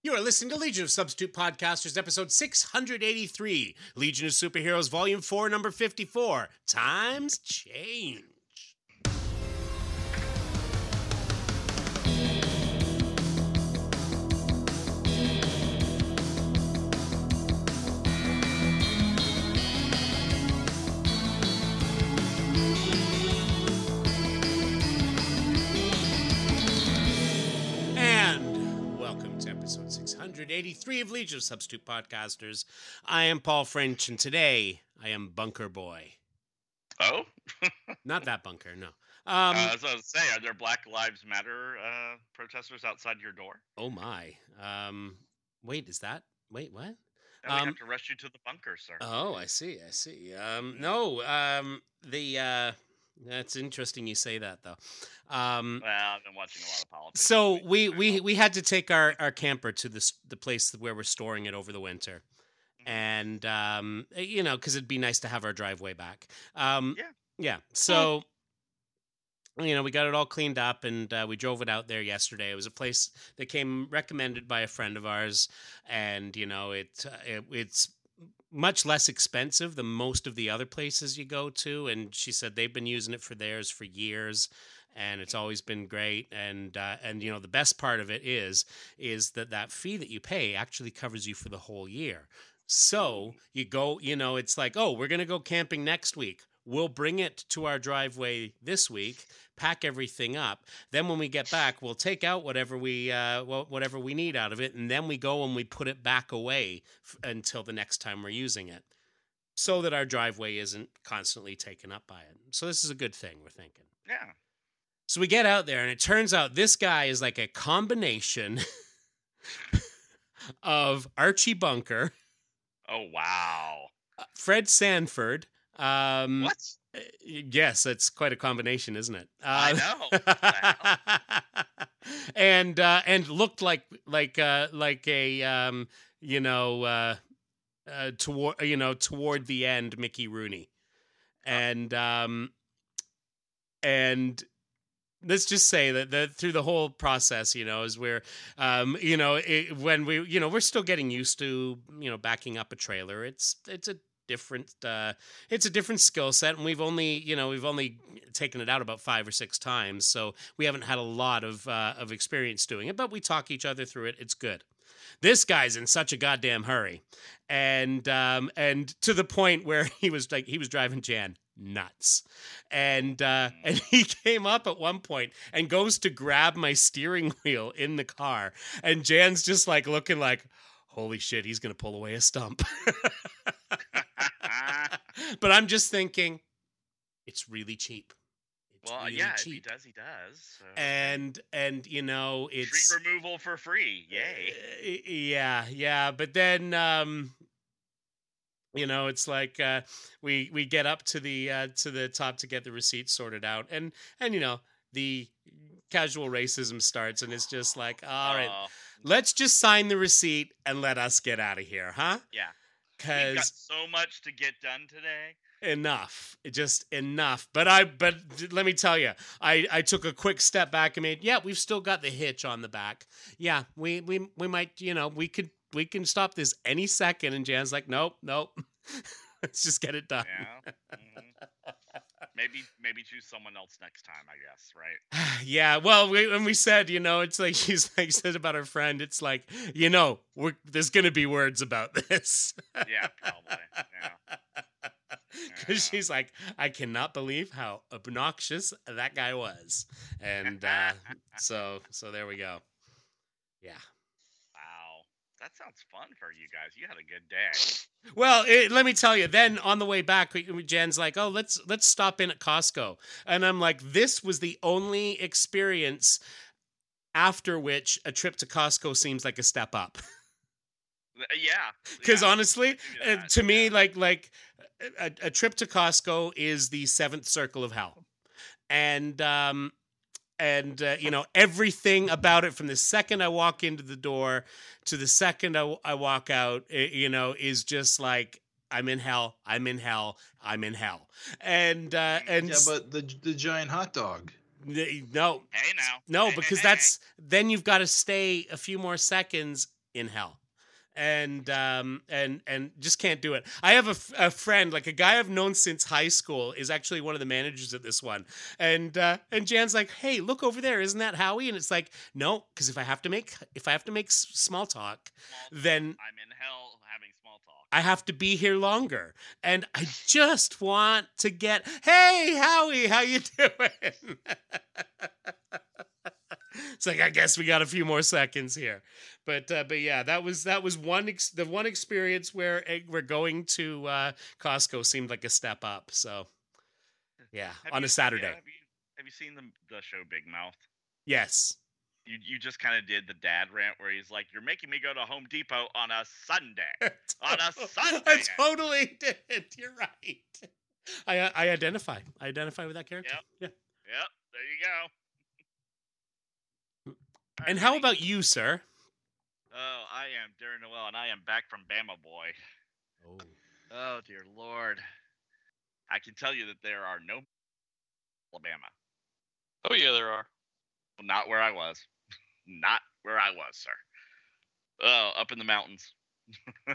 You are listening to Legion of Substitute Podcasters, episode 683, Legion of Superheroes, volume 4, number 54. Times change. 183 of Legion of Substitute Podcasters. I am Paul French, and today I am Bunker Boy. Oh? Not that bunker, no. Uh, um, uh, as I was say, are there Black Lives Matter uh, protesters outside your door? Oh, my. Um, wait, is that? Wait, what? I um, have to rush you to the bunker, sir. Oh, I see. I see. Um, no, um, the. Uh, that's interesting. You say that though. Um, well, I've been watching a lot of politics. so we we we had to take our our camper to this the place where we're storing it over the winter, Mhm. and um, you know, because it'd be nice to have our driveway back. Um, Yeah. yeah. So. You know, we got it all cleaned up and uh, we drove it out there yesterday. It was a place that came recommended by a friend of ours, and you know, it, uh, it it's much less expensive than most of the other places you go to. And she said they've been using it for theirs for years, and it's always been great. And uh, and you know, the best part of it is is that that fee that you pay actually covers you for the whole year. So you go, you know, it's like, oh, we're gonna go camping next week. We'll bring it to our driveway this week, pack everything up. Then when we get back, we'll take out whatever we uh, whatever we need out of it, and then we go and we put it back away f- until the next time we're using it, so that our driveway isn't constantly taken up by it. So this is a good thing, we're thinking. yeah. So we get out there, and it turns out this guy is like a combination of Archie Bunker, Oh wow. Fred Sanford. Um, What? uh, Yes, it's quite a combination, isn't it? I know. And uh, and looked like like uh, like a um, you know uh, uh, toward you know toward the end Mickey Rooney, and um, and let's just say that the, through the whole process, you know, is we're, um, you know, it, when we, you know, we're still getting used to, you know, backing up a trailer. It's it's a different, uh, it's a different skill set, and we've only, you know, we've only taken it out about five or six times, so we haven't had a lot of uh, of experience doing it. But we talk each other through it. It's good. This guy's in such a goddamn hurry, and um, and to the point where he was like he was driving Jan nuts and uh and he came up at one point and goes to grab my steering wheel in the car and jan's just like looking like holy shit he's gonna pull away a stump but i'm just thinking it's really cheap it's well, really yeah. If he does, he does. So. and and you know it's tree removal for free. Yay. uh, yeah, yeah, but then um you know, it's like uh we we get up to the uh to the top to get the receipts sorted out and and you know, the casual racism starts and it's just like, all right, Uh, let's just sign the receipt and let us get out of here, huh? yeah. Cause We've got so much to get done today. enough just enough but i but let me tell you i i took a quick step back and made yeah we've still got the hitch on the back yeah we we we might you know we could we can stop this any second and jan's like nope nope let's just get it done Yeah. Mhm. maybe maybe choose someone else next time. I guess. Right. yeah well we, when we said you know it's like she's like said about her friend it's like you know we're there's gonna be words about this Yeah. Probably. Yeah. because she's like, I cannot believe how obnoxious that guy was, and uh, so so there we go. Yeah. That sounds fun for you guys. You had a good day. Well, it, let me tell you. Then on the way back, Jen's like, "Oh, let's let's stop in at Costco," and I'm like, "This was the only experience." After which, a trip to Costco seems like a step up. Uh, Yeah. Because yeah, honestly, I'll give you uh, to me, yeah. like like a, a trip to Costco is the seventh circle of hell, and um, and uh, you know everything about it from the second I walk into the door to the second I, I walk out, i- you know, is just like I'm in hell. I'm in hell. I'm in hell. And uh, and Yeah, but the the giant hot dog. No, Hey now. no, Hey, hey, because hey, that's then you've got to stay a few more seconds in hell. And um and and just can't do it. I have a, f- a friend, like a guy I've known since high school, is actually one of the managers at this one. And uh, and Jan's like, "Hey, look over there! Isn't that Howie?" And it's like, "No, because if I have to make if I have to make small talk, then I'm in hell having small talk. I have to be here longer. And I just want to get, hey, Howie, how you doing? it's like I guess we got a few more seconds here, but uh, but yeah, that was that was one ex- the one experience where eh, we're going to uh, Costco seemed like a step up. So yeah, Have on you- a Saturday, yeah, have, you, have you seen the the show Big Mouth? yes, You you just kind of did the dad rant where he's like, "You're making me go to Home Depot on a Sunday." On a Sunday. I totally did. You're right. I I identify. I identify with that character. Yep. Yeah. Yep, there you go. All And right, how about you, sir? Oh, I am Darren Noel, and I am back from Bama Boy. Oh. Oh dear Lord, I can tell you that there are no Alabama. Oh yeah, there are. Not where I was. not where I was, sir. Oh, up in the mountains.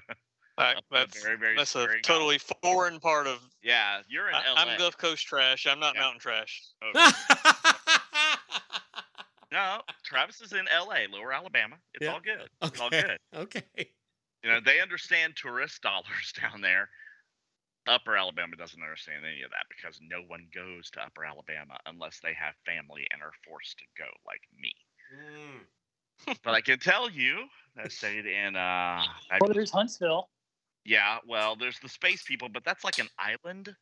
That- Up in a that's very, very that's a scary totally foreign part of. Yeah, you're in I, LA. I'm Gulf Coast trash. I'm not Yeah. mountain trash. Oh, no, Travis is in LA, Lower Alabama. It's Yeah. all good. It's all okay. good. Okay. You know, they understand tourist dollars down there. Upper Alabama doesn't understand any of that because no one goes to Upper Alabama unless they have family and are forced to go, like me. but I can tell you, I stayed in. Uh, Well, there's Huntsville. yeah, well, there's the space people, but that's like an island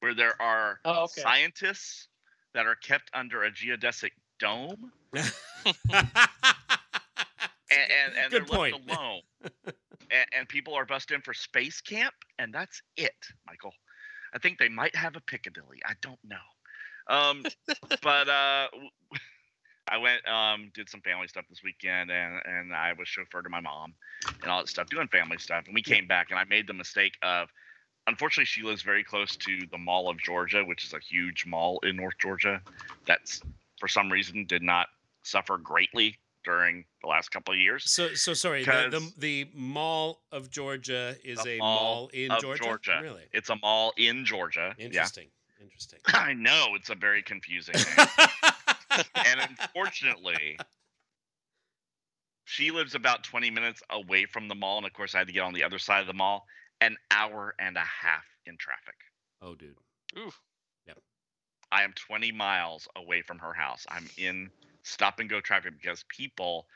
where there are Oh, okay. scientists that are kept under a geodesic dome, and and, and Good they're point. left alone. and, and people are bused in for space camp, and that's it, Michael. I think they might have a Piccadilly. I don't know. Um, but uh, w- I went, um, did some family stuff this weekend, and and I was chauffeur to my mom and all that stuff, doing family stuff. And we came back, and I made the mistake of, unfortunately, she lives very close to the Mall of Georgia, which is a huge mall in North Georgia. That's for some reason did not suffer greatly during the last couple of years. so so sorry. The, the 'Cause- the Mall of Georgia is a Mall mall in Georgia. Georgia. Really It's a mall in Georgia. interesting. Interesting. I know it's a very confusing name. and unfortunately, she lives about 20 minutes away from the mall. And of course, I had to get on the other side of the mall, an hour and a half in traffic. oh, dude. Ooh. I am 20 miles away from her house. I'm in stop and go traffic because people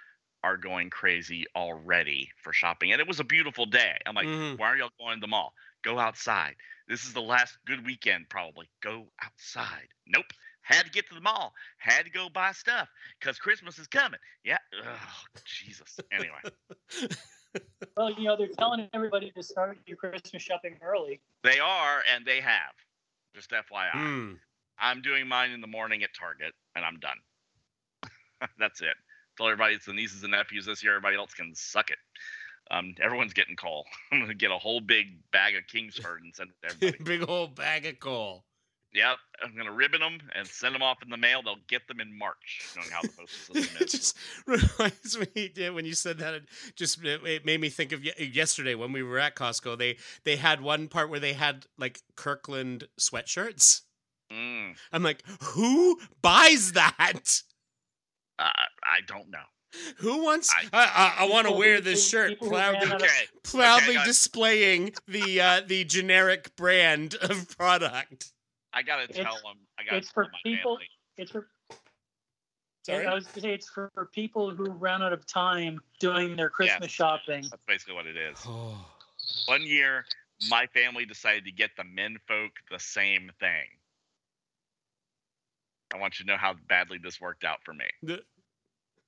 are going crazy already for shopping. And it was a beautiful day. I'm like, Mhm. why are y'all going to the mall? Go outside. This is the last good weekend, probably. Go outside. Nope. Had to get to the mall. Had to go buy stuff because Christmas is coming. Yeah. Ugh, Jesus. Anyway. Well, you know, they're telling everybody to start your Christmas shopping early. They are, and they have. Just FYI. Mm. I'm doing mine in the morning at Target, and I'm done. That's it. Tell everybody it's the nieces and nephews this year. Everybody else can suck it. Um, everyone's getting coal. I'm gonna get a whole big bag of Kingsford and send it to everybody. Big old bag of coal. yep, I'm gonna ribbon them and send them off in the mail. They'll get them in March, knowing how the postal system it is. just reminds me yeah, when you said that. It just it, it made me think of yesterday when we were at Costco. They they had one part where they had like Kirkland sweatshirts. Mm, I'm like, who buys that? uh, I don't know. Who wants? I- I I, I want to wear this shirt proudly, ran out of- Okay, proudly guys. displaying the uh, the generic brand of product. I gotta It's- tell them. I gotta it's tell for my people- family. It's for Sorry. I was gonna say it's for, for people who ran out of time doing their Christmas shopping. That's basically what it is. One year, my family decided to get the men folk the same thing. I want you to know how badly this worked out for me. The-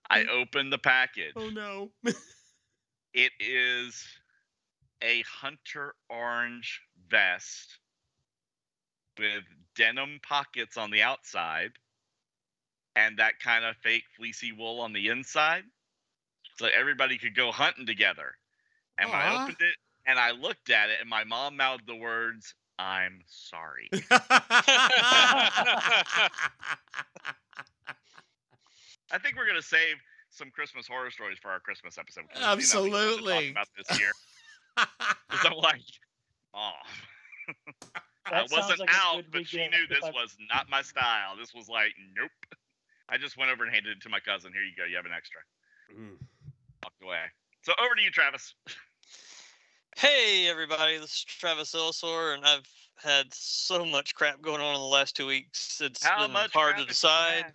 I opened the package. oh no. It is a hunter orange vest with denim pockets on the outside and that kind of fake fleecy wool on the inside. So everybody could go hunting together. And when I opened it and I looked at it, and my mom mouthed the words, I'm sorry. I think we're gonna save some Christmas horror stories for our Christmas episode. there's nothing fun to talk Absolutely. About this year, 'Cause I'm like, oh, I That sounds wasn't like out, but she knew this I- was not my style. This was like, nope. I just went over and handed it to my cousin. Here you go. You have an extra. Mm. Walked away. So over to you, Travis. Hey everybody, this is Travis Ellsor, and I've had so much crap going on in the last two weeks. It's How been hard to decide.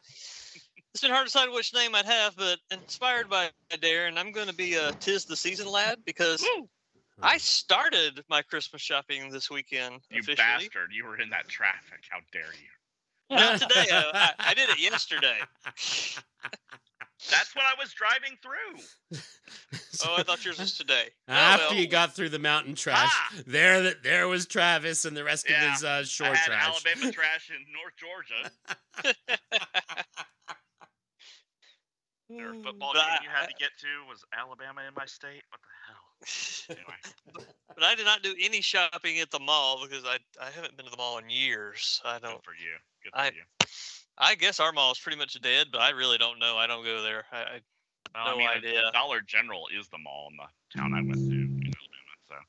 It's been hard to decide which name I'd have, but inspired by Darren, I'm going to be a Tis the Season lad because Woo! I started my Christmas shopping this weekend You officially. bastard! You were in that traffic. How dare you? Not today. uh, I, I did it yesterday. That's what I was driving through. Oh, I thought yours was today. Oh, After well. you got through the mountain trash, Ah! there, th- there was Travis and the rest Yeah, of his uh, shore I had trash. Alabama trash in North Georgia. Their football But game you had to get to was Alabama in my state. What the hell? Anyway, But I did not do any shopping at the mall because I I haven't been to the mall in years. I don't. for you. Good for I- you. I guess our mall is pretty much dead, but I really don't know. I don't go there. I, I Well, no I mean, idea. Dollar General is the mall in the town I went to in Alabama.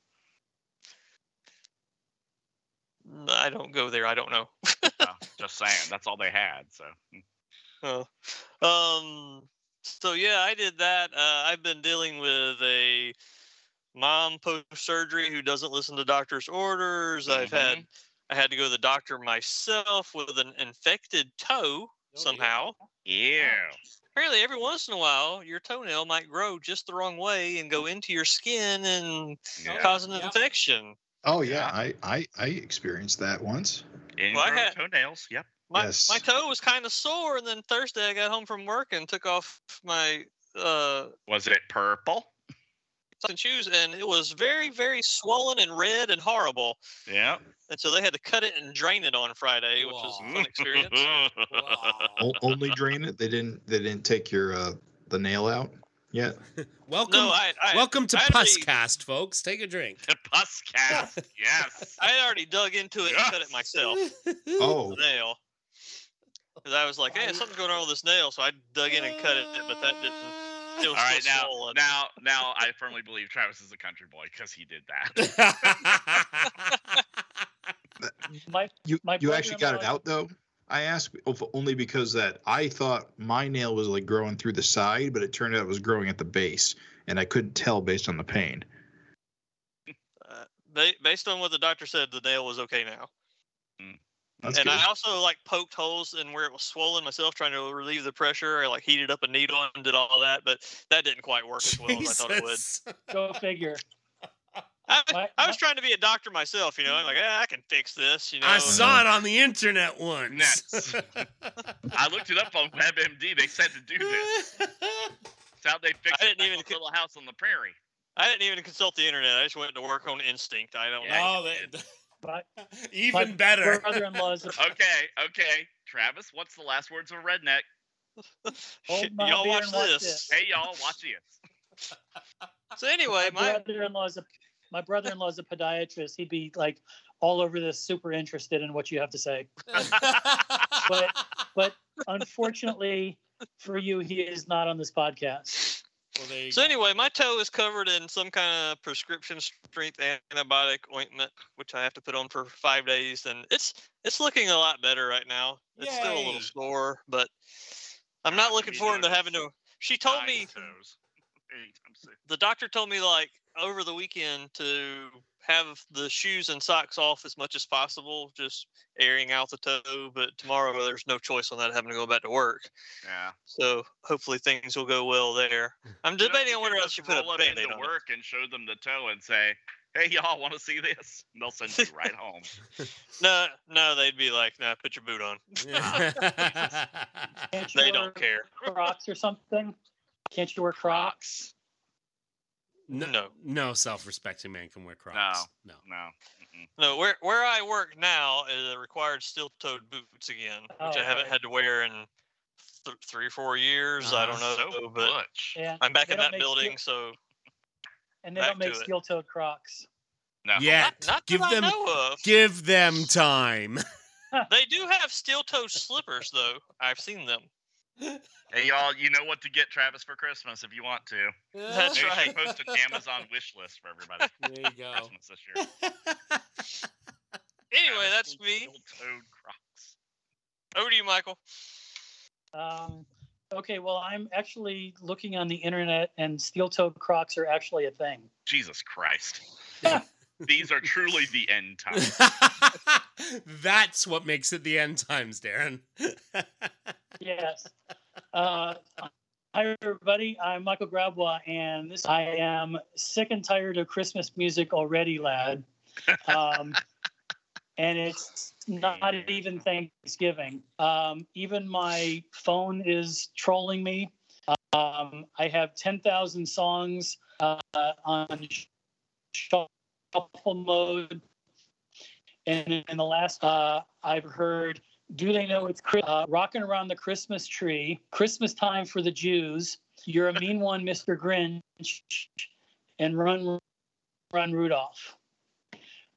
So I don't go there. I don't know. uh, just saying, that's all they had. So Oh. Um. So yeah, I did that. Uh, I've been dealing with a mom post surgery who doesn't listen to doctor's orders. I've had Mhm. I had to go to the doctor myself with an infected toe somehow. yeah. Apparently, every once in a while, your toenail might grow just the wrong way and go into your skin and yeah. cause an Yep. infection. Oh yeah, I, I I experienced that once. Ingrown Well, I had- toenails. Yep. My, Yes. my toe was kind of sore, and then Thursday I got home from work and took off my uh Was it purple? And shoes, and it was very, very swollen and red and horrible. Yeah. And so they had to cut it and drain it on Friday, which was a fun experience. O- only drain it. They didn't they didn't take your uh the nail out yet. welcome, no, I, I welcome to I actually- Pusscast, folks. Take a drink. the pus cast. yes. I had already dug into it and cut it myself. Oh, the nail. Because I was like, hey, something's going on with this nail, so I dug in and cut it, but that didn't. It All right, still now, swollen. now, now, I firmly believe Travis is a country boy because he did that. My you My you actually got it out though. I asked only because that I thought my nail was like growing through the side, but it turned out it was growing at the base, and I couldn't tell based on the pain. Uh, based on what the doctor said, the nail was okay now. That's and good. I also like poked holes in where it was swollen myself, trying to relieve the pressure. I like heated up a needle and did all that, but that didn't quite work as well as I thought it would. Jesus. go figure. I, I was trying to be a doctor myself, you know. I'm like, ah, I can fix this, you know. I saw it on the internet once. Nets. I looked it up on WebMD. They said to do this. It's how they fix I it didn't in even that co- little house on the prairie. I didn't even consult the internet. I just went to work on instinct. I don't Yeah. know. oh, that, My, even my better. brother-in-law's a, Okay, okay. Travis, what's the last words of a redneck? Hold Y'all watch and watch this. this. Hey, y'all, watch this. So anyway, my my brother-in-law's a my brother-in-law's a podiatrist. He'd be like all over this, super interested in what you have to say. But but unfortunately for you, he is not on this podcast. Well, there you So go. anyway, my toe is covered in some kind of prescription strength antibiotic ointment, which I have to put on for five days, and it's it's looking a lot better right now. It's still a little sore, but I'm not Not looking forward to having to. She told me toes. The doctor told me like over the weekend to have the shoes and socks off as much as possible, just airing out the toe. But tomorrow there's no choice on that, having to go back to work. Yeah. So hopefully things will go well there. Hmm. I'm debating on whether I should put a roll it band-aid into on it. work and show them the toe and say, "Hey, y'all, want to see this?" And they'll send you right home. No, no, they'd be like, "No, put your boot on." Can't They don't care. Crocs or something? Can't you wear Crocs? No, No. no self-respecting man can wear Crocs. No. No. Mm-mm. No, where where I work now is required steel-toed boots again, which Oh, I haven't okay. had to wear in th- three or four years. I don't know, Uh-huh. So but butch. Yeah. I'm back They in that building, steel- so and they back don't make to steel-toed Crocs. No. Yeah. not, not give that them I know of. give them time. They do have steel-toed slippers, though. I've seen them. Hey y'all, you know what to get Travis for Christmas if you want to. That's Maybe we right. should post an Amazon wish list for everybody There you go. Christmas this year. Anyway, Travis that's me. steel-toed Crocs. Over to you, Michael. Um, okay, well, I'm actually looking on the internet, and steel-toed Crocs are actually a thing. Jesus Christ. These are truly the end times. That's what makes it the end times, Darren. Yes. Uh, hi, everybody. I'm Michael Grabwa, and this I am sick and tired of Christmas music already, lad. Um, and it's not even Thanksgiving. Um, even my phone is trolling me. Um, I have 10,000 songs uh, on shuffle mode. And in the last, uh, I've heard do they know it's uh, rocking around the Christmas tree? Christmas time for the Jews. You're a mean one, Mr. Grinch, and run, run Rudolph.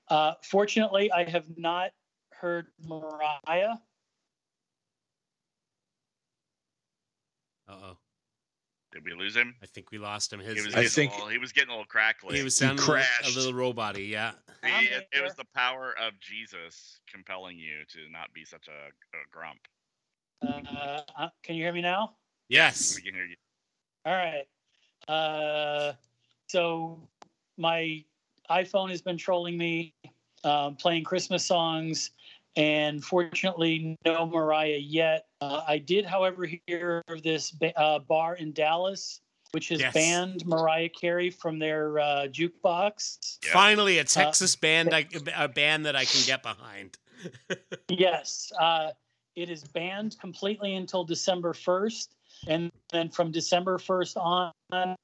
Uh, fortunately, I have not heard Mariah. Uh oh. Did we lose him? I think we lost him. He His, was, I getting think- a little, he was getting a little crackly. he was He sounding a little- a little robot yeah. See, it, it was the power of Jesus compelling you to not be such a, a grump. Uh, uh, can you hear me now? Yes. We can hear you. All right. Uh, so my iPhone has been trolling me, um, playing Christmas songs, and fortunately, no Mariah yet. Uh, I did, however, hear of this ba- uh, bar in Dallas, which has Yes. banned Mariah Carey from their uh, jukebox. Yep. Finally, a Texas band, I, a band that I can get behind. Yes, uh, it is banned completely until December 1st. And then from December 1st on,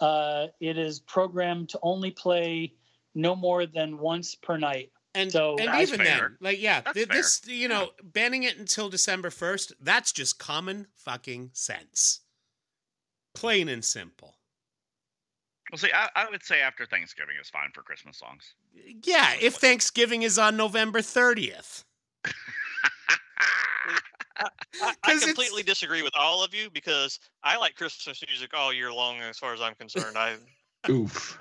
uh, it is programmed to only play no more than once per night. And So- and even fair. then, like yeah, th- this you know, mm-hmm. banning it until December first, that's just common fucking sense. Plain and simple. Well, see, I, I would say after Thanksgiving is fine for Christmas songs. Yeah, if Thanksgiving is on November thirtieth. I, I 'Cause it's- completely disagree with all of you because I like Christmas music all year long. As far as I'm concerned, I Oof.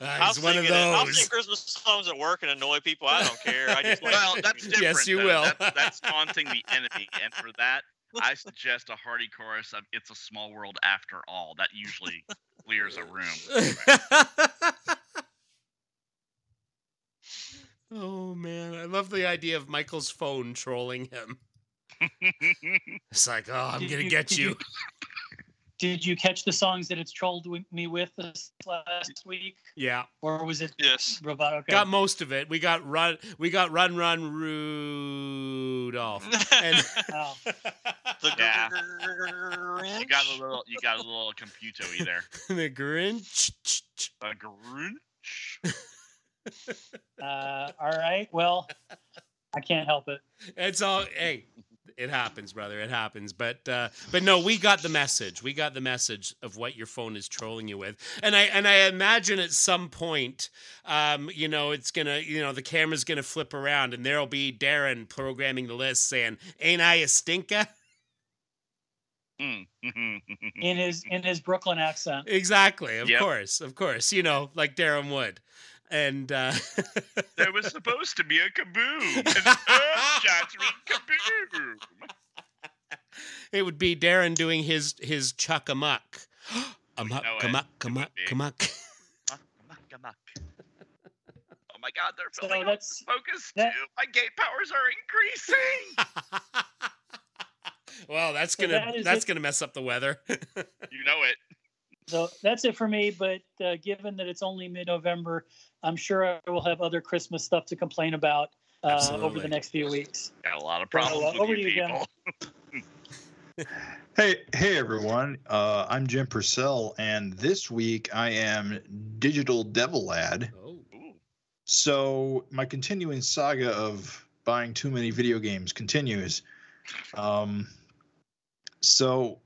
Uh, I'll he's one sing of it. I'll sing Christmas songs at work and annoy people. I don't care. I just like well, that's music. different. Yes, you though. will. That's, that's taunting the enemy, and for that, I suggest a hearty chorus of "It's a Small World After All." That usually clears a room. oh man, I love the idea of Michael's phone trolling him. It's like, oh, I'm Did gonna you- get you. You- Did you catch the songs that it's trolled me with this last week, Yeah, or was it Yes. robotic? Okay. got most of it. We got run. We got run, run, Rudolph. And Oh, the Yeah. Grinch. you got a little, you got a little computo there. the Grinch. A Grinch. uh, all right. Well, I can't help it. It's all hey, it happens, brother. It happens. But uh but no, we got the message. We got the message of what your phone is trolling you with. And I and I imagine at some point, um, you know, it's gonna, you know, the camera's gonna flip around and there'll be Darren programming the list saying, Ain't I a stinker? Mm. in his in his Brooklyn accent. Exactly, of Yep. course, of course. You know, like Darren would. And uh there was supposed to be a kaboom. An earth-shattering kaboom. it would be Darren doing his his chuck amuck. Amuck, know it. amuck, It amuck, amuck. Muck, muck, muck. Oh my God, they're So filling up that's focus that- too. My gate powers are increasing. well, that's gonna that is that's it. gonna mess up the weather. You know it. So that's it for me. But uh, given that it's only mid-November, I'm sure I will have other Christmas stuff to complain about uh, over the next few weeks. Got a lot of Well, problems uh, with you to you, people. Hey, hey everyone. Uh, I'm Jim Purcell, and this week I am Digital Devil Lad. oh. So my continuing saga of buying too many video games continues. Um, so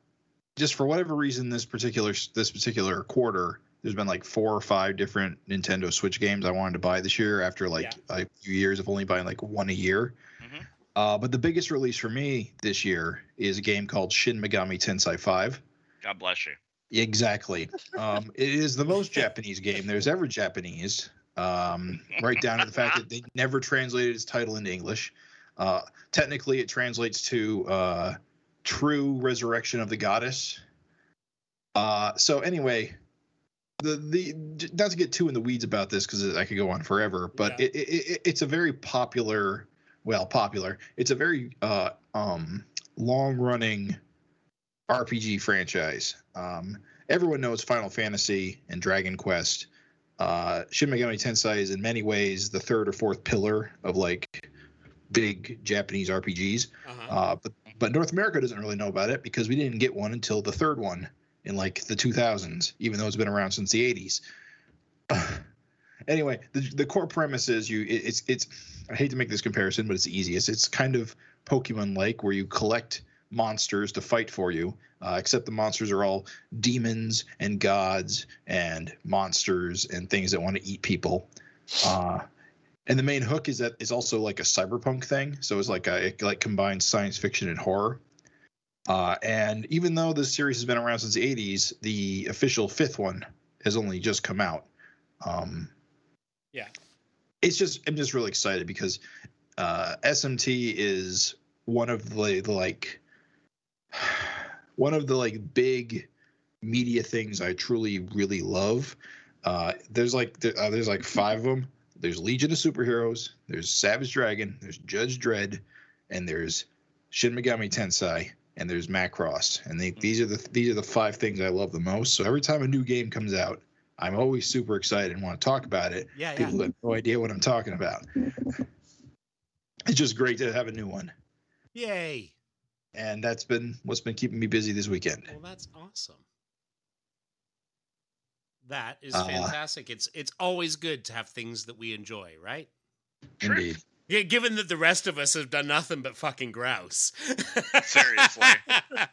just for whatever reason, this particular this particular quarter, there's been like four or five different Nintendo Switch games I wanted to buy this year after like a few years of only buying like one a year. Mhm. Uh, but the biggest release for me this year is a game called Shin Megami Tensei 5. God bless you. Exactly. Um, it is the most Japanese game there's ever Japanese, um, right down to the fact that they never translated its title into English. Uh, technically, it translates to uh, True Resurrection of the Goddess. Uh, so, anyway, the the not to get too in the weeds about this because I could go on forever, but Yeah. it, it, it it's a very popular, well, popular. It's a very uh, um, long running RPG franchise. Um, everyone knows Final Fantasy and Dragon Quest. Uh, Shin Megami Tensei is in many ways the third or fourth pillar of like big Japanese RPGs. Uh-huh. Uh, but but North America doesn't really know about it because we didn't get one until the third one in like the 2000s, even though it's been around since the 80s. anyway, the the core premise is you it, it's it's I hate to make this comparison, but it's the easiest. It's kind of Pokemon like where you collect monsters to fight for you, uh, except the monsters are all demons and gods and monsters and things that want to eat people. Uh, and the main hook is that it's also like a cyberpunk thing, so it's like a, it like combines science fiction and horror. Uh, and even though this series has been around since the 80s, the official fifth one has only just come out. Um, Yeah. it's just I'm just really excited because uh, SMT is one of the, the like one of the like big media things I truly really love. Uh, there's like there, uh, there's like five of them. There's Legion of Superheroes. There's Savage Dragon. There's Judge Dredd, and there's Shin Megami Tensei, and there's Macross. And they, these are the these are the five things I love the most. So every time a new game comes out, I'm always super excited and want to talk about it. yeah, yeah. People have no idea what I'm talking about. It's just great to have a new one, Yay. and that's been what's been keeping me busy this weekend. Well, that's awesome. That is Uh, fantastic. It's it's always good to have things that we enjoy, right? Indeed. Yeah, given that the rest of us have done nothing but fucking grouse. Seriously.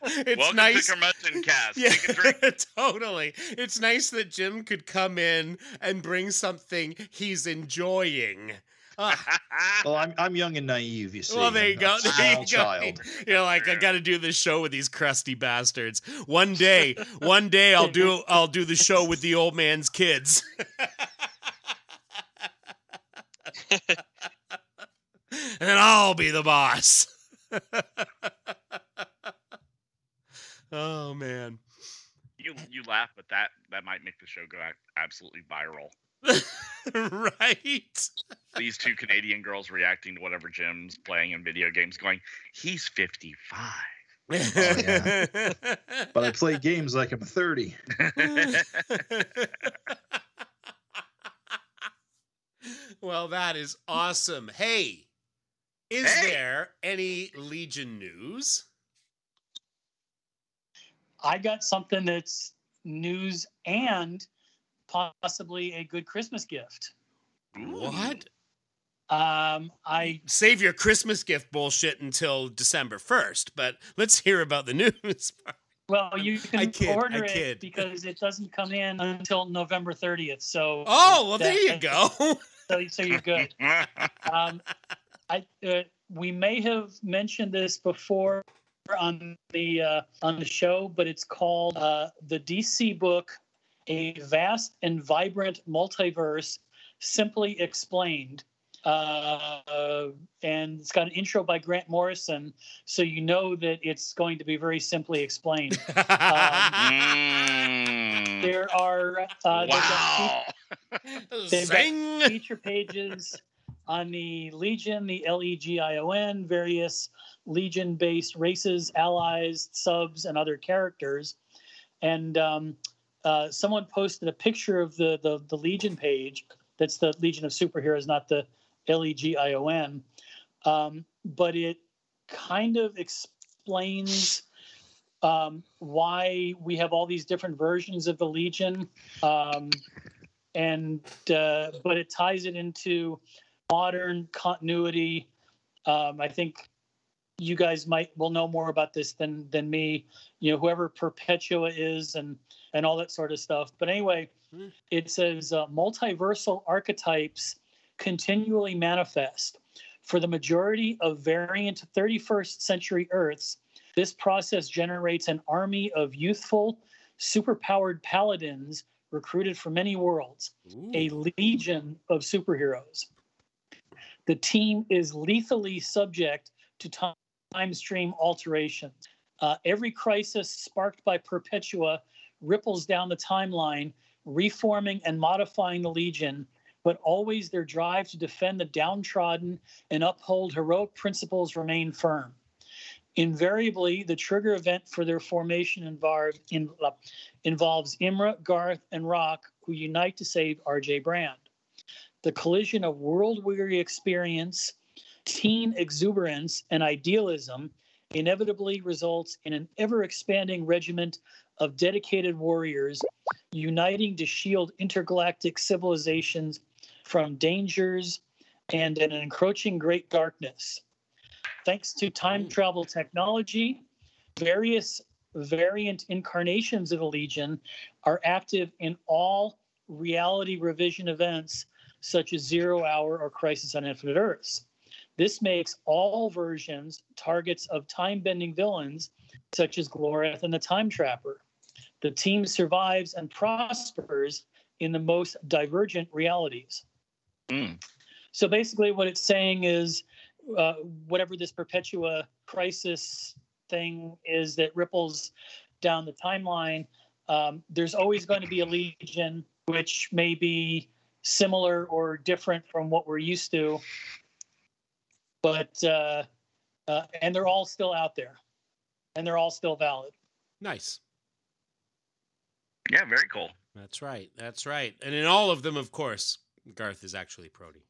it's Welcome nice. to Curmudgeon Cast. yeah, Take a drink. totally. It's nice that Jim could come in and bring something he's enjoying. Ah, Well, I'm I'm young and naive. You see. well, there you I'm go. a There Small you go. child. You're like, I got to do this show with these crusty bastards. One day, one day, I'll do, I'll do the show with the old man's kids. and I'll be the boss. oh man, you you laugh, but that that might make the show go absolutely viral. right? These two Canadian girls reacting to whatever Jim's playing in video games, going, "He's 55." yeah. But I play games like I'm 30. well, that is awesome. Hey, is Hey. there any Legion news? I got something that's news and possibly a good Christmas gift. What? Um, I Save your Christmas gift bullshit until December 1st, but let's hear about the news. well, you can I kid, I order kid. it because it doesn't come in until November 30th. So Oh, well, there that- you go. So, so you're good. Um, I uh, we may have mentioned this before on the uh, on the show, but it's called uh, the DC book, a vast and vibrant multiverse, simply explained. Uh, and it's got an intro by Grant Morrison, so you know that it's going to be very simply explained. Mm. There are uh, they've got wow. They've got feature pages on the Legion, the L E G I O N, various Legion based races, allies, subs, and other characters. And um, uh, someone posted a picture of the, the, the Legion page. That's the Legion of Superheroes, not the L E G I O N. Um, but it kind of explains um, why we have all these different versions of the Legion. Um, and uh, but it ties it into modern continuity. Um, I think you guys might will know more about this than than me. You know, whoever Perpetua is and and all that sort of stuff. But anyway, Hmm. it says uh, multiversal archetypes continually manifest. For the majority of variant 31st century Earths, this process generates an army of youthful, superpowered paladins recruited from many worlds, a legion of superheroes. The team is lethally subject to time time stream alterations. Uh, every crisis sparked by Perpetua ripples down the timeline, reforming and modifying the Legion, but always their drive to defend the downtrodden and uphold heroic principles remain firm. Invariably, the trigger event for their formation involve, in, uh, involves Imra, Garth, and Rokk, who unite to save RJ Brande. The collision of world weary experience, teen exuberance, and idealism inevitably results in an ever expanding regiment of dedicated warriors uniting to shield intergalactic civilizations from dangers and an encroaching great darkness. Thanks to time mm. travel technology, various variant incarnations of the Legion are active in all reality revision events such as Zero Hour or Crisis on Infinite Earths. This makes all versions targets of time bending villains such as Glorith and the Time Trapper. The team survives and prospers in the most divergent realities. Mm. So basically, what it's saying is uh, whatever this Perpetua crisis thing is that ripples down the timeline, um, there's always going to be a legion which may be similar or different from what we're used to. But, uh, uh, and they're all still out there and they're all still valid. Nice. Yeah, very cool. That's right. That's right. And in all of them, of course, Garth is actually Proty.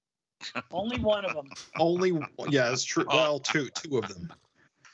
Only one of them. Only yeah, it's true. Oh. Well, two two of them.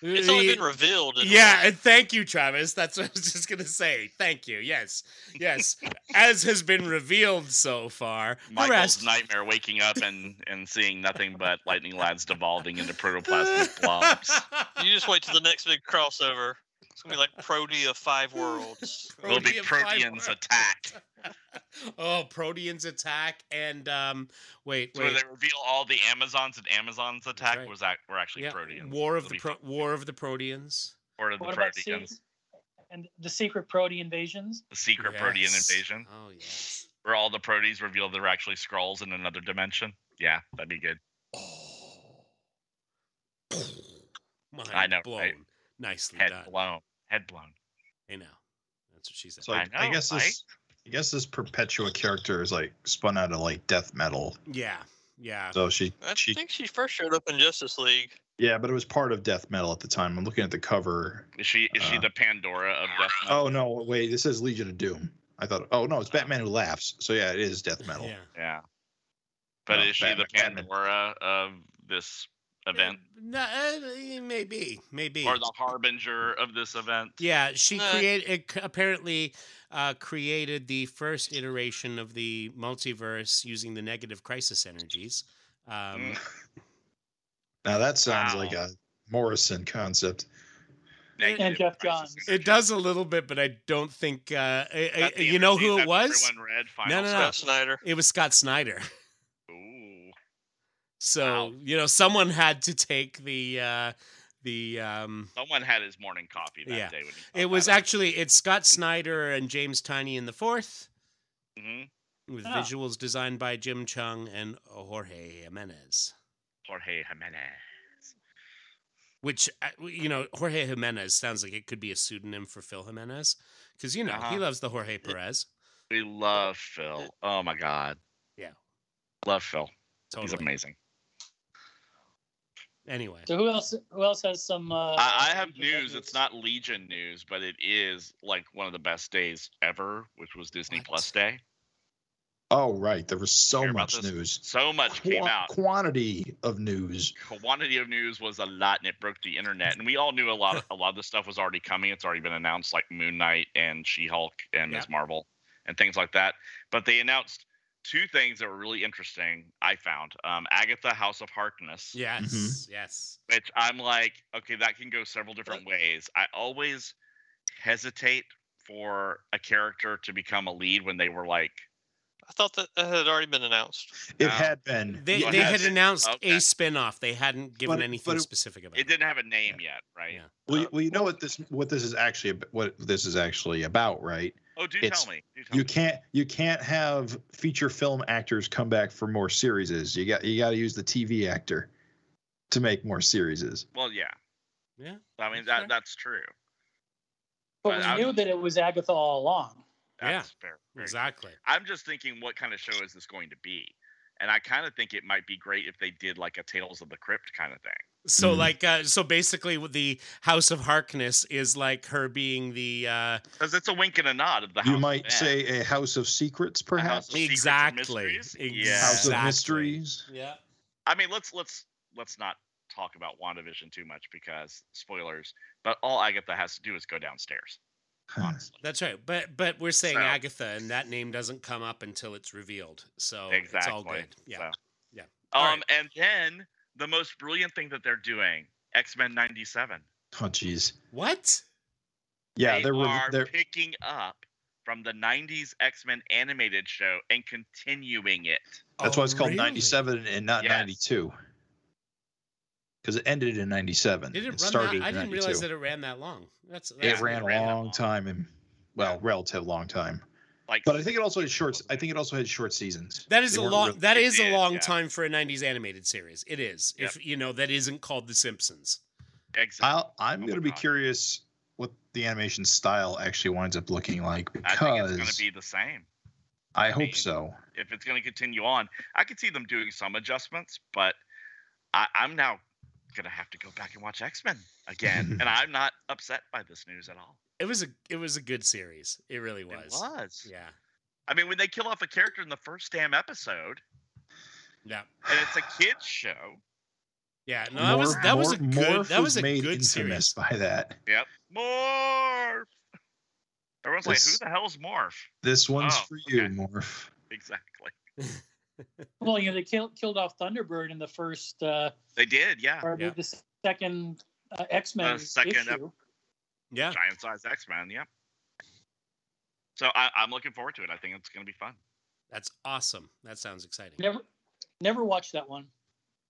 It's only been revealed. in Yeah, and thank you, Travis. That's what I was just gonna say. Thank you. Yes, yes. As has been revealed so far, the Michael's rest. nightmare waking up and, and seeing nothing but lightning lads devolving into protoplasmic blobs. You just wait till the next big crossover. It's gonna be like Proty of Five Worlds. It'll be Protean. Proteans attack. oh, Proteans attack and um. Wait, So where wait. they reveal all the Amazons and Amazons attack right. was that were actually Yeah, Proteans. War of It'll the Pro- War of the Proteans. War of the What Proteans. and the secret Proty invasions? The secret Protean invasion. Oh yes. Where all the Proteans reveal they're actually Skrulls in another dimension. Yeah, that'd be good. Oh. Mind I know, blown. right? Nicely Head done. blown. Head blown. I know. That's what she said. So I, I I guess this I guess this Perpetua character is like spun out of like death metal. yeah, yeah. So she I she think she first showed up in Justice League. yeah, but it was part of death metal at the time. I'm looking at the cover. Is she is she Uh, the Pandora of Death Metal? Oh no, wait, this says Legion of Doom. I thought oh no, it's Batman who laughs. So yeah, it is death metal. Yeah. Yeah. But No, is she the Batman- Batman. Pandora of this event? No, uh, maybe, maybe. Or the harbinger of this event? Yeah, she Nah. created apparently uh, created the first iteration of the multiverse using the negative crisis energies. Um, Mm. Now that sounds Wow. like a Morrison concept. Negative Geoff Johns. It does a little bit, but I don't think uh, I, I, you know who it was. Read No, Final no, no. Scott Snyder. It was Scott Snyder. Ooh. So Wow. you know, someone had to take the uh, the. Um, Someone had his morning coffee that Yeah. day when it was actually it's Scott Snyder and James Tynion the fourth, mm-hmm. with Ah. visuals designed by Jim Cheung and Jorge Jimenez. Jorge Jimenez. Which uh, you know, Jorge Jimenez sounds like it could be a pseudonym for Phil Jimenez, because you know he Uh-huh. loves the Jorge Perez. We love Phil. Oh my God. Yeah. Love Phil. He's amazing. Anyway, So who else? Who else has some? Uh, I, I have Legion news. It's not Legion news, but it is like one of the best days ever, which was Disney What? Plus Day. Oh right, there was so much news. So much came out. Quantity of news. quantity of news was a lot and it broke the internet and we all knew a lot of a lot of the stuff was already coming it's already been announced like moon knight and she-hulk and ms marvel and things like that but they announced two things that were really interesting i found um, agatha house of harkness yes, yes, which i'm like okay that can go several different ways i always hesitate for a character to become a lead when they were like I thought that that had already been announced. It No. had been. They You they had announced Okay. a spin-off. They hadn't given But- anything but it- specific about It didn't have a name yet, right? Yeah. Well, you, Uh, well, you know what this what this is actually what this is actually about, right? Oh, do It's- tell me. Do tell You me. can't you can't have feature film actors come back for more series. You got you got to use the TV actor to make more series. Well, yeah. Yeah. I mean That's that fair. that's true. But But we I- knew that it was Agatha all along. That's fair. Very Exactly. I'm just thinking, what kind of show is this going to be? And I kind of think it might be great if they did like a Tales of the Crypt kind of thing. So Mhm. like uh so basically the House of Harkness is like her being the uh Because it's a wink and a nod of the You might of M. say a House of Secrets, A House perhaps. of Secrets and Exactly. Mysteries? Exactly. Yeah. House of Mysteries. Yeah. I mean, let's let's let's not talk about WandaVision too much because spoilers. But all Agatha has to do is go downstairs. Honestly, That's right. But but we're saying So- Agatha and that name doesn't come up until it's revealed. So exactly. it's all good. Yeah. So- Yeah. Um, All right. and then the most brilliant thing that they're doing, X Men '97. Oh, jeez. What? Yeah, they they're are they're picking up from the '90s X Men animated show and continuing it. that's Oh, why it's oh, called really? 97 and not Yes. 92. Because it ended in 97. Did it, run started that? I didn't realize that it ran that long. That's, It that's ran it a ran that long long. time and well, relative long time. Like, But I think it also had short. I think it also had short seasons. That is They a long. real- That It is a long yeah. time for a '90s animated series. It is. Yep. If you know that isn't called The Simpsons. exactly. I'll, I'm Oh going to be God. curious what the animation style actually winds up looking like I think it's going to be the same. I hope mean, so. If it's going to continue on, I could see them doing some adjustments, but I, I'm now going to have to go back and watch X Men again, and I'm not upset by this news at all. It was a. It was a good series. It really was. It was. Yeah. I mean, when they kill off a character in the first damn episode, Yeah. and it's a kids show. Yeah. No, that was that was a good. Morph That was a good series. by that. Yep. Morph. Everyone's like, This- "Who the hell's Morph?" This one's Oh, for you, okay. Morph. Exactly. Well, you know, they killed killed off Thunderbird in the first, uh, They did, yeah. or Yeah. the second uh, X Men Uh, second ep- issue. Yeah. Giant size X Men. Yep. So I, I'm looking forward to it. I think it's going to be fun. That's awesome. That sounds exciting. Never, never watched that one.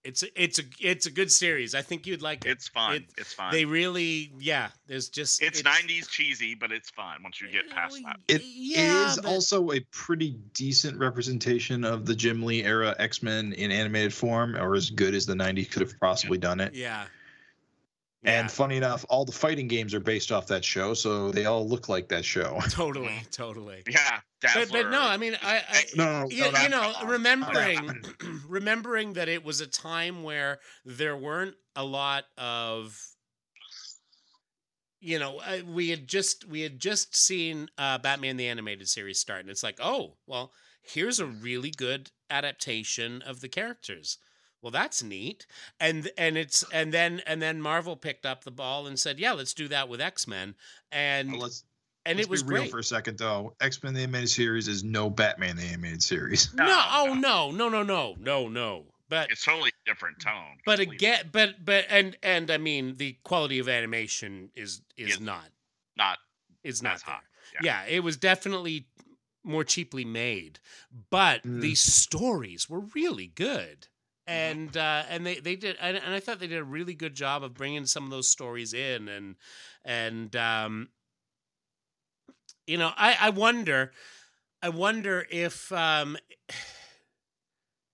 It's a, it's a it's a good series. I think you'd like it. It's fun. It- it's fun. They really, yeah. There's just it's, 90s cheesy, but it's fun once you get past that. It yeah, is but- also a pretty decent representation of the Jim Lee era X Men in animated form, or as good as the 90s could have possibly done it. Yeah. And funny enough, all the fighting games are based off that show, so they all look like that show. totally, totally. Yeah. But, Dazzler. but no, I mean, I, I No, no, no, you, not you know, remembering remembering that it was a time where there weren't a lot of you know uh, we had just we had just seen uh, Batman the animated series start, and it's like, oh, well, here's a really good adaptation of the characters. Well, that's neat, and and it's and then and then Marvel picked up the ball and said, yeah, let's do that with X Men, and Well, let's and let's it was be real great. for a second, though. X Men the animated series is no Batman the animated series. no, No, oh no, no, no, no, no, no. But It's totally different tone. but completely. again, but but and and I mean the quality of animation is is Yes. not not is not as there. Yeah. it was definitely more cheaply made, but Mm. the stories were really good. Mm-hmm. And uh, and they, they did and, and I thought they did a really good job of bringing some of those stories in and and um, you know I, I wonder I wonder if um,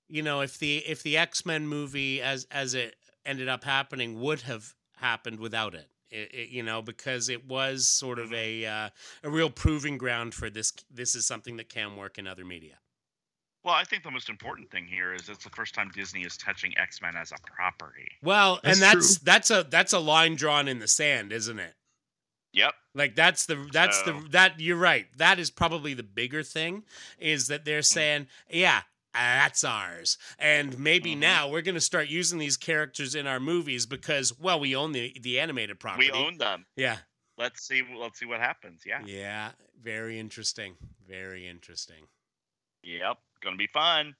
you know if the if the X Men movie as as it ended up happening would have happened without it. It, it, you know, because it was sort of a uh, a real proving ground for this. This is something that can work in other media. Well, I think the most important thing here is it's the first time Disney is touching X Men as a property. Well, That's and that's true. that's a that's a line drawn in the sand, isn't it? Yep. Like that's the that's So- the that you're right. That is probably the bigger thing is that they're saying, yeah, that's ours. And maybe Mhm. now we're going to start using these characters in our movies because well, we own the the animated property. We own them. Yeah. Let's see. Let's see what happens. Yeah. Yeah, very interesting. Very interesting. Yep. Gonna be fun.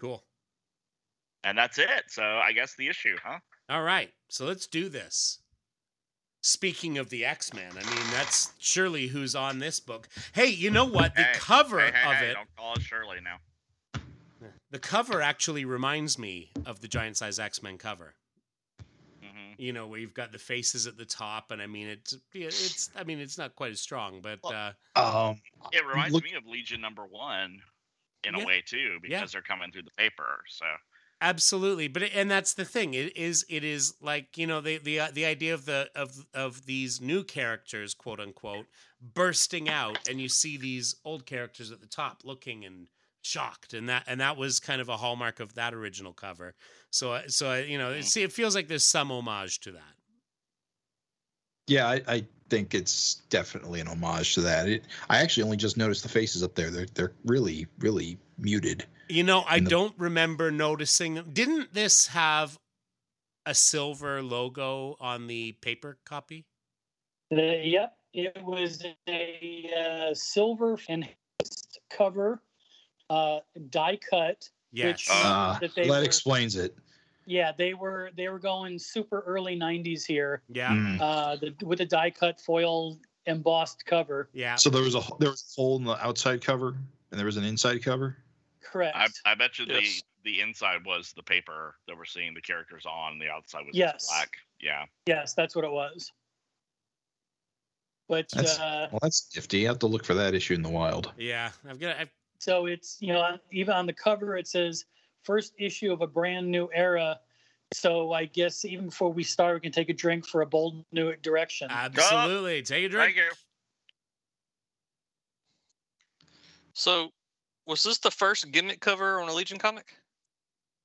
Cool. And that's it. So I guess the issue, huh? All right. So let's do this. Speaking of the X Men, I mean that's surely who's on this book. Hey, you know what? The Hey, cover Hey, hey, of hey, it, Don't call it Shirley now. the cover actually reminds me of the giant size X Men cover. Hmm You know, where you've got the faces at the top, and I mean it's it's I mean it's not quite as strong, but uh, Um, It reminds Look- me of Legion number one in Yeah. a way too, because Yeah. they're coming through the paper. So Absolutely, but it, and that's the thing. It is it is like you know the the uh, the idea of the of of these new characters, quote unquote, bursting out, and you see these old characters at the top looking and shocked, and that and that was kind of a hallmark of that original cover. So so you know, Mm. see, it feels like there's some homage to that. yeah, I, I think it's definitely an homage to that. It, I actually only just noticed the faces up there. They're they're really really muted. You know, I the- don't remember noticing them. Didn't this have a silver logo on the paper copy? The, yep, it was a uh, silver enhanced cover, uh, die cut. Yes. Which- Uh, that they that were- explains it. Yeah, they were they were going super early '90s here yeah. Mm. uh, the, with a die cut foil embossed cover. Yeah. So there was a there was a hole in the outside cover, and there was an inside cover. Correct. I, I bet you Yes. the the inside was the paper that we're seeing the characters on. The outside was Yes. black. Yeah. yes, that's what it was. But That's- uh, Well, that's nifty. You have to look for that issue in the wild. Yeah. I've got. I've, so it's you know even on the cover it says first issue of a brand new era. So I guess even before we start, we can take a drink for a bold new direction. Absolutely. Take a drink. Thank you. So, was this the first gimmick cover on a Legion comic?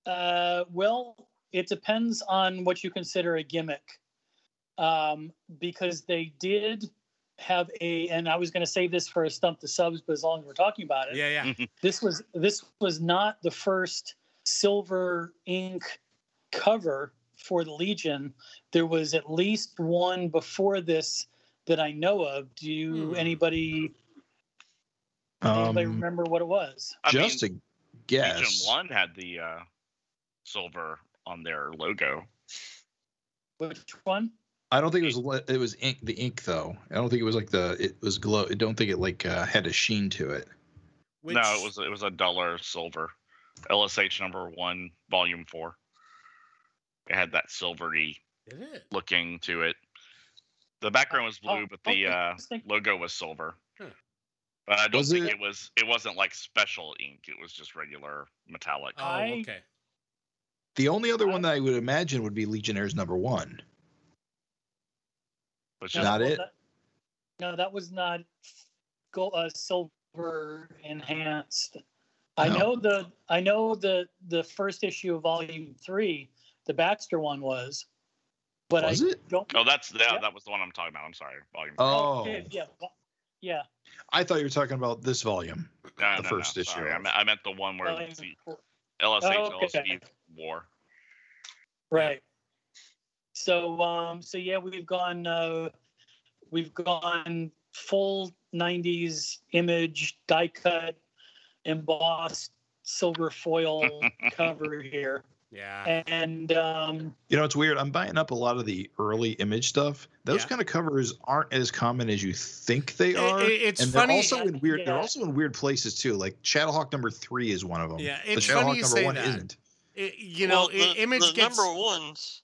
Uh, well, it depends on what you consider a gimmick, um, because they did have a, and I was going to save this for a stump the subs, but as long as we're talking about it, Yeah, yeah. this was this was not the first silver ink cover for the Legion. There was at least one before this that I know of. Do you Hmm. anybody anybody Um, remember what it was? I just mean, a guess. Legion one had the uh, silver on their logo. Which one? I don't think it was it was ink the ink though. I don't think it was like the it was glow. I don't think it like uh, had a sheen to it. Which, No, it was it was a duller silver. LSH number one, volume four. It had that silvery looking to it. The background was blue, Oh, but the okay, uh, logo was silver. Huh. But I don't Was think it- it... was. It wasn't like special ink. It was just regular metallic. Oh, okay. The only other one that I would imagine would be Legionnaires number one. But No, just Not well, it? that- no, that was not gold, uh, silver enhanced. I know the I know the the first issue of volume three, the Baxter one was, but Was I it? don't. oh, that's that, Yeah. that was the one I'm talking about. I'm sorry, volume. Oh, okay, yeah, yeah. I thought you were talking about this volume. no, the no, first no, issue sorry. I of- I meant the one where volume the. LSH Oh, okay. LSD war. Right. So um so yeah, we've gone uh we've gone full 90s image die cut embossed silver foil cover here. Yeah. And um You know, it's weird. I'm buying up a lot of the early image stuff. Those Yeah. kind of covers aren't as common as you think they I- are. I- it's and funny. they're also in weird. They're also in weird places too. Like Shadowhawk number three is one of them. Yeah, the it's Shadowhawk funny you number say one that. isn't. It- you know, Well, the, image the gets number ones.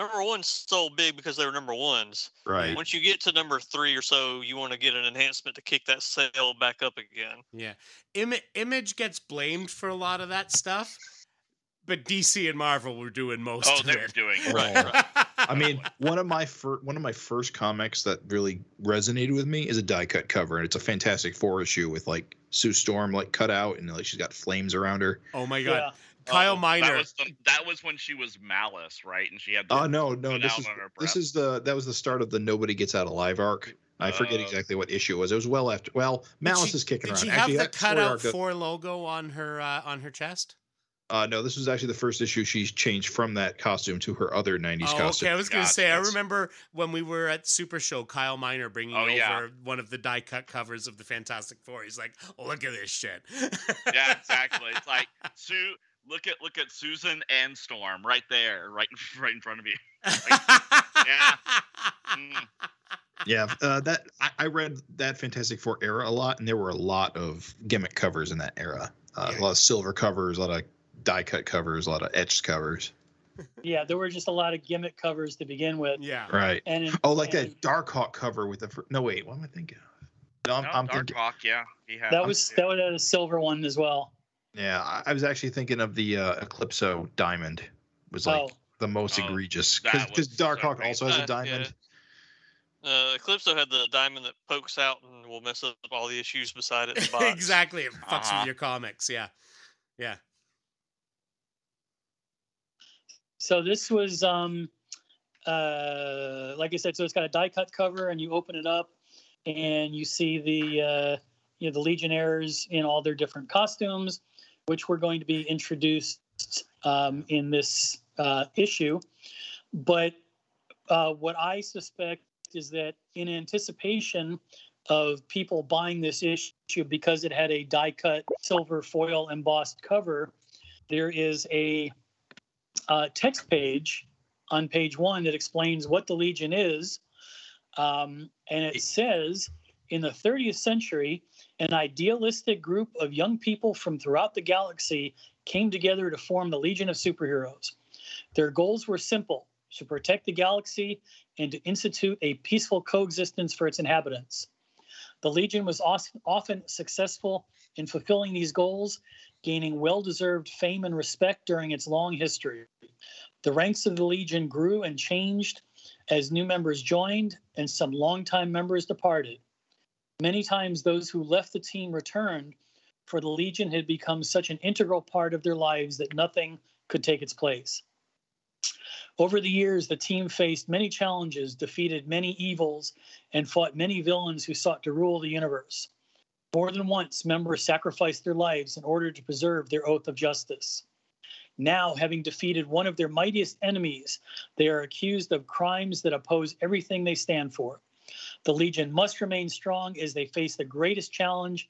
Number one's so big because they were number ones. Right. Once you get to number three or so, you want to get an enhancement to kick that sale back up again. Yeah. Im- image gets blamed for a lot of that stuff, but DC and Marvel were doing most Oh, of they were it. doing it. Right, right. I mean, one of my fir- one of my first comics that really resonated with me is a die cut cover, and it's a Fantastic Four issue with like Sue Storm like cut out, and like she's got flames around her. oh my god. yeah. Kyle Oh, Miner. That was, the, that was when she was Malice, right? And she had. The, Oh no, no, this is this is the that was the start of the Nobody Gets Out Alive arc. I forget Oh. exactly what issue it was. It was well after. Well, Malice she- is kicking Did around. she Actually, have the that story cutout arc four logo on her uh, on her chest? Uh, no, this was actually the first issue she's changed from that costume to her other '90s Oh, costume. okay. I was gonna Gotcha. say. I remember when we were at Super Show, Kyle Miner bringing Oh, over yeah. one of the die cut covers of the Fantastic Four. He's like, oh, "Look at this shit." yeah, exactly. It's like Sue. Look at look at Susan and Storm right there, right right in front of you. Yeah. Mm. Yeah, uh, that I, I read that Fantastic Four era a lot, and there were a lot of gimmick covers in that era. Uh, Yeah. A lot of silver covers, a lot of die cut covers, a lot of etched covers. Yeah, there were just a lot of gimmick covers to begin with. yeah. Right. And in, Oh, like and that Darkhawk cover with the. No, wait. What am I thinking of? No, I'm, No, I'm Dark thinking. Hawk, yeah. He had That was that was a silver one as well. Yeah, I, I was actually thinking of the uh, Eclipso diamond. Was like oh, the most Oh, egregious because was so Darkhawk also has Uh, a diamond. yeah. Uh, Eclipso had the diamond that pokes out and will mess up all the issues beside it. In the box. exactly. It fucks Uh-huh. with your comics. Yeah. Yeah. so this was um, uh, like I said, so it's got a die cut cover, and you open it up, and you see the uh, you know the Legionnaires in all their different costumes, which were going to be introduced um, in this uh, issue. But uh, what I suspect is that in anticipation of people buying this issue because it had a die cut silver foil embossed cover, there is a uh, text page on page one that explains what the Legion is. Um, and it says in the 30th century, an idealistic group of young people from throughout the galaxy came together to form the Legion of Superheroes. Their goals were simple to protect the galaxy and to institute a peaceful coexistence for its inhabitants. The Legion was often successful in fulfilling these goals, gaining well deserved fame and respect during its long history. The ranks of the Legion grew and changed as new members joined and some longtime members departed. Many times, those who left the team returned, for the Legion had become such an integral part of their lives that nothing could take its place. Over the years, the team faced many challenges, defeated many evils, and fought many villains who sought to rule the universe. More than once, members sacrificed their lives in order to preserve their oath of justice. Now, having defeated one of their mightiest enemies, they are accused of crimes that oppose everything they stand for. The Legion must remain strong as they face the greatest challenge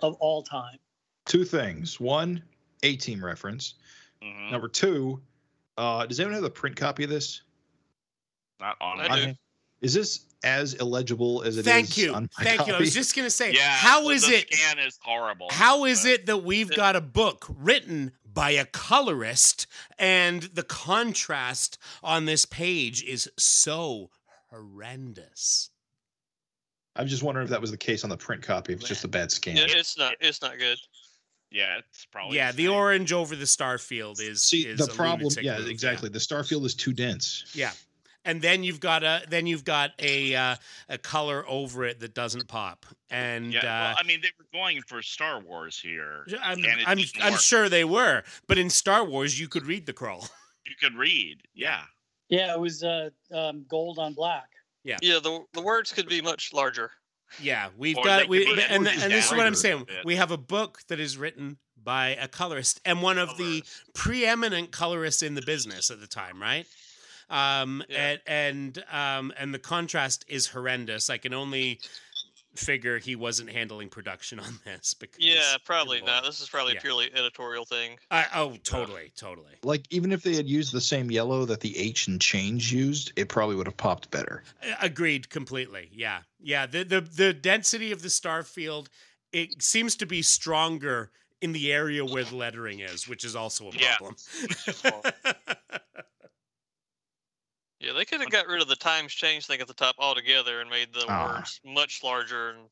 of all time. Two things. One, A team reference. Mhm. Number two, uh, does anyone have the print copy of this? Not on I it. do. I- Is this as illegible as it is? Thank you. on my Thank you. I was just gonna say, Yeah. how the- is the it? Scan is horrible. How is it that we've got a book written by a colorist and the contrast on this page is so horrendous? I'm just wondering if that was the case on the print copy. If it's just a bad scan. Yeah, it's not. It's not good. Yeah, it's probably. yeah, the same. orange over the Starfield is See is the a problem. Yeah, move, exactly. The Starfield is too dense. Yeah. And then you've got a then you've got a uh, a color over it that doesn't pop. And Yeah, uh, well, I mean, they were going for Star Wars here. I'm and it I'm, I'm sure they were, but in Star Wars you could read the crawl. You could read. Yeah. Yeah, it was uh, um, gold on black. Yeah, Yeah. the the words could be much larger. Yeah, we've Or got we, could be and, and this is what I'm saying. a. We have a book that is written by a colorist and one of the preeminent colorists in the business at the time, right? Um, Yeah. and and um, and the contrast is horrendous. I can only figure he wasn't handling production on this because Yeah, probably not. This is probably Yeah. a purely editorial thing. I, oh, totally, totally. Like even if they had used the same yellow that the H and change used, it probably would have popped better. Uh, Agreed completely. Yeah. Yeah. The the the density of the star field it seems to be stronger in the area where the lettering is, which is also a problem. is wrong. Yeah, they could have got rid of the times change thing at the top altogether and made the Ah. words much larger and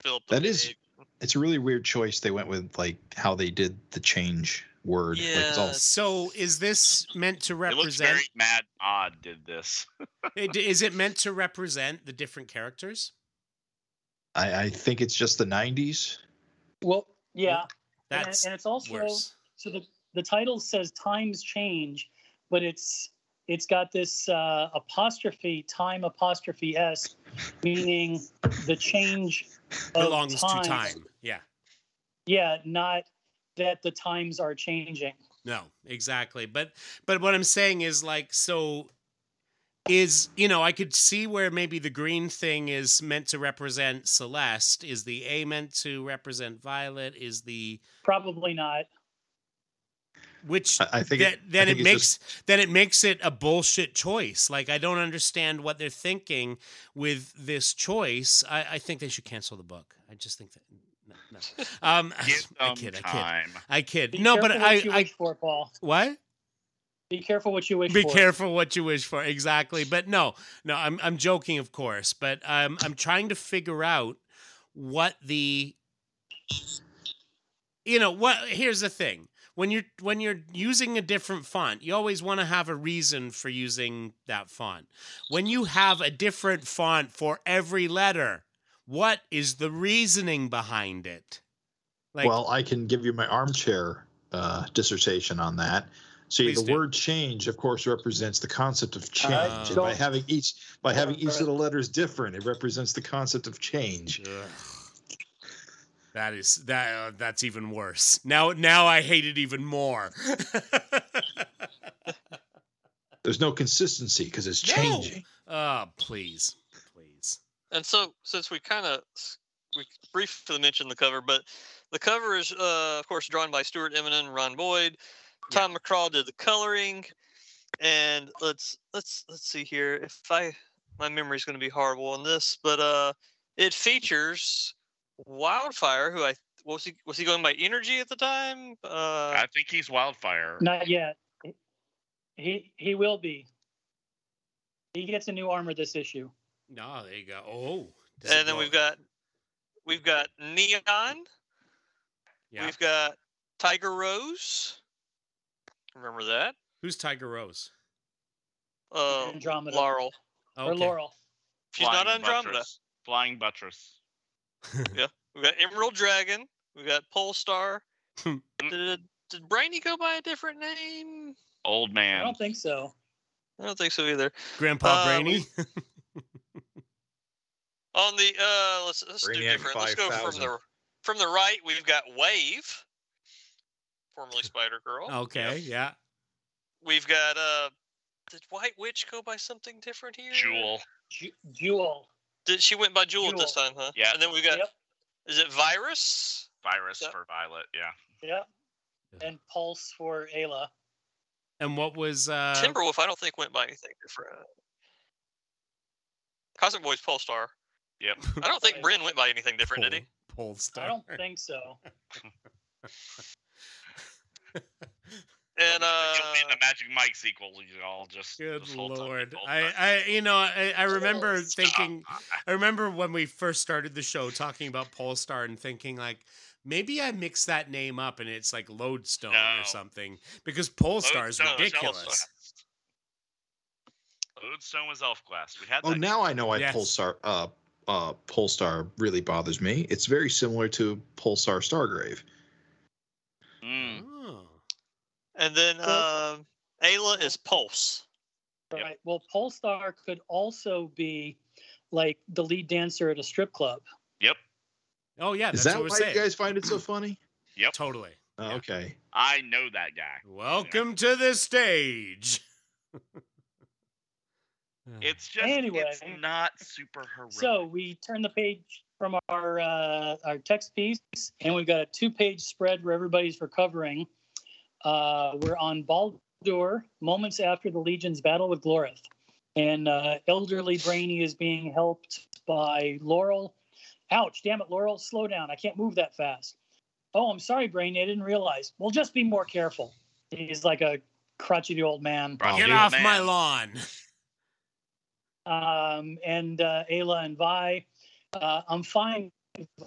fill up the That is- page. It's a really weird choice. They went with like how they did the change word. Like, all, Yeah. so is this meant to represent? It looks represent very Mad Odd did this. it- is it meant to represent the different characters? I, I think it's just the '90s. Well, yeah, and, That's and it's also worse. so the the title says times change, but it's it's got this uh, apostrophe time apostrophe s, meaning the change of Belongs time. to time. Yeah. Yeah, not that the times are changing. No, exactly. But but what I'm saying is like so is you know I could see where maybe the green thing is meant to represent Celeste. Is the A meant to represent Violet? Is the Probably not. Which I, I think that, it, I then think it makes just- then it makes it a bullshit choice. Like I don't understand what they're thinking with this choice. I, I think they should cancel the book. I just think that. No, no. Um, Give I them kid, I kid, time. I kid. Be No, but I, you I wish for, Paul. what? Be careful what you wish Be for. careful what you wish for. Exactly. But no, no, I'm I'm joking, of course. But I'm I'm trying to figure out what the you know what here's the thing when you're when you're using a different font you always want to have a reason for using that font when you have a different font for every letter what is the reasoning behind it like well, I can give you my armchair uh, dissertation on that. So Please the do. word change, of course, represents the concept of change. Uh, and by having each by having each Right. of the letters different, it represents the concept of change. Ugh. That is that uh, that's even worse. Now now I hate it even more. There's no consistency because it's No. changing. oh, please. Please. And so, since we kind of we briefly mentioned the cover, but the cover is, uh, of course, drawn by Stuart Immonen and Ron Boyd. Tom McCraw did the coloring, and let's let's let's see here. If I my memory's going to be horrible on this, but uh, it features Wildfire, who I was he was he going by Energy at the time? Uh, I think he's Wildfire. Not yet. He he will be. He gets a new armor this issue. No, there you go. Oh. and then go- we've got we've got Neon. yeah. We've got Tiger Rose. Remember that? Who's Tiger Rose? Uh, Andromeda Laurel. Okay. or Laurel. She's not Flying Andromeda. Buttress. Flying Buttress. We've got Emerald Dragon. We've got Polestar. Did, did Brainy go by a different name? Old man. I don't think so. I don't think so either. Grandpa Uh, Brainy. On the uh, let's let's do Brainiac different. Let's go from the from the right. We've got Wave, formerly Spider Girl. okay, yeah. We've got uh, did White Witch go by something different here? Jewel. Ju- Jewel. Did she went by Jewel, this time, huh? Yeah. And then we got Yep. is it Virus? Virus Yeah. for Violet. Yeah. Yeah. And Pulse for Ayla. And what was uh Timberwolf, I don't think went by anything different. Cosmic Boy's Polestar. Yep. I don't think Bryn went by anything different, did he? Pol- Polestar. I don't think so. And uh, You'll be in the Magic Mike sequel. You all just. Good this whole time, lord. I. I you know, I, I remember Stop. thinking I remember when we first started the show talking about Polestar and thinking like maybe I mixed that name up and it's like Lodestone No. or something because Polestar is Lodestone was ridiculous. Elfquest. Lodestone was Elfquest. We had Oh, that. now I know why Yes. Pulsar uh, uh, Polestar really bothers me. It's very similar to Pulsar Stargrave. Mm. And then Well- um, Ayla is Pulse. Yep. Right. Well, Polestar could also be like the lead dancer at a strip club. Yep. Oh yeah, Is that's that what why we're you saying. guys find it so funny? Yep. Totally. Oh, Yeah. Okay. I know that guy. Welcome to the stage. It's just. Anyway. It's not super heroic. So we turn the page from our uh, our text piece, and we've got a two-page spread where everybody's recovering. Uh, we're on Baldur, moments after the Legion's battle with Glorith, and uh, elderly Brainy is being helped by Laurel. Ouch! Damn it, Laurel, slow down. I can't move that fast. Oh, I'm sorry, Brainy. I didn't realize. Well, just be more careful. He's like a crotchety old man. Rocky Get off man. my lawn. um, and uh, Ayla and Vi. Uh, I'm fine,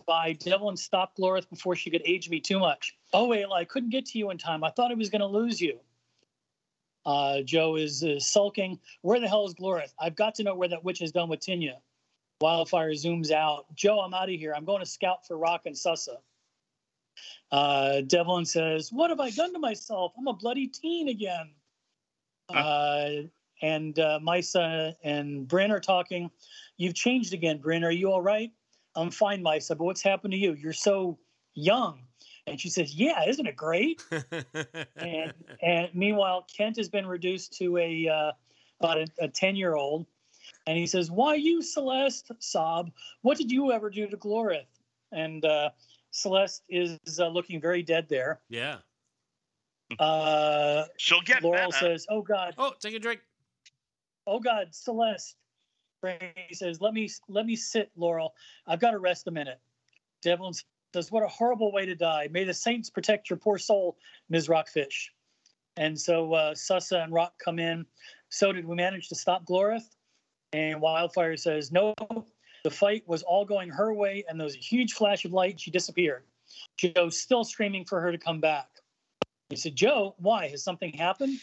Vi. Devlin stopped Glorith before she could age me too much. Oh, Ayla, I couldn't get to you in time. I thought I was going to lose you. Uh, Joe is, is sulking. Where the hell is Glorith? I've got to know where that witch is done with Tinya. Wildfire zooms out. Joe, I'm out of here. I'm going to scout for Rokk and Sussa. Uh, Devlin says, What have I done to myself? I'm a bloody teen again. Uh, and uh, Misa and Bryn are talking. You've changed again, Bryn. Are you all right? I'm fine, Misa, but what's happened to you? You're so young. And she says, Yeah, isn't it great? and, and meanwhile, Kent has been reduced to a uh, about a 10 year old. And he says, Why you, Celeste? Sob, what did you ever do to Glorith? And uh, Celeste is uh, looking very dead there. yeah. Uh, She'll get Laurel better. says, "Oh God, Oh, take a drink. oh God, Celeste." He says, "Let me let me sit, Laurel. I've got to rest a minute." Devlin says, "What a horrible way to die. May the saints protect your poor soul, Ms. Rockfish." And so uh, Sussa and Rokk come in. So did we manage to stop Glorith? And Wildfire says, "No, the fight was all going her way, and there was a huge flash of light. She disappeared. Joe's still screaming for her to come back." He said, Joe, why? Has something happened?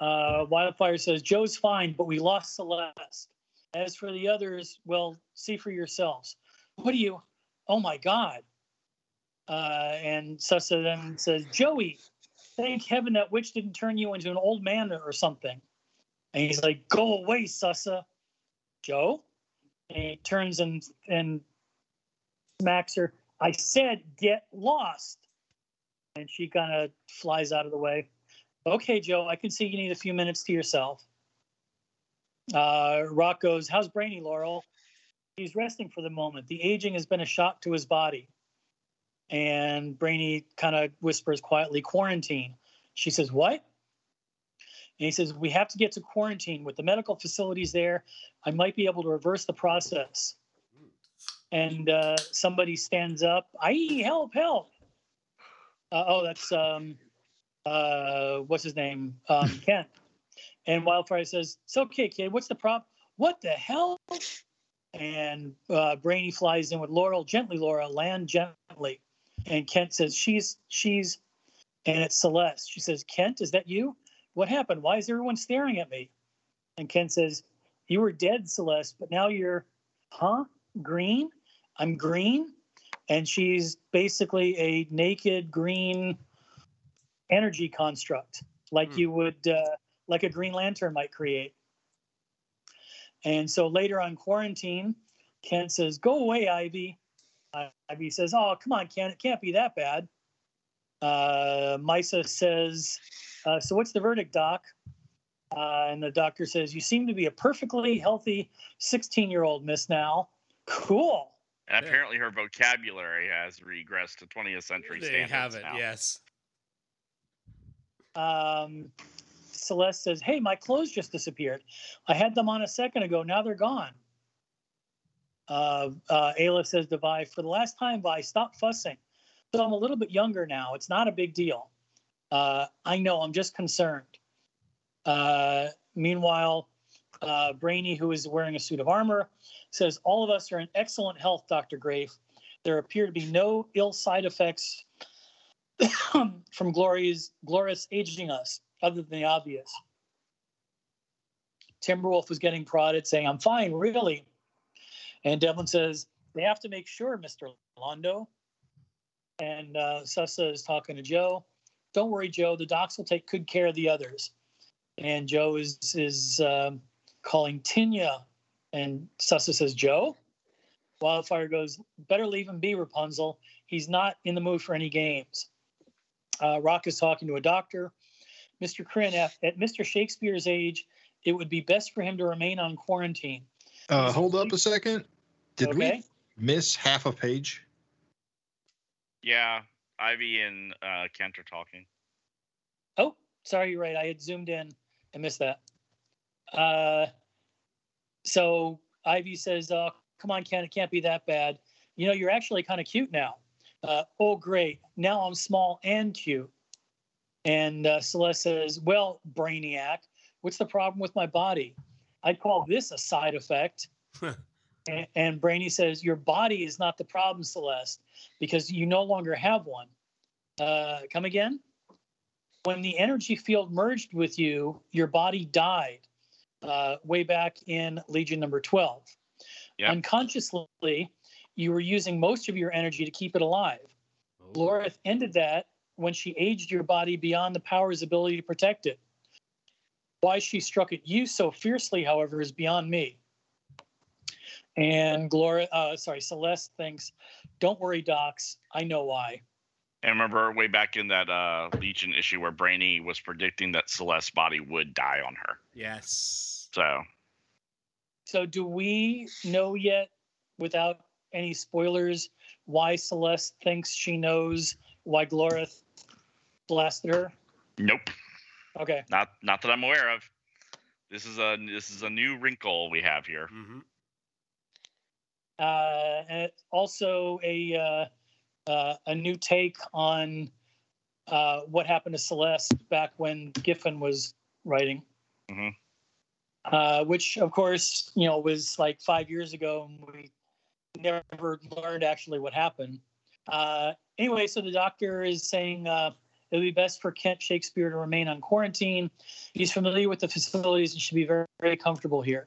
Uh, Wildfire says, Joe's fine, but we lost Celeste. As for the others, well, see for yourselves. What do you? Oh my God. Uh, and Sussa then says, Joey, thank heaven that witch didn't turn you into an old man or something. And he's like, go away, Sussa. Joe? And he turns and, and smacks her. I said, get lost and she kind of flies out of the way. Okay, Joe, I can see you need a few minutes to yourself. Uh, Rokk goes, How's Brainy, Laurel? He's resting for the moment. The aging has been a shock to his body. And Brainy kind of whispers quietly, Quarantine. She says, What? And he says, We have to get to quarantine. With the medical facilities there, I might be able to reverse the process. And uh, somebody stands up, I help, help. Uh, oh, that's um, uh, what's his name? Um, Kent. And Wildfire says, "It's okay, kid. What's the problem? What the hell?" And uh, Brainy flies in with Laurel. Gently, Laura, Land gently. And Kent says, "She's she's," and it's Celeste. She says, "Kent, is that you? What happened? Why is everyone staring at me?" And Kent says, "You were dead, Celeste, but now you're, huh? Green? I'm green." and she's basically a naked green energy construct like Hmm. you would uh, like a green lantern might create and so later on quarantine kent says go away ivy ivy says oh come on kent it can't be that bad uh, misa says uh, so what's the verdict doc uh, and the doctor says you seem to be a perfectly healthy 16 year old miss now cool And apparently her vocabulary has regressed to 20th century They standards. have it. now. Yes. um, Celeste says, "Hey, my clothes just disappeared. I had them on a second ago. Now they're gone." Uh, uh, Ayla says to Vi, "For the last time, Vi, stop fussing. So I'm a little bit younger now. It's not a big deal. Uh, I know. I'm just concerned." Uh, meanwhile, uh, Brainy, who is wearing a suit of armor, says, "All of us are in excellent health, Doctor Grafe. There appear to be no ill side effects." from Glorith's glorious aging us, other than the obvious. Timberwolf was getting prodded, saying, I'm fine, really. And Devlin says, They have to make sure, Mr. Londo. And uh, Sussa is talking to Joe. Don't worry, Joe. The docs will take good care of the others. And Joe is is um, calling Tinya, and Sussa says, Joe. Wildfire goes, Better leave him be, Rapunzel. He's not in the mood for any games. Uh, Rokk is talking to a doctor. Mr. Krinn, at, at Mr. Shakespeare's age, it would be best for him to remain on quarantine. Uh, hold up a second. Did okay. we miss half a page? Yeah, Ivy and uh, Kent are talking. Oh, sorry, you're right. I had zoomed in and missed that. Uh, so Ivy says, uh, "Come on, Kent, it can't be that bad. You know, you're actually kind of cute now." Uh, oh, great! Now I'm small and cute. And uh, Celeste says, "Well, Brainiac, what's the problem with my body? I'd call this a side effect." and, and Brainy says, "Your body is not the problem, Celeste, because you no longer have one." Uh, come again? when the energy field merged with you, your body died uh, way back in Legion number 12. Yeah. Unconsciously, you were using most of your energy to keep it alive. Oh. Glorith ended that when she aged your body beyond the power's ability to protect it. Why she struck at you so fiercely, however, is beyond me. And Gloria, uh, sorry, Celeste thinks, "Don't worry, Docs. I know why." And remember way back in that uh, Legion issue where Brainy was predicting that Celeste's body would die on her. Yes. So So, do we know yet, without any spoilers, why Celeste thinks she knows why Glorith blasted her? Nope, Okay. not not that I'm aware of. This is a this is a new wrinkle we have here. Mhm. Uh, and also a uh, uh, a new take on uh, what happened to Celeste back when Giffen was writing. mm-hmm. Uh, which, of course, you know, was like five years ago, and we never learned actually what happened. Anyway, so the doctor is saying uh, it would be best for Kent Shakespeare to remain on quarantine. He's familiar with the facilities and should be very, very comfortable here.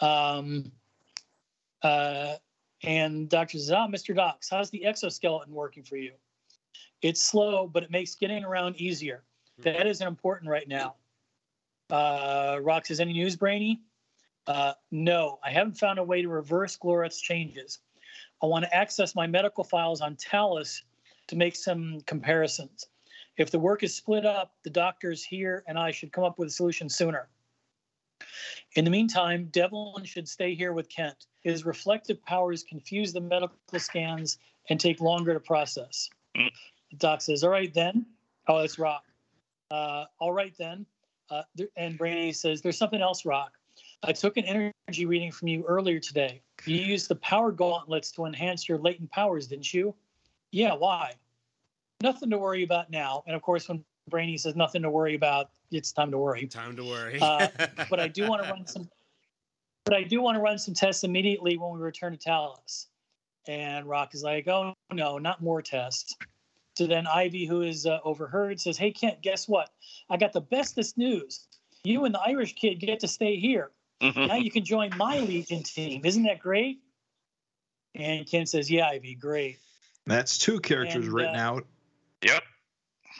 Um, uh, and Doctor says, ah, Mr. Dox, how's the exoskeleton working for you? It's slow, but it makes getting around easier. That isn't important right now. Uh, Rokk says, any news, Brainy? Uh, no, I haven't found a way to reverse Glorith's changes. I want to access my medical files on Talus to make some comparisons. If the work is split up, the doctors here and I should come up with a solution sooner. In the meantime, Devlin should stay here with Kent. His reflective powers confuse the medical scans and take longer to process. The doc says, All right, then. Oh, that's Rokk. Uh, all right, then. Uh, and Brainy says, There's something else, Rokk. I took an energy reading from you earlier today. You used the power gauntlets to enhance your latent powers, didn't you? Yeah, why? Nothing to worry about now. And of course, when Brainy says nothing to worry about, it's time to worry. Time to worry. Uh, but I do want to run some. But I do want to run some tests immediately when we return to Talus. And Rokk is like, "Oh no, not more tests." So then Ivy, who is uh, overheard, says, "Hey Kent, guess what? I got the bestest news. You and the Irish kid get to stay here. Now you can join my Legion team. Isn't that great?" And Kent says, "Yeah, Ivy, great." That's two characters And, written uh, out. Yep.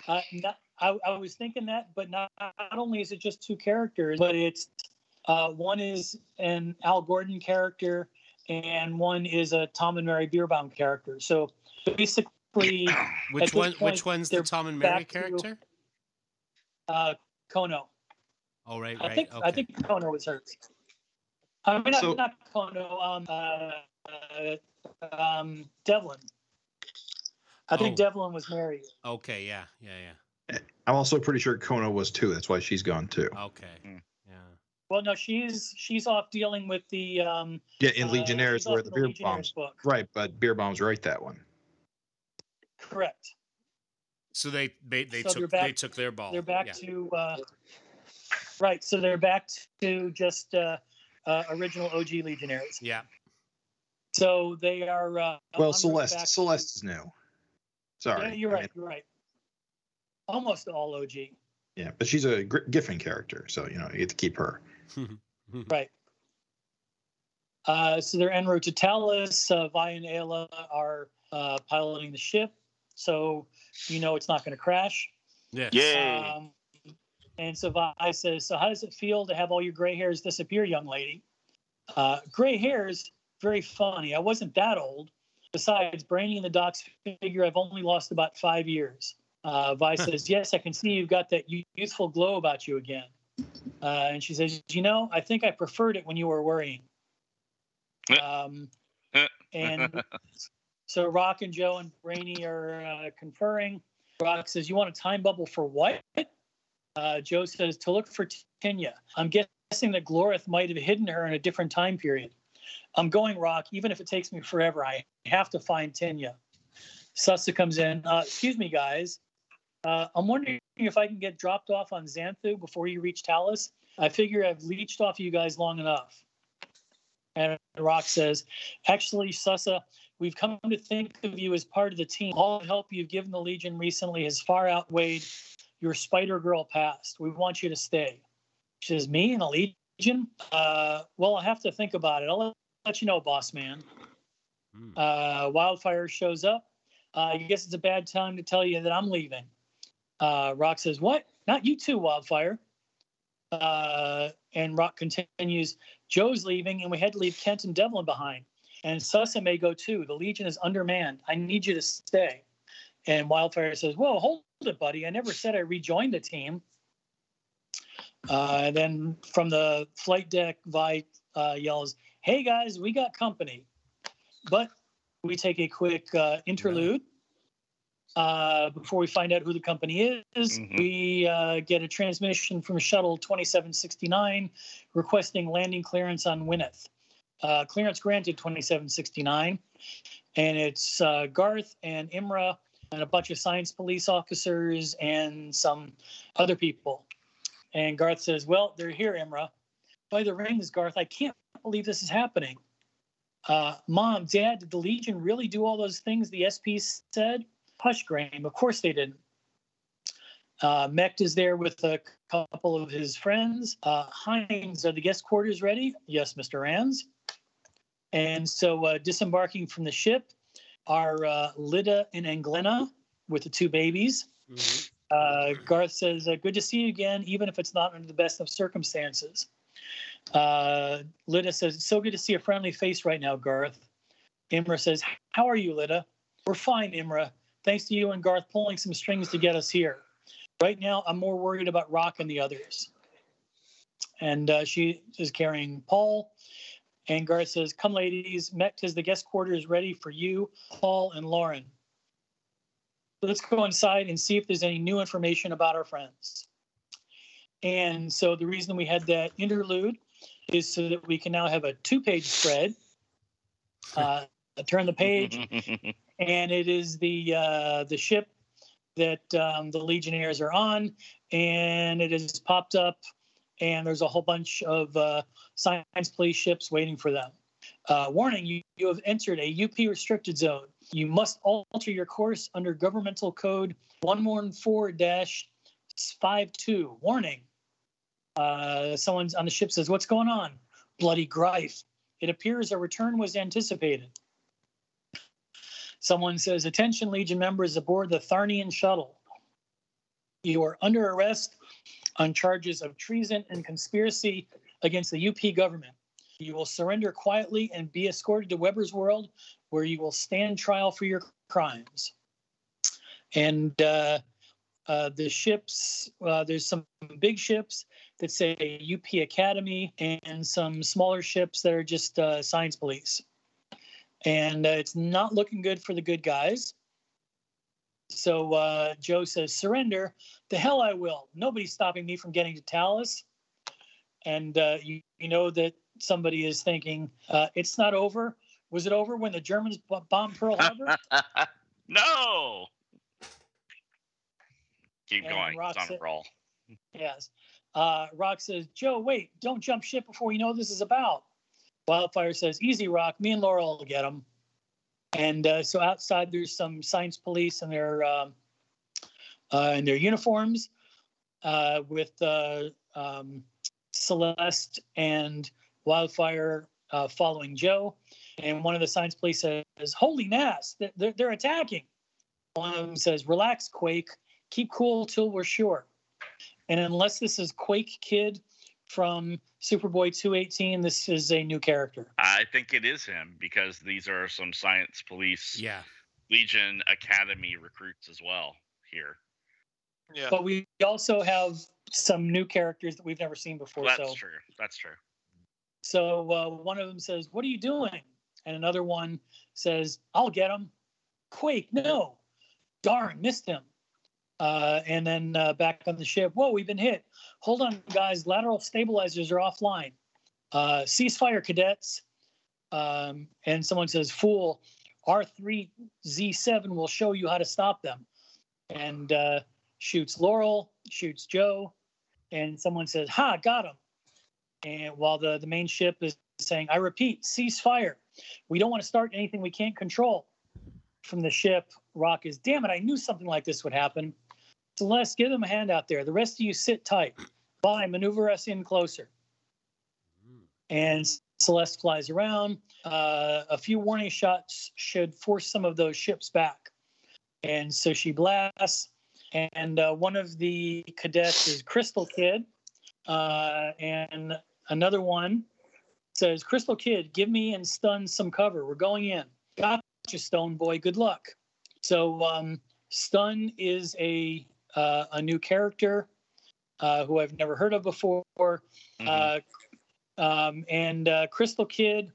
Uh, not, I, I was thinking that, but not, not only is it just two characters, but it's uh, one is an Al Gordon character and one is a Tom and Mary Bierbaum character. So basically, which one? point, which one's the Tom and Mary back to- character? uh, Kono. Oh right, I think okay. I think Kono was hers. I mean, not, So- not Kono. Um, uh, uh, um, Devlin. I think Oh. Devlin was married. Okay. Yeah. Yeah. Yeah. I'm also pretty sure Kono was too. That's why she's gone too. Okay. Mm. Yeah. Well, no, she's she's off dealing with the um, Yeah, in uh, Legionnaires she's off where in the Bierbaums. book. Right, but Bierbaums write that one. Correct. So they they, they So took back- they took their ball. They're back yeah. to uh, right. So they're back to just uh, uh, original OG Legionnaires. Yeah. So they are. Uh, Well, Celeste. Celeste is new. Sorry. Yeah, you're I right. mean, You're right. Almost all OG. yeah, but she's a Giffen character, so you know you get to keep her. Right. Uh, so they're en route to Talus. Uh, Vi and Ayla are uh, piloting the ship, so you know it's not going to crash. Yeah. Yay. Um, and so Vi says, "So how does it feel to have all your gray hairs disappear, young lady?" Uh, gray hairs, very funny. I wasn't that old. Besides, Brainy and the docs figure I've only lost about five years. Uh, Vi says, "Yes, I can see you've got that youthful glow about you again." Uh, and she says, "You know, I think I preferred it when you were worrying." Um, and so Rokk and Joe and Brainy are uh, conferring. Rokk says, "You want a time bubble for what?" Uh, Joe says, "To look for Tinya. I'm guessing that Glorith might have hidden her in a different time period. I'm going, Rokk, even if it takes me forever. I have to find Tinya. Sussa comes in. Uh, Excuse me, guys. Uh, I'm wondering if I can get dropped off on Xanthu before you reach Talus. I figure I've leached off you guys long enough. And Rokk says, Actually, Sussa, we've come to think of you as part of the team. All the help you've given the Legion recently has far outweighed your Spider Girl past. We want you to stay. She says, Me and the Legion? Uh, well, I'll have to think about it. I'll let, you know, boss man. Hmm. Uh, Wildfire shows up. Uh, I guess it's a bad time to tell you that I'm leaving. Uh, Rokk says, What? Not you too, Wildfire. Uh, and Rokk continues, Joe's leaving, and we had to leave Kent and Devlin behind. And Sussa may go too. The Legion is undermanned. I need you to stay. And Wildfire says, Whoa, hold it, buddy. I never said I rejoined the team. Uh, and then from the flight deck, Vi uh, yells, Hey guys, we got company. But we take a quick uh, interlude. Uh, before we find out who the company is, Mhm. we uh, get a transmission from Shuttle 2769 requesting landing clearance on Winath. Uh, clearance granted 2769, and it's uh, Garth and Imra and a bunch of science police officers and some other people. And Garth says, Well, they're here, Imra. By the rings, Garth, I can't believe this is happening. Uh, Mom, Dad, did the Legion really do all those things the SP said? Hush, Graym. Of course they didn't. Uh, Mekt is there with a couple of his friends. Uh, Hines, are the guest quarters ready? Yes, Mr. Ranzz. And so, uh, disembarking from the ship are uh, Lida and Anglena with the two babies. Mhm. Uh, Garth says, uh, "Good to see you again, even if it's not under the best of circumstances." Uh, says, "It's so good to see a friendly face right now, Garth." Imra says, "How are you, Lydda?" "We're fine, Imra. Thanks to you and Garth pulling some strings to get us here. Right now, I'm more worried about Rokk and the others." And uh, she is carrying Paul. And Garth says, "Come, ladies. Mekt has the guest quarters ready for you, Paul, and Lauren." Let's go inside and see if there's any new information about our friends. And so the reason we had that interlude is so that we can now have a two-page spread. Uh, turn the page, and it is the uh, the ship that um, the Legionnaires are on, and it has popped up, and there's a whole bunch of uh, science police ships waiting for them. Uh, warning: you, you have entered a UP restricted zone. You must alter your course under governmental code 114-52. Warning. Uh, someone's on the ship says, What's going on? Bloody grife. It appears a return was anticipated. Someone says, Attention, Legion members aboard the Tharnian shuttle. You are under arrest on charges of treason and conspiracy against the UP government. You will surrender quietly and be escorted to Weber's World, where you will stand trial for your crimes. And uh, uh, the ships, uh, there's some big ships that say UP Academy and some smaller ships that are just uh, science police. And uh, it's not looking good for the good guys. So uh, Joe says, surrender. The hell I will. Nobody's stopping me from getting to Talus. And uh, you, you know that somebody is thinking, uh, it's not over. Was it over when the Germans bombed Pearl Harbor? no. Keep And going. Rock It's on a roll. yes. Uh, Rokk says, Joe, wait, don't jump ship before you know what this is about. Wildfire says, easy, Rokk. Me and Laurel will get them. And uh, so outside, there's some science police in their um, uh, in their uniforms uh, with uh, um, Celeste and Wildfire uh, following Joe. And one of the science police says, "Holy Nas, they're- they're, they're attacking." One of them says, "Relax, Quake. Keep cool till we're sure." And unless this is Quake Kid from Superboy 218, this is a new character. I think it is him because these are some science police Yeah. Legion Academy recruits as well here. Yeah. But we also have some new characters that we've never seen before. So that's so, true. That's true. so uh, one of them says, "What are you doing?" And another one says, "I'll get him." Quake, no, darn, missed him. Uh, and then uh, back on the ship, whoa, we've been hit. Hold on, guys, lateral stabilizers are offline. Uh, ceasefire, cadets. Um, and someone says, "Fool, R3Z7 will show you how to stop them." And uh, shoots Laurel, shoots Joe, and someone says, "Ha, got him." And while the, the main ship is saying, I repeat, cease fire. We don't want to start anything we can't control. From the ship, Rokk is, damn it, I knew something like this would happen. Celeste, give them a hand out there. The rest of you sit tight. Bye, maneuver us in closer. And Celeste flies around. Uh, a few warning shots should force some of those ships back. And so she blasts. And uh, one of the cadets is Crystal Kid. Uh, and another one says, Crystal Kid, give me and Stun some cover. We're going in. Gotcha, Stone Boy. Good luck. So um, Stun is a uh, a new character uh, who I've never heard of before. Mhm. Uh, um, and uh, Crystal Kid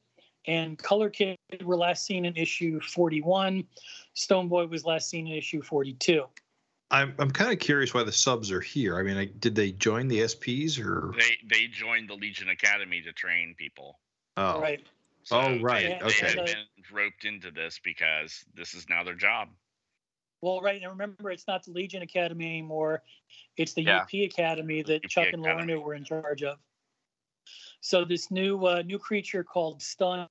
and Color Kid were last seen in issue 41. Stone Boy was last seen in issue 42. I'm I'm kind of curious why the subs are here. I mean, like, did they join the SPs or? They they joined the Legion Academy to train people. Oh, Right. Oh, right, They, okay. they had been roped into this because this is now their job. Well, right. And remember, it's not the Legion Academy anymore. It's the Yeah. UP Academy that UP Chuck and Lorna were in charge of. So this new uh, new creature called Stun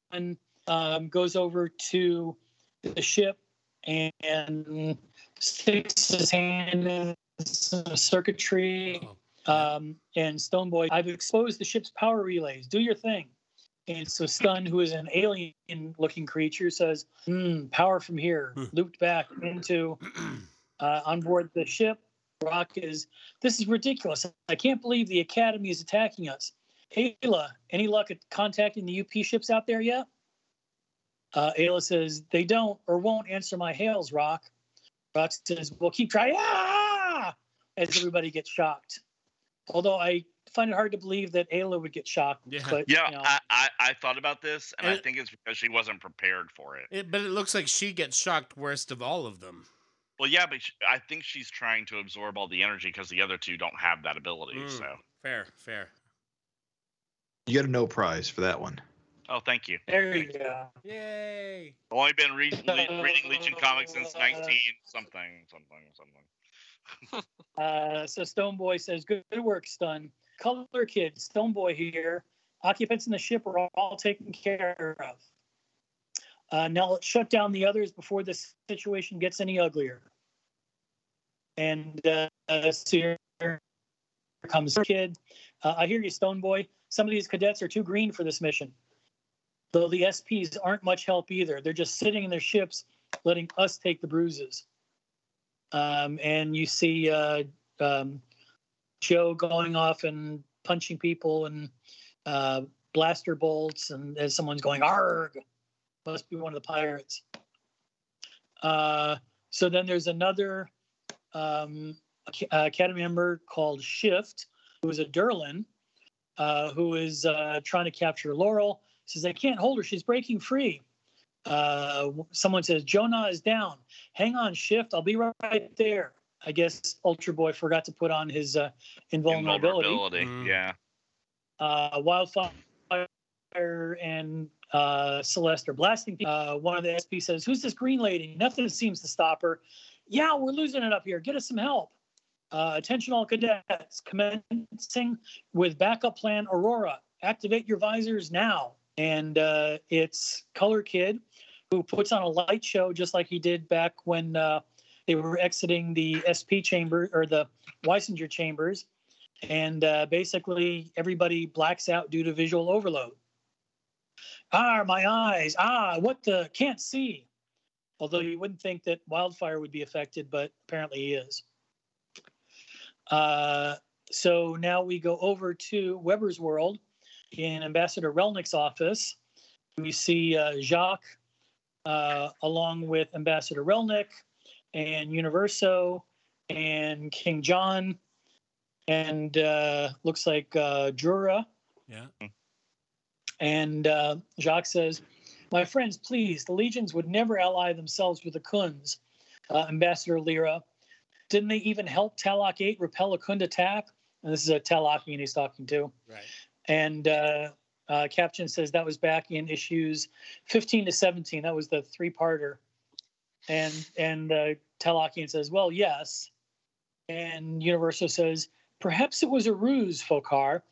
um, goes over to the ship and sticks his hand in some circuitry. Oh, Um, and Stoneboy, I've exposed the ship's power relays. Do your thing. And so Stun, who is an alien-looking creature, says, hmm, "Power from here." Hmm. Looped back into uh, on board the ship. Rokk is, "This is ridiculous. I can't believe the Academy is attacking us." Ayla, any luck at contacting the UP ships out there yet? Uh, Ayla says, "They don't or won't answer my hails." Rokk. Rokk says, "Well, keep trying." Ah! As everybody gets shocked. Although I find it hard to believe that Ayla would get shocked. Yeah. But, Yeah, you know, I, I I thought about this, and I think it's because she wasn't prepared for it. It, but it looks like she gets shocked worst of all of them. Well, yeah, but sh I think she's trying to absorb all the energy because the other two don't have that ability. Mm. So, Fair, fair. you got a no prize for that one. Oh, thank you. there you go. Yay! I've only been re- le- reading Legion comics since nineteen something something something. Uh, so Stoneboy says, "Good work, Stun. Color Kid, Stoneboy here. Occupants in the ship are all taken care of. Uh, now let's shut down the others before this situation gets any uglier." And uh, so here comes Kid. Uh, I hear you, Stoneboy. Some of these cadets are too green for this mission. Though the SPs aren't much help either. They're just sitting in their ships, letting us take the bruises. Um, and you see uh, um, Joe going off and punching people and uh, blaster bolts, and as someone's going, "Arg!" Must be one of the pirates. Uh, so then there's another um, uh, Academy member called Shift, who is a Durlan, uh, who is uh, trying to capture Laurel. Says, "I can't hold her; she's breaking free." Uh, someone says, "Jo Nah is down." Hang on, Shift. I'll be right there. I guess Ultra Boy forgot to put on his uh, invulnerability. Invulnerability, Mm. Yeah. Uh, Wildfire and uh, Celeste are blasting. Uh, one of the SP says, "Who's this green lady? Nothing seems to stop her." Yeah, we're losing it up here. Get us some help. Uh, attention, all cadets. Commencing with backup plan Aurora. Activate your visors now. And uh, it's Color Kid, who puts on a light show just like he did back when uh, they were exiting the SP chamber or the Weisinger chambers. And uh, basically, everybody blacks out due to visual overload. Ah, my eyes. Ah, what the? Can't see. Although you wouldn't think that wildfire would be affected, but apparently he is. Uh, so now we go over to Weber's World in Ambassador Relnick's office. We see uh, Jacques uh, along with Ambassador Relnick and Universo and King John and uh, looks like uh, Jura. Yeah. And uh, Jacques says, My friends, please, the legions would never ally themselves with the Khunds. Uh, Ambassador Lyra, didn't they even help Talok 8 repel a Khund attack? And this is a Talokian he's talking to. Right. And uh, uh, Captain says that was back in issues 15 to 17. That was the three parter. And and uh, Talokian says, Well, yes. And Universo says, Perhaps it was a ruse, Foccart,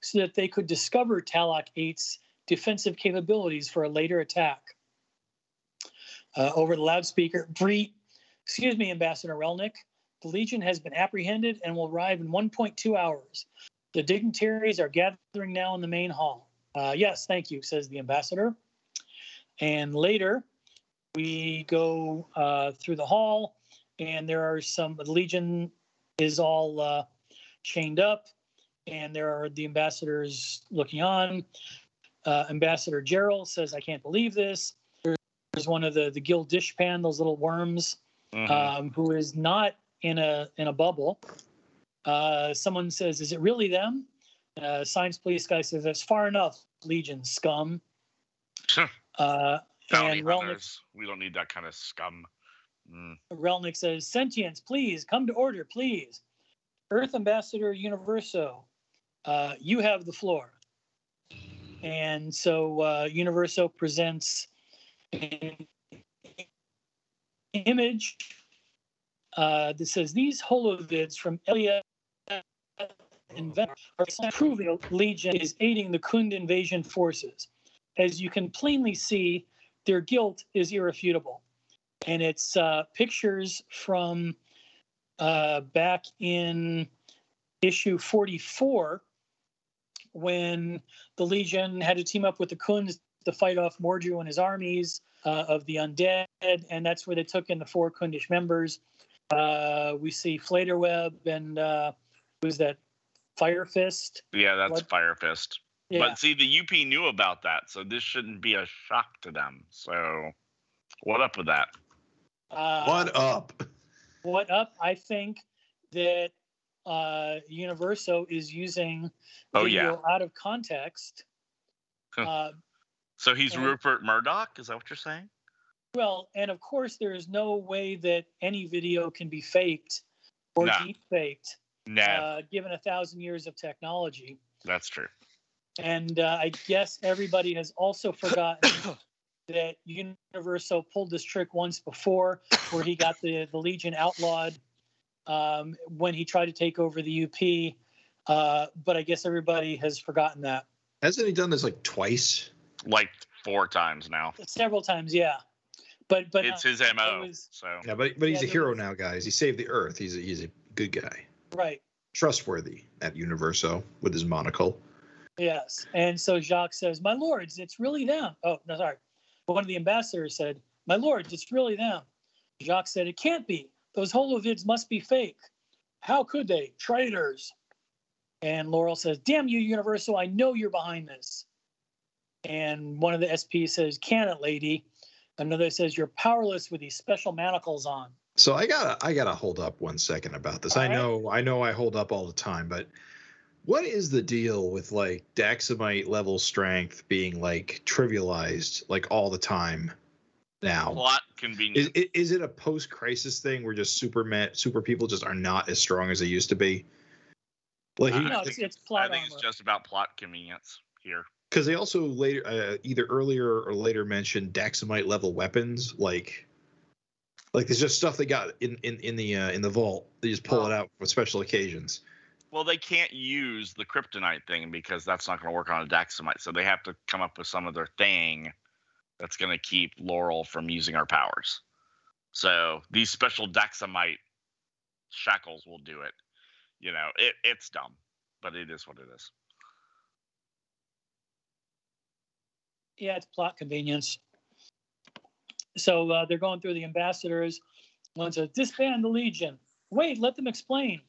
so that they could discover Talok 8's defensive capabilities for a later attack. Uh, over the loudspeaker, Breet, excuse me, Ambassador Relnick, the Legion has been apprehended and will arrive in 1.2 hours. The dignitaries are gathering now in the main hall. Uh, yes, thank you, says the ambassador. And later, we go uh, through the hall, and there are some, the Legion is all uh, chained up, and there are the ambassadors looking on. Uh, Ambassador Gerald says, I can't believe this. There's one of the, the Gil'Dishpan, those little worms, Mhm. um, who is not in a in a bubble. Uh, someone says, "Is it really them?" Uh, science police guy says, "That's far enough, Legion scum." uh, and Relnick. We don't need that kind of scum. Mm. Relnick says, Sentience, please come to order, please. Earth Ambassador Universo, uh, you have the floor. And so uh, Universo presents an image uh, that says these holovids from Elia are proving Legion is aiding the Khund invasion forces. As you can plainly see, their guilt is irrefutable. And it's uh, pictures from uh, back in issue 44 when the Legion had to team up with the Khunds to fight off Mordru and his armies uh, of the undead. And that's where they took in the four Khundish members. Uh, we see Flaterweb and uh, who's that? Fire Fist. Yeah, that's What- Fire Fist. Yeah. But see, the UP knew about that, so this shouldn't be a shock to them. So, what up with that? Uh, What up? What up? I think that uh, Universo is using Oh, video out of context. Huh. Uh, So he's And- Rupert Murdoch. Is that what you're saying? well, and of course, there is no way that any video can be faked or Nah. deep faked, No, uh, given a thousand years of technology. that's true. And uh, I guess everybody has also forgotten that Universo pulled this trick once before, where he got the, the Legion outlawed um, when he tried to take over the UP. Uh, but I guess everybody has forgotten that Hasn't he done this like twice? Like four times now. several times. Yeah, but but it's uh, his it mo. was- So Yeah, but but he's Yeah, a hero there now, guys. He saved the Earth. He's a, he's a good guy, right. trustworthy at Universo with his monocle. Yes. And so Jacques says, My lords, it's really them. Oh, no, sorry. One of the ambassadors said, My lords, it's really them. Jacques said, It can't be. Those holovids must be fake. How could they? Traitors. And Laurel says, Damn you, Universo. I know you're behind this. And one of the SPs says, Can it, lady? Another says, You're powerless with these special manacles on. So I gotta I gotta hold up one second about this. All I right. know I know I hold up all the time, but what is the deal with like Daxamite level strength being like trivialized like all the time now? plot Is, convenience. i- is it a post crisis thing where just super met, super people just are not as strong as they used to be? Like I No, think- it's, it's I plot think it's just about plot convenience here. because they also later uh, either earlier or later mentioned Daxamite level weapons like like there's just stuff they got in in in the uh, in the vault. They just pull it out for special occasions. Well, they can't use the kryptonite thing because that's not going to work on a Daxamite. So they have to come up with some other thing that's going to keep Laurel from using our powers. So these special Daxamite shackles will do it. You know, it, it's dumb, but it is what it is. yeah, it's plot convenience. So uh, they're going through the ambassadors. One says, disband the Legion. Wait, let them explain.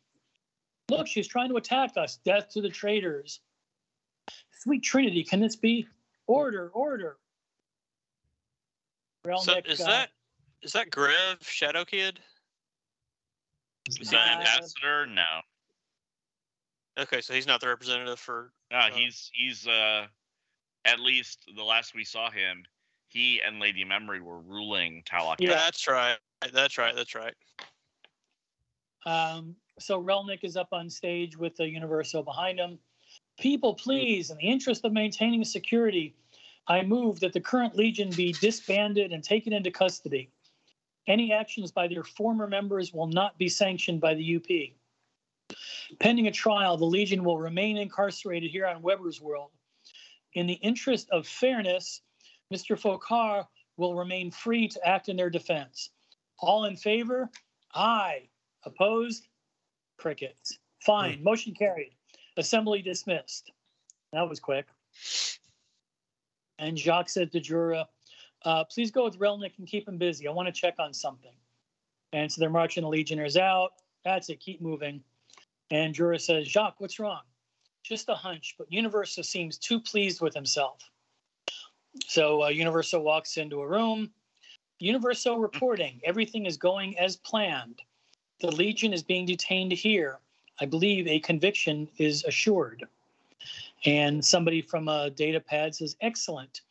Look, she's trying to attack us. Death to the traitors. Sweet Trinity, can this be? Order, order. So Relnick, is uh, that is that Grev Shadow Kid? Is that Uh, ambassador? No. Okay, so he's not the representative for. No, Uh, he's he's uh at least the last we saw him, he and Lady Memory were ruling Talok. Yeah. That's right. That's right. That's right. Um, so Relnick is up on stage with the Universo behind him. People, please, in the interest of maintaining security, I move that the current Legion be disbanded and taken into custody. Any actions by their former members will not be sanctioned by the UP. Pending a trial, the Legion will remain incarcerated here on Weber's World. In the interest of fairness, Mr. Foccart will remain free to act in their defense. All in favor? Aye. Opposed? Crickets. Fine. Motion carried. Assembly dismissed. That was quick. And Jacques said to Jura, uh, please go with Relnick and keep him busy. I want to check on something. And so they're marching the Legionnaires out. That's it. Keep moving. And Jura says, Jacques, what's wrong? Just a hunch, but Universo seems too pleased with himself. So uh, walks into a room. Universo reporting everything is going as planned. The Legion is being detained here. I believe a conviction is assured. And somebody from a data pad says, Excellent.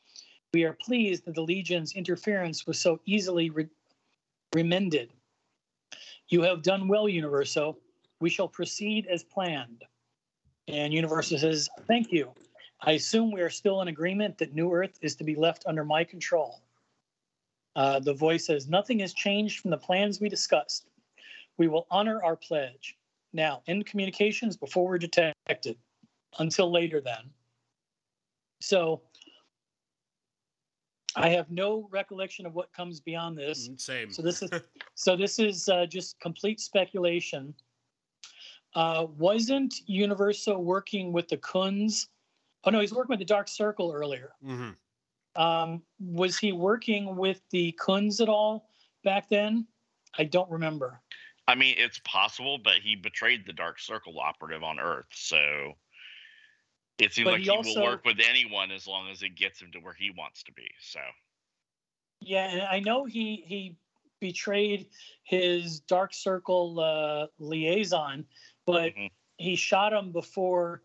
We are pleased that the Legion's interference was so easily re- remended. You have done well, Universo. We shall proceed as planned. And Universo says, Thank you. I assume we are still in agreement that New Earth is to be left under my control. Uh, the voice says, Nothing has changed from the plans we discussed. We will honor our pledge. Now, end communications before we're detected. Until later, then. So, I have no recollection of what comes beyond this. Mm, Same. So this is so this is uh, just complete speculation. Uh, wasn't Universo working with the Khunds? Oh no, he's working with the Dark Circle earlier. hmm Um, was he working with the Khunds at all back then? I don't remember. I mean, it's possible, but he betrayed the Dark Circle operative on Earth, so it seems But like he he, also- will work with anyone as long as it gets him to where he wants to be. So Yeah, and I know he he betrayed his Dark Circle uh, liaison, but Mhm. he shot him before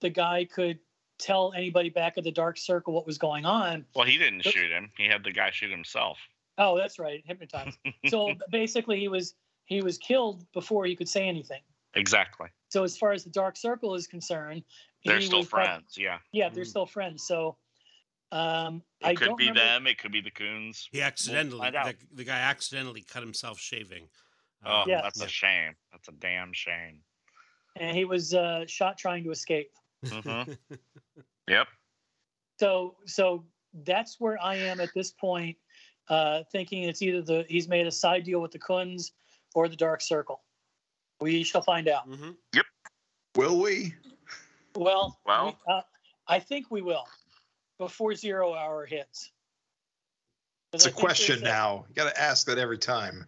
the guy could tell anybody back at the Dark Circle what was going on. well, he didn't But- shoot him. He had the guy shoot himself. Oh, that's right, hypnotized. so basically, he was he was killed before he could say anything. exactly. So as far as the Dark Circle is concerned, They're still was- friends. Yeah, Yeah, they're Mhm. still friends. So um, it I could don't be remember. them. It could be the Coons. He accidentally, find out. the, the guy accidentally cut himself shaving. Oh, Um, Yeah. that's a shame. That's a damn shame. And he was uh, shot trying to escape. Mhm. Yep. So so that's where I am at this point, uh, thinking it's either the he's made a side deal with the Khunds or the Dark Circle. We shall find out. hmm Will we? Well- Well, we- uh, I think we will before zero hour hits. It's I a question there's now. You got to ask that every time.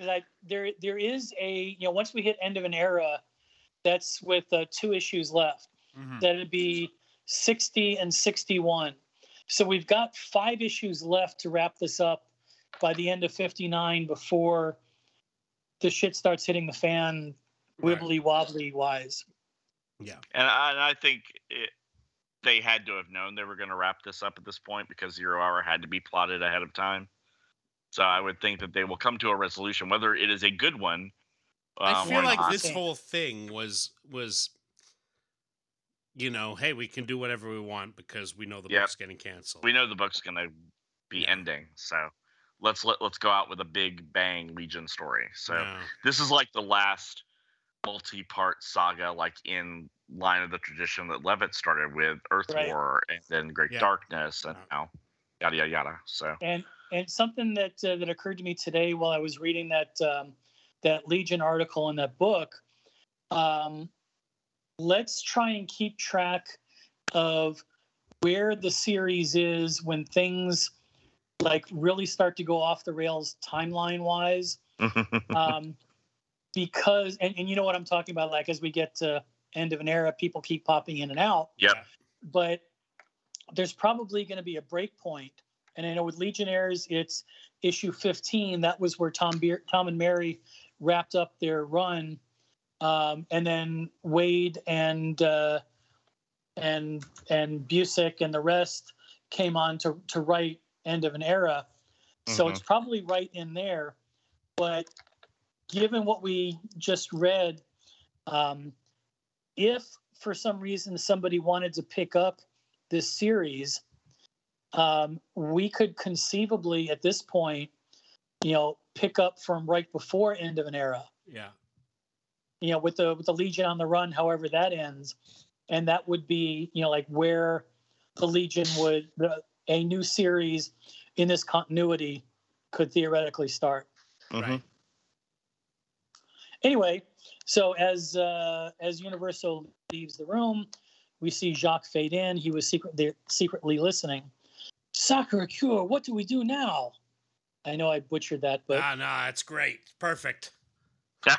Like there, there is a you know once we hit end of an era, that's with uh, two issues left. hmm That'd be sixty and sixty-one. So we've got five issues left to wrap this up by the end of fifty-nine before the shit starts hitting the fan, wibbly wobbly wise. Yeah. And I, and I think it, they had to have known they were going to wrap this up at this point because Zero Hour had to be plotted ahead of time. So I would think that they will come to a resolution, whether it is a good one. I um, feel like not. this whole thing was was you know, hey, we can do whatever we want because we know the Yep. book's getting canceled. we know the book's going to be Yeah. ending. So let's let let's go out with a big bang Legion story. So Yeah. this is like the last multi-part saga, like in line of the tradition that Levitz started with Earth Right. War and then Great Yeah. Darkness and Yeah. now yada yada yada. So And and something that uh, that occurred to me today while I was reading that um, that Legion article in that book. Um, let's try and keep track of where the series is when things like really start to go off the rails timeline wise. Um, because and, and you know what I'm talking about, like as we get to end of an era, people keep popping in and out Yep. but there's probably going to be a break point. And I know with Legionnaires, it's issue 15. That was where Tom Beer, Tom and Mary wrapped up their run, um, and then Waid and uh, and and Busick and the rest came on to to write End of an Era. So Mhm. it's probably right in there. But given what we just read, um, if for some reason somebody wanted to pick up this series, um, we could conceivably at this point, you know, pick up from right before end of an era. Yeah. You know, with the with the Legion on the run, however that ends, and that would be you know like where the Legion would the, a new series in this continuity could theoretically start. Mhm. Anyway, so as uh, as Universo leaves the room, we see Jacques fade in. He was secretly secretly listening. Sacré-Cœur, what do we do now? I know I butchered that, but ah, no, it's great. Perfect. Yeah.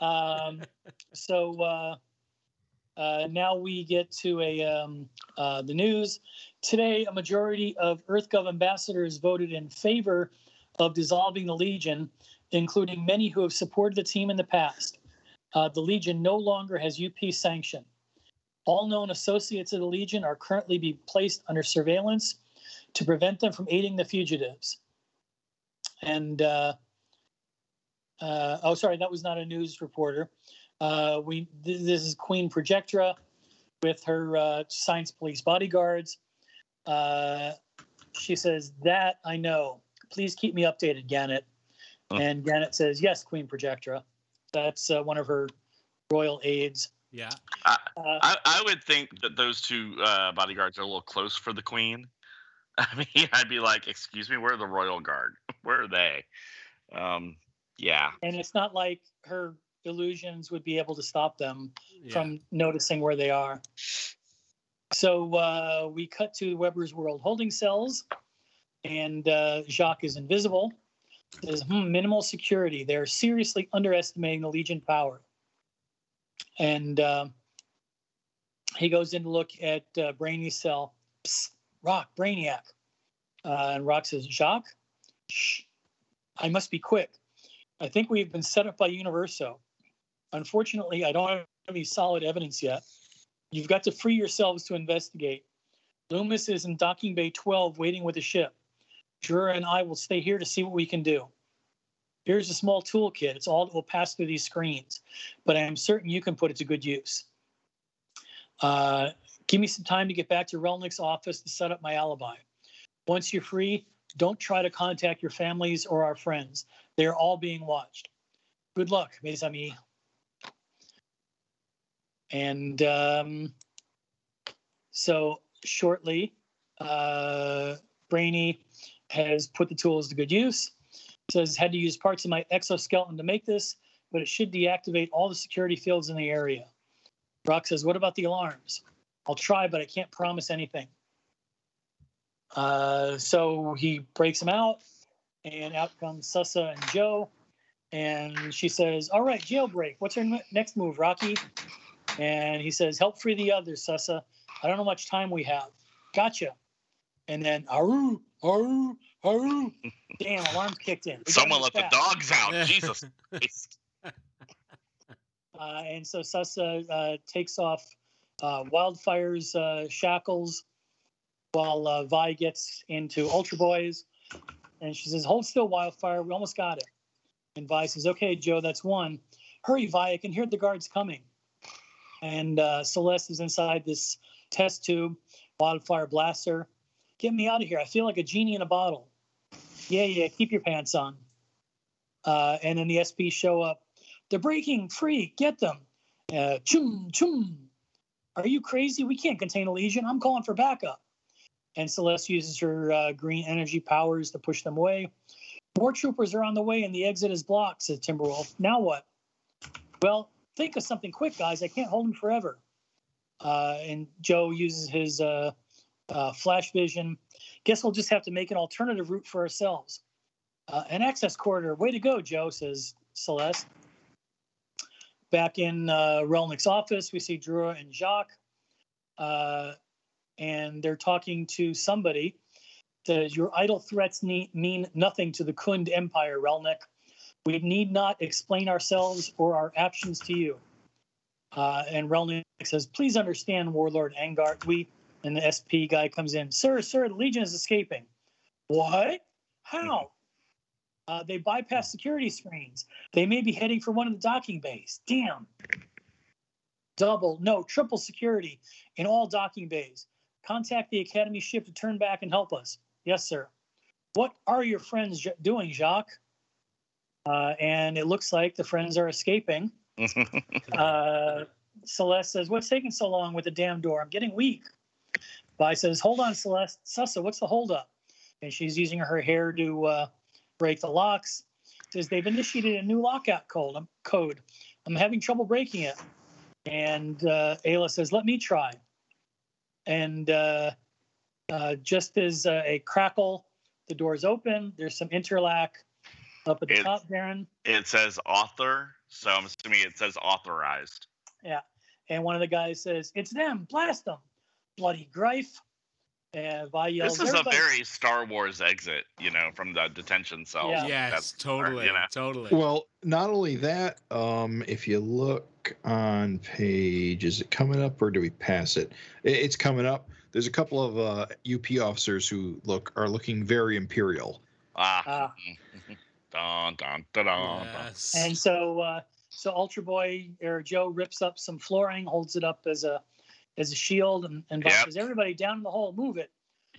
um, so uh, uh, now we get to a um, uh, the news. Today, a majority of EarthGov ambassadors voted in favor of dissolving the Legion, including many who have supported the team in the past. Uh, the Legion no longer has UP sanction. All known associates of the Legion are currently being placed under surveillance to prevent them from aiding the fugitives. and uh, uh, oh, sorry, that was not a news reporter. Uh, we th- this is Queen Projectra with her uh, science police bodyguards. Uh, she says that I know. Please keep me updated, Gannett. Huh. And Gannett says yes, Queen Projectra. That's uh, one of her royal aides. Yeah. Uh, I, I would think that those two uh, bodyguards are a little close for the queen. I mean, I'd be like, "Excuse me, where are the royal guard? Where are they?" Um, yeah, and it's not like her illusions would be able to stop them yeah. from noticing where they are. So uh, we cut to Weber's World holding cells, and uh, Jacques is invisible. Says hmm, minimal security. They're seriously underestimating the Legion power. And uh, he goes in to look at uh, Brainy's cell. Psst, Rokk, Brainiac. Uh, and Rokk says, Jacques, shh, I must be quick. I think we've been set up by Universo. Unfortunately, I don't have any solid evidence yet. You've got to free yourselves to investigate. Loomis is in docking bay 12 waiting with the ship. Jura and I will stay here to see what we can do. Here's a small toolkit. It's all that will pass through these screens, but I am certain you can put it to good use. Uh, give me some time to get back to Relnick's office to set up my alibi. Once you're free, don't try to contact your families or our friends. They're all being watched. Good luck, mes amis. And um, so shortly, uh, Brainy has put the tools to good use. Says had to use parts of my exoskeleton to make this, but it should deactivate all the security fields in the area. Brock says, "What about the alarms? I'll try, but I can't promise anything." Uh, so he breaks him out, and out comes Sussa and Joe. And she says, All right, jailbreak. What's our ne- next move, Rocky? And he says, Help free the others, Sussa. I don't know how much time we have. Gotcha. And then, Aru, Aru, Aru. Damn, alarms kicked in. We someone move let the dogs out. Jesus. Christ. Uh, and so Sussa uh, takes off Wildfire's uh, shackles while uh, Vi gets into Ultra Boys. And she says, Hold still, Wildfire. We almost got it. And Vi says, Okay, Joe, that's one. Hurry, Vi. I can hear the guards coming. And uh, Celeste is inside this test tube. Wildfire blasts her. Get me out of here. I feel like a genie in a bottle. Yeah, yeah, keep your pants on. Uh, and then the SP show up. They're breaking free. Get them. Uh, chum, chum. Are you crazy? We can't contain a legion. I'm calling for backup. And Celeste uses her uh, green energy powers to push them away. More troopers are on the way, and the exit is blocked, says Timberwolf. Now what? Well, think of something quick, guys. I can't hold them forever. Uh, and Joe uses his uh, uh, flash vision. Guess we'll just have to make an alternative route for ourselves. Uh, an access corridor. Way to go, Joe, says Celeste. Back in uh, Relnick's office, we see Drua and Jacques, uh, and they're talking to somebody. Says, Your idle threats need, mean nothing to the Khund Empire, Relnick. We need not explain ourselves or our actions to you. Uh, and Relnick says, Please understand, Warlord Angart. We, and the SP guy comes in, Sir, sir, the Legion is escaping. What? How? Uh, they bypass security screens. They may be heading for one of the docking bays. Damn. Double, no, triple security in all docking bays. Contact the Academy ship to turn back and help us. Yes, sir. What are your friends doing, Jacques? Uh, and it looks like the friends are escaping. Uh, Celeste says, What's taking so long with the damn door? I'm getting weak. Vi says, Hold on, Celeste. Sussa, what's the holdup? And she's using her hair to uh, break the locks. Says, They've initiated a new lockout code. I'm, code. I'm having trouble breaking it. And uh, Ayla says, Let me try. And uh, uh, just as uh, a crackle, the doors open. There's some interlock up at the It's- top, Darren. it says author, so I'm assuming it says authorized. Yeah. And one of the guys says, It's them, blast them. Bloody Greif. And Vi yells, This is a "Everybody-" very Star Wars exit, you know, from the detention cell. Yeah. Yes, That's- totally, you know. totally. Well, not only that, um, if you look on page, is it coming up or do we pass it? It's coming up. There's a couple of uh, UP officers who look are looking very imperial. Ah. Uh, dun, dun, dun, dun, dun. Yes. and so uh, so Ultra Boy or Joe rips up some flooring, holds it up as a as a shield, and, and Bob Yep. "Everybody down in the hole, move it,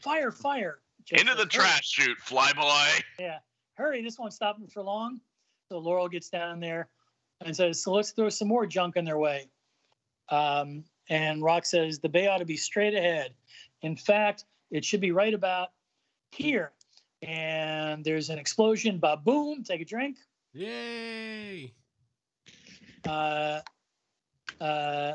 fire, fire!" Joe Into the "Hurry." trash chute, flyboy. Yeah, hurry! This won't stop them for long. So Laurel gets down there and says, "So let's throw some more junk in their way." Um, and Rokk says, "The bay ought to be straight ahead. In fact, it should be right about here." And there's an explosion. Ba boom! Take a drink. Yay. Uh, uh,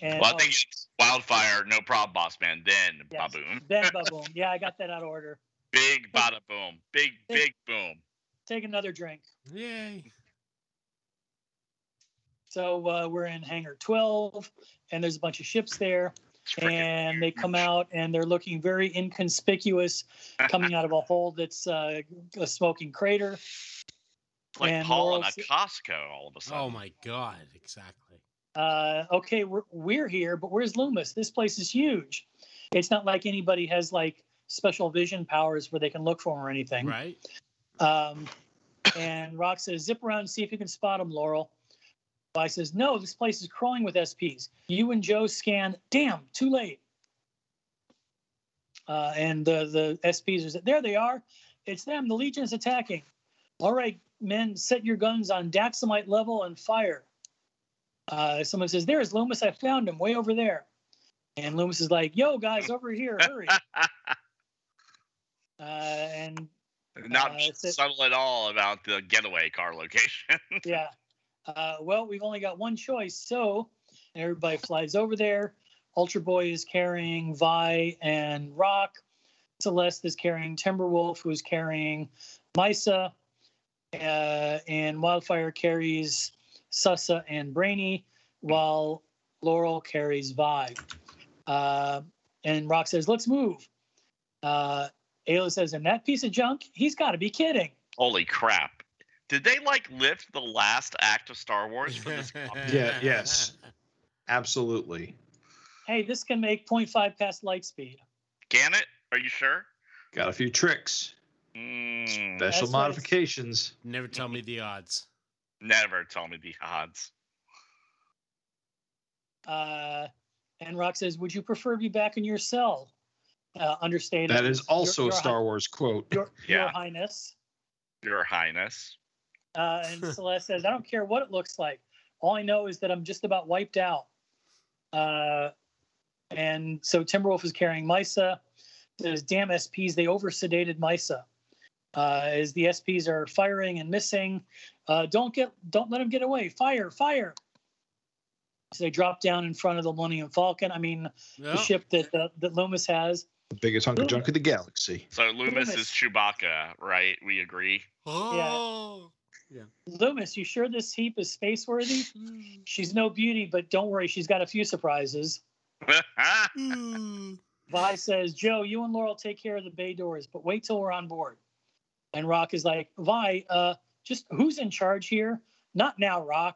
and Well, I oh, think it's wildfire, no problem, boss man. Then Yes. baboon. then ba boom. Yeah, I got that out of order. Big bada boom. Big, Big- big boom. Take another drink. Yay. So uh, we're in hangar 12, and there's a bunch of ships there. It's freaking and they come out and they're looking very inconspicuous coming out of a hole that's uh, a smoking crater It's like and Paul in a Costco all of a sudden. Oh my God. Exactly. Uh, okay we're, we're here but where's loomis this place is huge it's not like anybody has like special vision powers where they can look for him or anything Right. um, and rock says zip around and see if you can spot him laurel I says no this place is crawling with sps you and joe scan damn too late uh, and the the SPs are there. They are. It's them. The Legion is attacking. All right, men, set your guns on Daxamite level and fire. Uh, someone says, "There's Loomis. I found him way over there." And Loomis is like, "Yo, guys, over here, hurry!" uh, and Not Uh, subtle at all about the getaway car location. yeah. Uh, well, we've only got one choice, so everybody flies over there. Ultra Boy is carrying Vi and Rokk. Celeste is carrying Timberwolf, who's carrying Misa, uh, and Wildfire carries Sussa and Brainy, while Laurel carries Vi. Uh, and Rokk says, "Let's move." Uh, Ayla says, "And that piece of junk? He's got to be kidding." Holy crap. Did they like lift the last act of Star Wars for this? Yeah, yes. Absolutely. Hey, this can make 0.5 past light speed. Can it? Are you sure? Got a few tricks, Mm, special That's what it's- modifications. Never tell me the odds. Never tell me the odds. Uh, and Rokk says, "Would you prefer to be back in your cell?" Uh, understated. That is also Your- a your Star Wars quote. Your, your Highness. Your Highness. Uh, and Celeste says, "I don't care what it looks like. All I know is that I'm just about wiped out." Uh, and so Timberwolf is carrying Misa. Says, "Damn SPs! They over sedated Misa." Uh, as the SPs are firing and missing, uh, don't get, don't let them get away. Fire, fire! So they drop down in front of the Millennium Falcon. I mean, the ship that uh, that Loomis has. The biggest hunk of junk in the galaxy. So Loomis, Loomis. is Chewbacca, right? We agree. Oh. Yeah. Loomis, you sure this heap is space worthy? She's no beauty, but don't worry, she's got a few surprises. Vi says, Joe, you and Laurel take care of the bay doors, but wait till we're on board. And Rokk is like, Vi, uh, just who's in charge here? Not now, Rokk.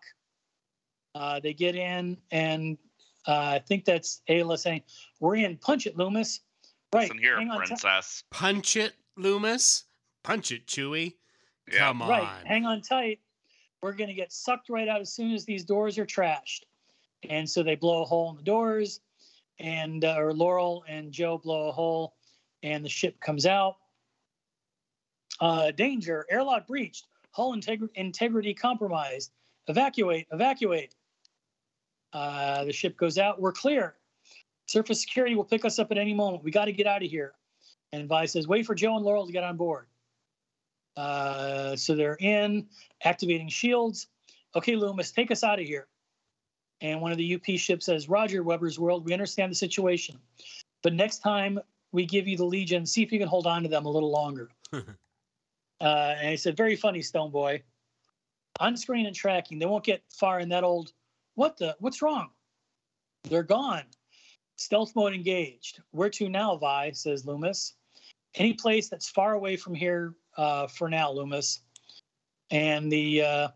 Uh, they get in, and uh, I think that's Ayla saying, We're in. Punch it, Loomis. Right. Listen here, hang on. ti- princess. Punch it, Loomis. Punch it, Chewie. Yeah. Come on. Right. Hang on tight. We're going to get sucked right out as soon as these doors are trashed. And so they blow a hole in the doors, and uh, or Laurel and Joe blow a hole, and the ship comes out. Uh, danger! Airlock breached. Hull integ- integrity compromised. Evacuate! Evacuate! Uh, the ship goes out. We're clear. Surface security will pick us up at any moment. We got to get out of here. And Vi says, "Wait for Joe and Laurel to get on board." Uh, so they're in, activating shields. Okay, Loomis, take us out of here. And one of the UP ships says, Roger, Weber's World, we understand the situation. But next time we give you the Legion, see if you can hold on to them a little longer. uh, and he said, very funny, Stone Boy. On screen and tracking, they won't get far in that old, what the, what's wrong? They're gone. Stealth mode engaged. Where to now, Vi, says Loomis. Any place that's far away from here uh, for now, Loomis. And the uh,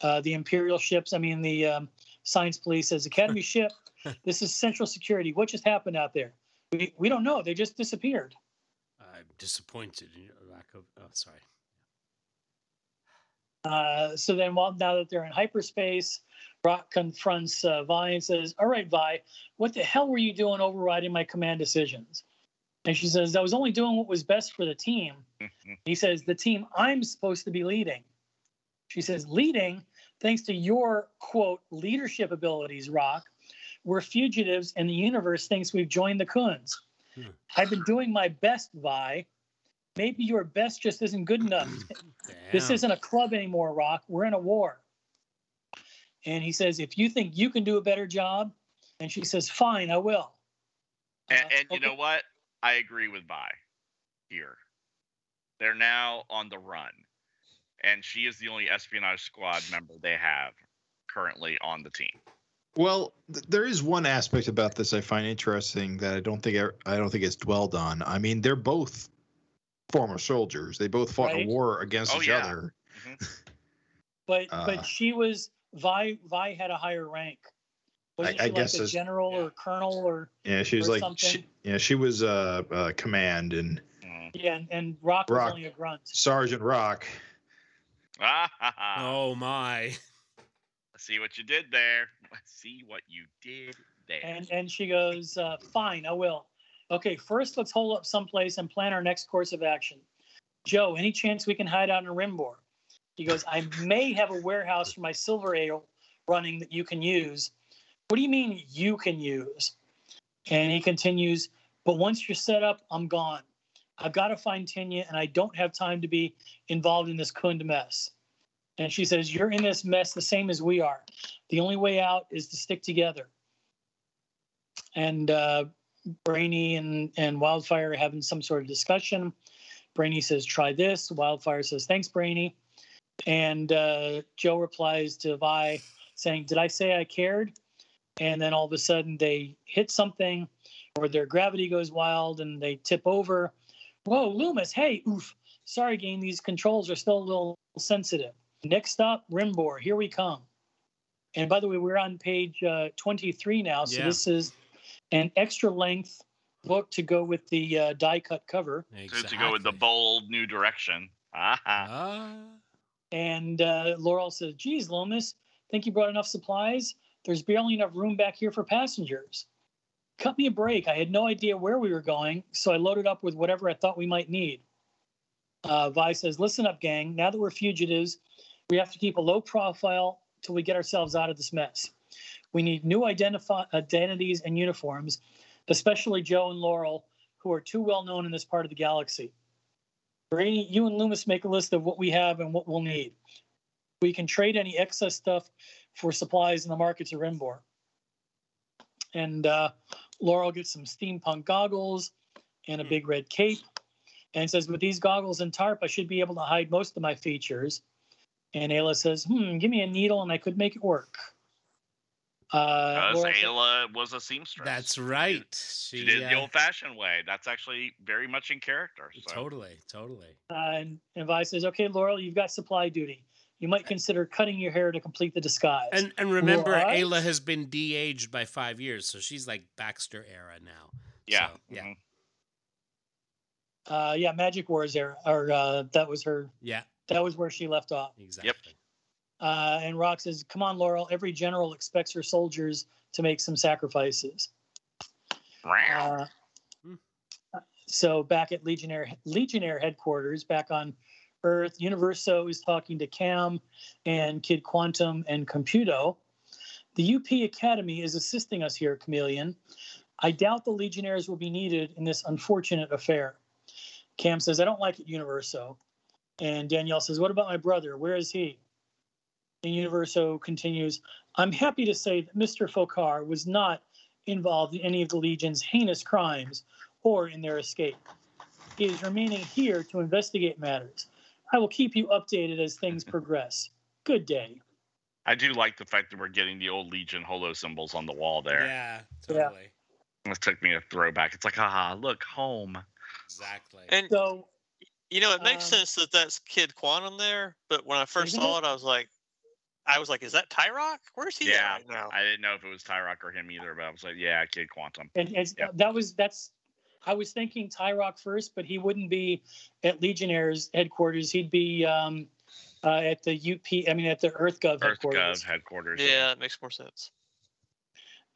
uh, the Imperial ships, I mean the um, Science Police says Academy ship. This is Central Security. What just happened out there? We we don't know. They just disappeared. I'm disappointed in your lack of. Oh, sorry. Uh, so then, while now that they're in hyperspace, Rokk confronts uh, Vi and says, "All right, Vi, what the hell were you doing overriding my command decisions?" And she says, "I was only doing what was best for the team." He says, "The team I'm supposed to be leading." She says, "Leading, thanks to your quote leadership abilities, Rokk. We're fugitives, and the universe thinks we've joined the Khunds. Hmm. I've been doing my best, Vi. Maybe your best just isn't good enough. This isn't a club anymore, Rokk. We're in a war. And he says, if you think you can do a better job, and she says, fine, I will. And, Uh, and you okay. know what? I agree with Vi here. They're now on the run, and she is the only espionage squad member they have currently on the team. Well, th- there is one aspect about this I find interesting that I don't think I, I don't think it's dwelled on. I mean, they're both former soldiers. They both fought Right. a war against Oh, each yeah. other. But Uh, but she was Vi Vi had a higher rank. Wasn't I- I she guess like a general Yeah. or colonel or Yeah, she was like, she, yeah, she was uh, uh command and Mhm. yeah, and, and Rokk was only a grunt. Sergeant Rock. Ah, ha, ha. Oh my. I see what you did there. I see what you did there. And and she goes, uh, fine, I will. Okay, first let's hold up someplace and plan our next course of action. Jo, any chance we can hide out in a Rimbor? He goes, I may have a warehouse for my silver ale running that you can use. What do you mean you can use? And he continues, but once you're set up, I'm gone. I've got to find Tinya, and I don't have time to be involved in this Khund mess. And she says, You're in this mess the same as we are. The only way out is to stick together. And uh, Brainy and, and Wildfire are having some sort of discussion. Brainy says, Try this. Wildfire says, Thanks, Brainy. And uh, Jo replies to Vi saying, Did I say I cared? And then all of a sudden they hit something or their gravity goes wild and they tip over. Whoa, Loomis, hey, oof. Sorry, game, these controls are still a little sensitive. Next up, Rimbor, here we come. And by the way, we're on page uh, 23 now. So Yeah. this is an extra length book to go with the uh, die cut cover. to, Exactly. to go with the bold new direction. Ah, ha. Ah. And uh, Laurel says, geez, Loomis, think you brought enough supplies? There's barely enough room back here for passengers. Cut me a break. I had no idea where we were going, so I loaded up with whatever I thought we might need. Uh, Vi says, listen up, gang. Now that we're fugitives, we have to keep a low profile till we get ourselves out of this mess. We need new identities and uniforms, especially Jo and Laurel, who are too well known in this part of the galaxy. Brainy, you and Loomis make a list of what we have and what we'll need. We can trade any excess stuff for supplies in the markets of Rimbor. And uh, Laurel gets some steampunk goggles and a big red cape. And says, with these goggles and tarp, I should be able to hide most of my features. And Ayla says, hmm, give me a needle and I could make it work. Uh, Because Ayla was a seamstress. That's right. She She, did the uh, old-fashioned way. That's actually very much in character. So. Totally, totally. Uh, and, and Vi says, okay, Laurel, you've got supply duty. You might consider cutting your hair to complete the disguise. And and remember, What? Ayla has been de-aged by five years, so she's like Baxter era now. Yeah. So, yeah, mhm. uh, yeah, Magic Wars era, or uh, that was her. yeah, That was where she left off. exactly. Uh, and Rokk says, "Come on, Laurel. Every general expects her soldiers to make some sacrifices." Meow. Uh, Hmm. so back at Legionnaire Legionnaire headquarters, back on Earth, Universo is talking to Cam and Kid Quantum and Computo. The UP Academy is assisting us here, Chameleon. I doubt the Legionnaires will be needed in this unfortunate affair. Cam says, I don't like it, Universo. And Danielle says, What about my brother? Where is he? And Universo continues, I'm happy to say that Mr. Foccart was not involved in any of the Legion's heinous crimes or in their escape. He is remaining here to investigate matters. I will keep you updated as things progress. Good day. I do like the fact that we're getting the old Legion holo symbols on the wall there. Yeah, Yeah. totally, This took me a throwback. It's like, ah, look, home. exactly. And So, you know, it makes Um, sense that that's Kid Quantum there. But when I first saw it? it, I was like, I was like, is that Tyroc? Where's he Yeah, at right now? I didn't know if it was Tyroc or him either, but I was like, yeah, Kid Quantum. and it's, Yeah. that was that's. I was thinking Tyroc first, but he wouldn't be at Legionnaire's headquarters. He'd be um, uh, at the UP. I mean, at the EarthGov Earth headquarters. Gov headquarters. Yeah, it makes more sense.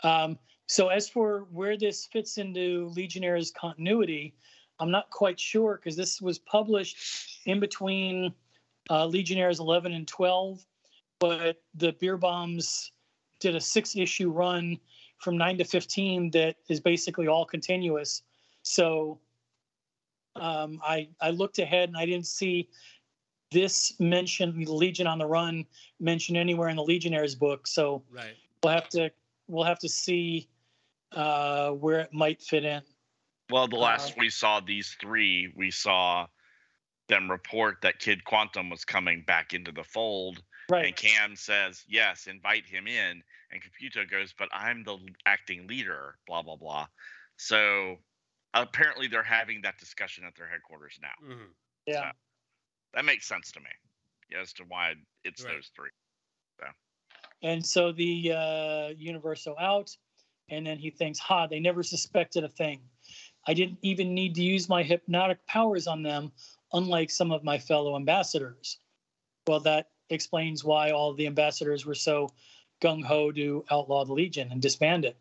Um, so as for where this fits into Legionnaires continuity, I'm not quite sure because this was published in between uh, Legionnaires 11 and 12, but the Bierbaums did a six issue run from 9 to 15 that is basically all continuous. So um, I, I looked ahead and I didn't see this mention, Legion on the Run, mentioned anywhere in the Legionnaires book. So Right. we'll have to we'll have to see uh, where it might fit in. Well, the last Uh, we saw these three, we saw them report that Kid Quantum was coming back into the fold, and Cam says, "Yes, invite him in." And Computo goes, "But I'm the acting leader." Blah blah blah. So apparently, they're having that discussion at their headquarters now. Mhm. Yeah. That makes sense to me as to why it's Right. those three. And so the uh, Universo out, and then he thinks, "Ha! They never suspected a thing. I didn't even need to use my hypnotic powers on them, unlike some of my fellow ambassadors." Well, that explains why all the ambassadors were so gung ho to outlaw the Legion and disband it.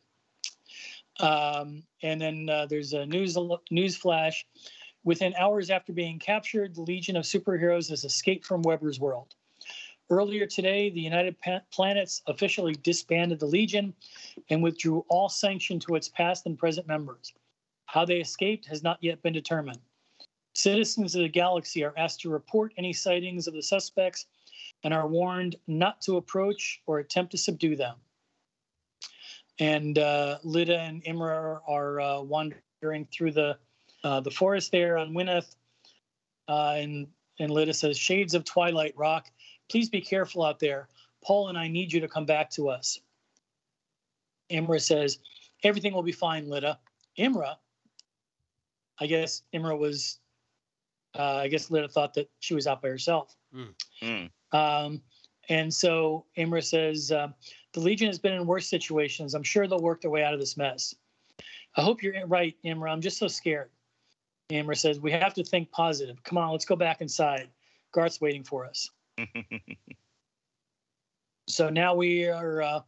Um, and then uh, there's a news news flash. Within hours after being captured, the Legion of Superheroes has escaped from Weber's world. Earlier today, the United Planets officially disbanded the Legion and withdrew all sanction to its past and present members. How they escaped has not yet been determined. Citizens of the galaxy are asked to report any sightings of the suspects and are warned not to approach or attempt to subdue them. And uh, Lydda and Imra are uh, wandering through the uh, the forest there on Winath. Uh, and and Lydda says, "Shades of Twilight Rock, please be careful out there. Paul and I need you to come back to us." Imra says, "Everything will be fine, Lydda." Imra, I guess Imra was, uh, I guess Lydda thought that she was out by herself. Mm. Um, and so Imra says, uh, the Legion has been in worse situations. I'm sure they'll work their way out of this mess. I hope you're right, Imra. I'm just so scared. Imra says, we have to think positive. Come on, let's go back inside. Garth's waiting for us. So now we are uh,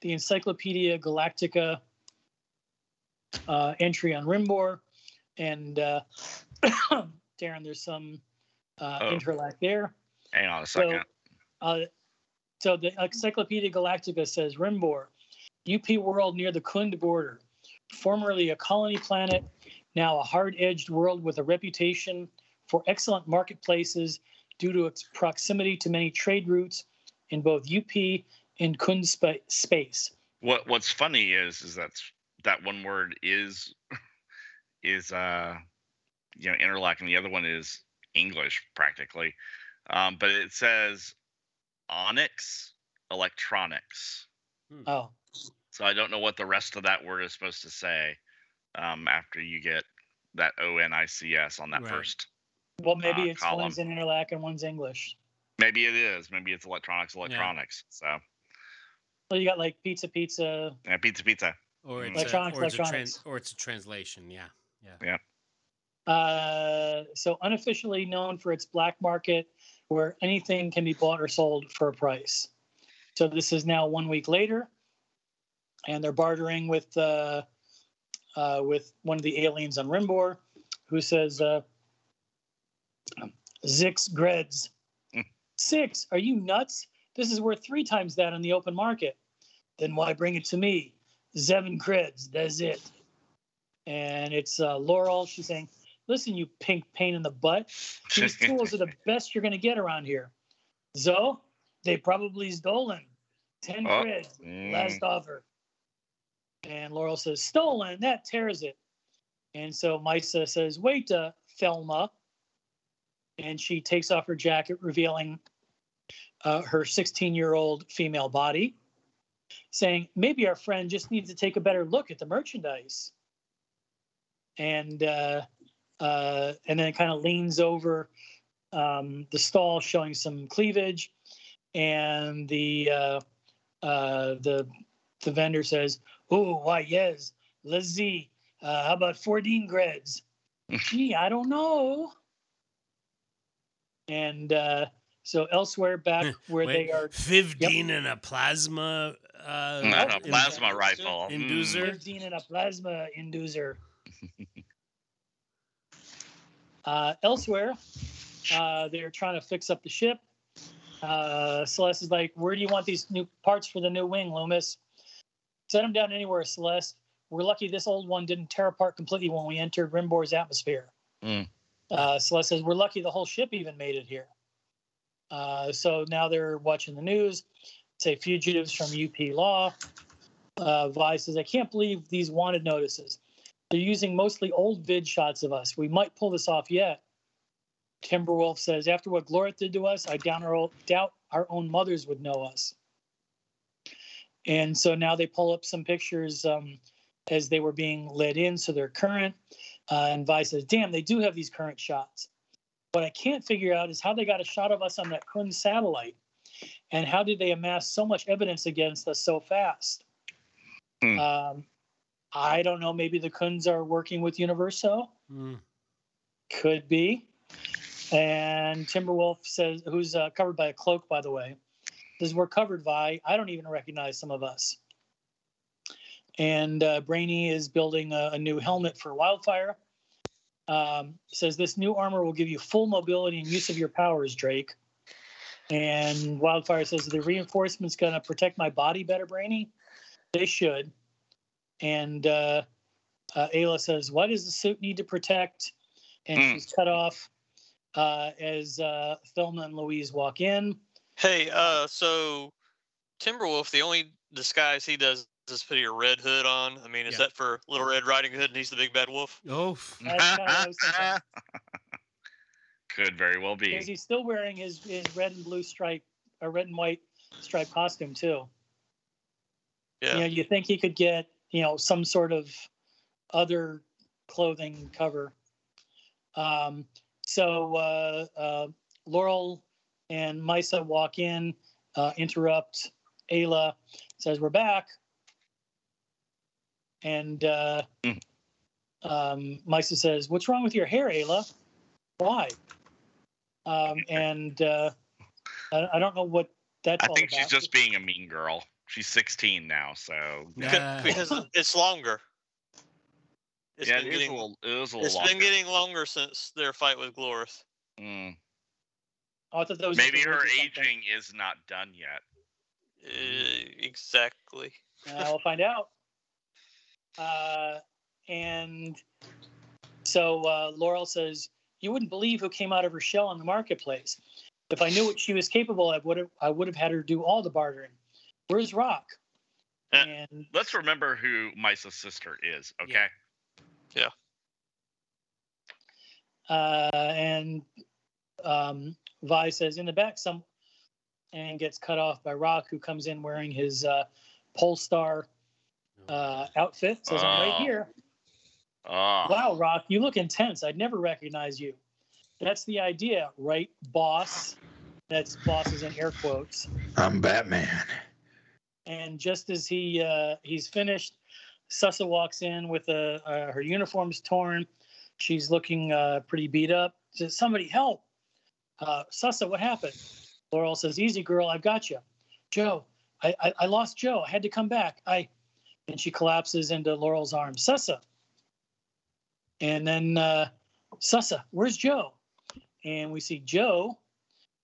the Encyclopedia Galactica uh, entry on Rimbor. And uh, Darren, there's some uh, Oh. interlac there. Hang on a So, second. uh, so the Encyclopedia Galactica says Rimbor, UP world near the Khund border, formerly a colony planet, now a hard-edged world with a reputation for excellent marketplaces due to its proximity to many trade routes in both UP and Khund spa- space. what what's funny is is that that one word is is uh you know interlac and the other one is english practically um but it says onyx electronics Oh, so i don't know what the rest of that word is supposed to say um after you get that o-n-i-c-s on that Right. first well, maybe Uh, it's column. one's in interlac and one's English. maybe it is maybe it's electronics electronics so Well, you got like pizza, pizza. yeah, pizza pizza Or it's Electronics, a, or it's a electronics. trans, or it's a translation. Yeah. Yeah. Yeah. Uh, so unofficially known for its black market, where anything can be bought or sold for a price. So this is now one week later, and they're bartering with uh, uh, with one of the aliens on Rimbor, who says, uh, "Zix Greds, six? Are you nuts? This is worth three times that on the open market. Then why bring it to me? Seven creds. That's it." And it's uh, Laurel. She's saying, "Listen, you pink pain in the butt. These tools are the best you're going to get around here. So they probably stolen. Ten Oh, creds. Mm, Last offer. And Laurel says, stolen. That tears it. And so Mysa says, wait, uh, Thelma. And she takes off her jacket, revealing uh, her 16 year old female body, saying, maybe our friend just needs to take a better look at the merchandise. And uh, uh, and then it kind of leans over um, the stall, showing some cleavage. And the uh, uh, the the vendor says, "Oh, why yes, let's see. Uh, how about 14 greds?" Gee, I don't know. And uh, So elsewhere, back where Wait, they are 15 and a plasma. Uh, Not a in- plasma rifle. Inducer. Mm. 15 and a plasma inducer. uh, elsewhere, uh, they're trying to fix up the ship. Uh, Celeste is like, "Where do you want these new parts for the new wing, Loomis? Set them down anywhere, Celeste. We're lucky this old one didn't tear apart completely when we entered Rimbor's atmosphere." Mm. Uh, Celeste says, "We're lucky the whole ship even made it here." Uh, so now they're watching the news. Say fugitives from UP Law. Uh, Vi says, "I can't believe these wanted notices. They're using mostly old vid shots of us. We might pull this off yet." Timberwolf says, after what Glorith did to us, I doubt our, doubt our own mothers would know us. And so now they pull up some pictures um, as they were being led in, so they're current. Uh, and Vi says, damn, they do have these current shots. What I can't figure out is how they got a shot of us on that Khund satellite. And how did they amass so much evidence against us so fast? Hmm. Um, I don't know. Maybe the Khunds are working with Universo. Mm. Could be. And Timberwolf says, who's uh, covered by a cloak, by the way, says, We're covered, by, I don't even recognize some of us. And uh, Brainy is building a, a new helmet for Wildfire. Um, says, This new armor will give you full mobility and use of your powers, Drake. And Wildfire says, The reinforcement's going to protect my body better, Brainy. They should. And uh, uh, Ayla says, Why does the suit need to protect? And Hmm. she's cut off uh, as uh, Thelma and Louise walk in. Hey, uh, so Timberwolf, the only disguise he does is put a red hood on. I mean, is Yeah. that for Little Red Riding Hood and he's the big bad wolf? Oh, f- That's kinda what I was thinking. Could very well Because be. he's still wearing his, his red and blue stripe, a red and white stripe costume too. Yeah. You know, you think he could get, you know, some sort of other clothing cover. Um, so uh, uh, Laurel and Mysa walk in, uh, interrupt Ayla, says, We're back. And uh, Mm. um, Mysa says, What's wrong with your hair, Ayla? Why? Um, and uh, I, I don't know what that's I all think she's just being a mean girl. She's 16 now, so Nah. Because it's longer. It's yeah, been it is a getting, little. It is a little it's longer. been getting longer since their fight with Glorith. Mm. Oh, I thought that was Maybe her aging is not done yet. Uh, exactly. Uh, we'll find out. Uh, and so uh, Laurel says, "You wouldn't believe who came out of her shell in the marketplace. If I knew what she was capable of, would have I would have had her do all the bartering. Where's Rokk?" Uh, And Let's remember who Mysa's sister is. Okay. Yeah. Uh, and um, Vi says, "In the back, some," and gets cut off by Rokk, who comes in wearing his uh, Polestar uh, outfit. Says, "I'm right Oh. here." Oh. Wow, Rokk, you look intense. I'd never recognize you. That's the idea, right, boss? That's bosses in air quotes. I'm Batman. And just as he uh, he's finished, Sussa walks in with a, uh, her uniform's torn. She's looking uh, pretty beat up. Says, "Somebody help!" Uh, Sussa, what happened? Laurel says, "Easy, girl, I've got you." Jo, I, I I lost Jo. I had to come back. I, and she collapses into Laurel's arms. Sussa. And then uh, Sussa, where's Jo? And we see Jo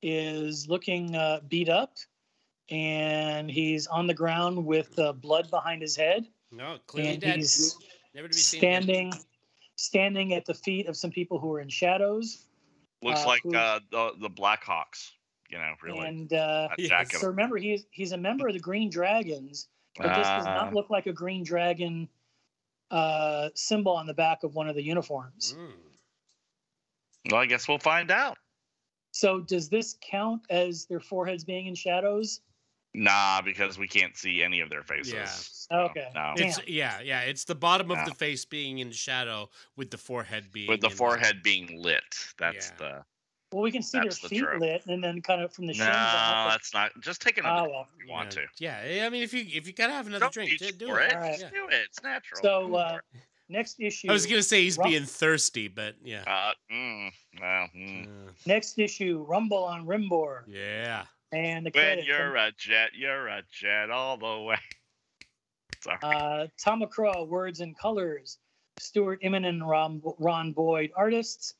is looking uh, beat up, and he's on the ground with uh, blood behind his head, no, clearly and dead. he's Never to be seen again. standing standing at the feet of some people who are in shadows. Looks uh, like who- uh, the the Blackhawks. You know, really. And uh, Yes. so remember, he's he's a member of the Green Dragons, but this does Ah. not look like a Green Dragon uh, symbol on the back of one of the uniforms. Mm. well, I guess we'll find out. So does this count as their foreheads being in shadows? Nah, because we can't see any of their faces. Yeah. So, Okay. No. It's yeah, yeah. It's the bottom of Yeah. the face being in shadow with the forehead being With the in forehead being lit. That's Yeah. Well, we can see That's their the feet trope. lit, and then kind of from the the. shins. No, out. that's not. Just take Oh another well. if you want yeah. to. Yeah, I mean, if you if you gotta have another Don't drink, reach do do it. it. All right. Just do it. It's natural. So uh, next issue. I was gonna say he's Rum- being thirsty, but yeah. Uh, mm, well, mm. Uh, Next issue, Rumble on Rimbor, yeah. And the When credits. you're a jet, you're a jet all the way. Sorry. Uh, Tom McCraw, words and colors. Stuart Immonen, Ron, Ron Boyd, artists.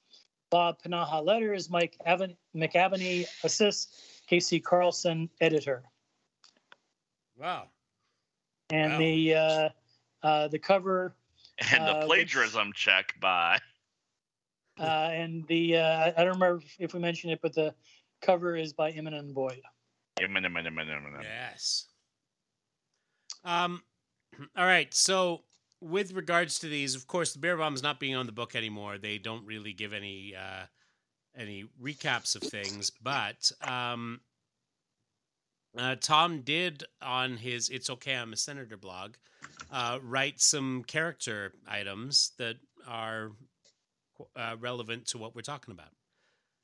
Bob Pinaha, letters. Mike Aven- McAvennie, assist. KC Carlson, editor. Wow. And Wow. the uh, uh, the cover and uh, the which- plagiarism check by. uh, and the uh, I don't remember if- if we mentioned it, but the cover is by Immonen Boyd. Eminem, Eminem, Eminem. Yes. Um. All right. So, with regards to these, of course, the Bierbaums not being on the book anymore, they don't really give any uh, any recaps of things. But um, uh, Tom did on his "It's Okay, I'm a Senator" blog uh, write some character items that are uh, relevant to what we're talking about.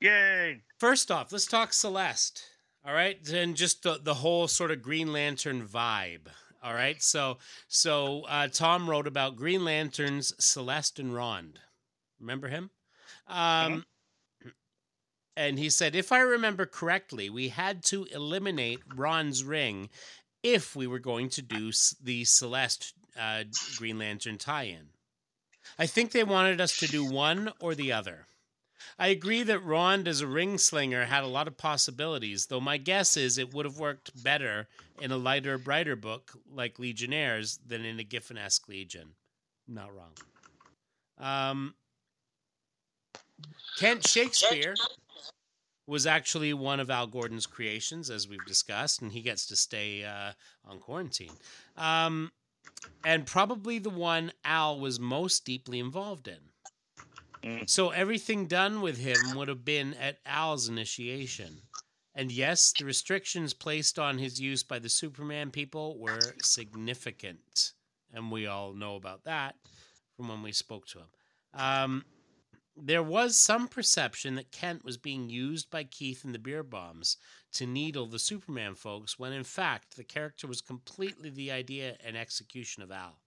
Yay! First off, let's talk Celeste. All right, and just the the whole sort of Green Lantern vibe. All right, so so uh, Tom wrote about Green Lanterns, Celeste and Rond. Remember him? Um, and he said, if I remember correctly, we had to eliminate Rond's ring if we were going to do the Celeste uh, Green Lantern tie-in. I think they wanted us to do one or the other. I agree that Rond as a ringslinger had a lot of possibilities, though my guess is it would have worked better in a lighter, brighter book like Legionnaires than in a Giffen-esque Legion. Not wrong. Um, Kent Shakespeare was actually one of Al Gordon's creations, as we've discussed, and he gets to stay uh, on quarantine. Um, and probably the one Al was most deeply involved in. Mm. So everything done with him would have been at Al's initiation. And yes, the restrictions placed on his use by the Superman people were significant. And we all know about that from when we spoke to him. Um, there was some perception that Kent was being used by Keith and the Bierbaums to needle the Superman folks, when in fact the character was completely the idea and execution of Al.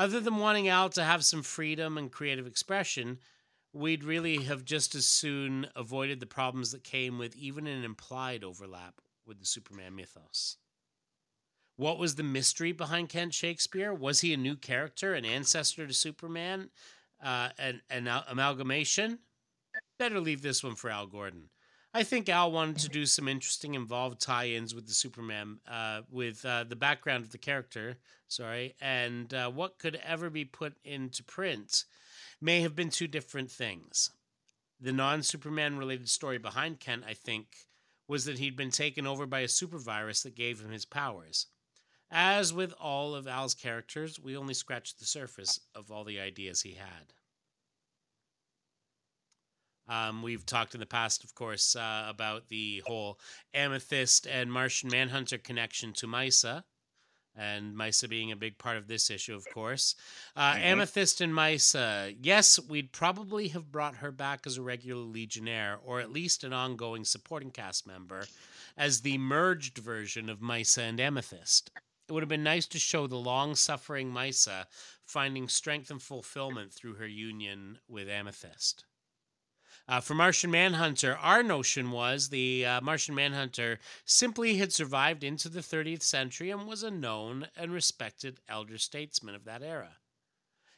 Other than wanting Al to have some freedom and creative expression, we'd really have just as soon avoided the problems that came with even an implied overlap with the Superman mythos. What was the mystery behind Kent Shakespeare? Was he a new character, an ancestor to Superman, uh, an, an amalgamation? Better leave this one for Al Gordon. I think Al wanted to do some interesting involved tie-ins with the Superman, uh, with uh, the background of the character, sorry, and uh, what could ever be put into print may have been two different things. The non-Superman related story behind Kent, I think, was that he'd been taken over by a super virus that gave him his powers. As with all of Al's characters, we only scratched the surface of all the ideas he had. Um, we've talked in the past, of course, uh, about the whole Amethyst and Martian Manhunter connection to Mysa, and Mysa being a big part of this issue, of course. Uh, Mhm. Amethyst and Mysa, yes, we'd probably have brought her back as a regular Legionnaire, or at least an ongoing supporting cast member, as the merged version of Mysa and Amethyst. It would have been nice to show the long suffering Mysa finding strength and fulfillment through her union with Amethyst. Uh, for Martian Manhunter, our notion was the uh, Martian Manhunter simply had survived into the 30th century and was a known and respected elder statesman of that era.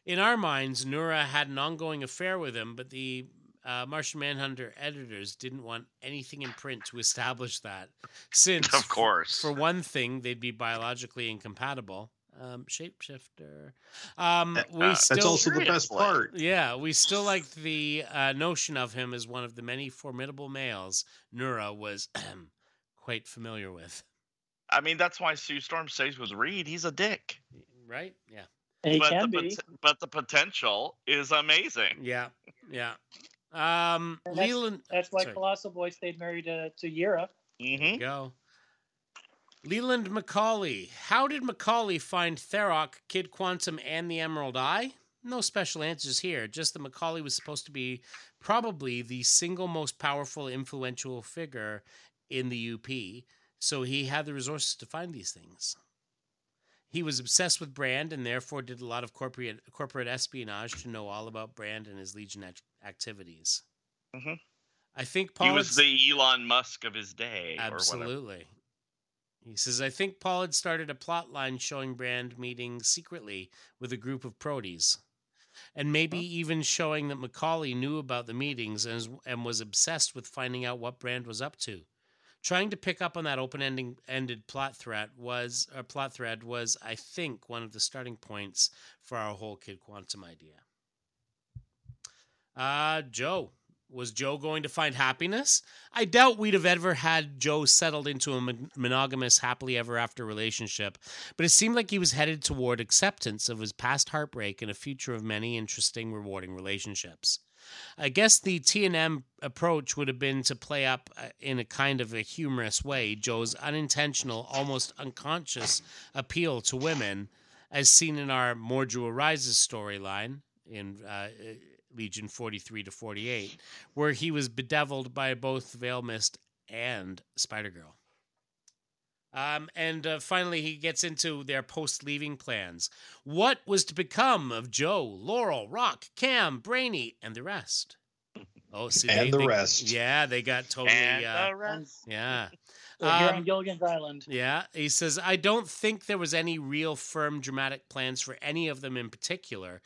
In our minds, Nura had an ongoing affair with him, but the uh, Martian Manhunter editors didn't want anything in print to establish that, since, Of course. for one thing, they'd be biologically incompatible. Um, shapeshifter. Um, we Uh, still That's also the best Seriously? part. yeah, we still like the uh, notion of him as one of the many formidable males Nura was quite familiar with. I mean, that's why Sue Storm stays with Reed. He's a dick. Right? Yeah. He but can the be. pot- but the potential is amazing. Yeah. Yeah. Um, And that's- Leland. That's why sorry. Colossal Boy stayed married to, to Yera. There you hmm go. Leland McCauley. How did McCauley find Tharok, Kid Quantum, and the Emerald Eye? No special answers here. Just that McCauley was supposed to be probably the single most powerful, influential figure in the UP, so he had the resources to find these things. He was obsessed with Brande and therefore did a lot of corporate corporate espionage to know all about Brande and his Legion act- activities. Mhm. I think He Paul was had- the Elon Musk of his day. Or. Absolutely. He says, I think Paul had started a plot line showing Brande meeting secretly with a group of Proteus. And maybe even showing that McCauley knew about the meetings and, and was obsessed with finding out what Brande was up to. Trying to pick up on that open-ending ended plot thread was or plot thread was, I think, one of the starting points for our whole Kid Quantum idea. Uh, Jo, was Jo going to find happiness? I doubt we'd have ever had Jo settled into a monogamous, happily ever after relationship, but it seemed like he was headed toward acceptance of his past heartbreak and a future of many interesting, rewarding relationships. I guess the T&M approach would have been to play up uh, in a kind of a humorous way Jo's unintentional, almost unconscious appeal to women, as seen in our Mordru Arises storyline in uh, Legion 43 to 48, where he was bedeviled by both Veil Mist and Spider Girl. Um, and uh, finally, he gets into their post leaving plans. What was to become of Jo, Laurel, Rokk, Cam, Brainy, and the rest? Oh, see, And they- the they- rest. Yeah, they got totally. And uh, the rest. yeah. We're here Um, on Gilligan's Island. yeah, he says, I don't think there was any real firm dramatic plans for any of them in particular,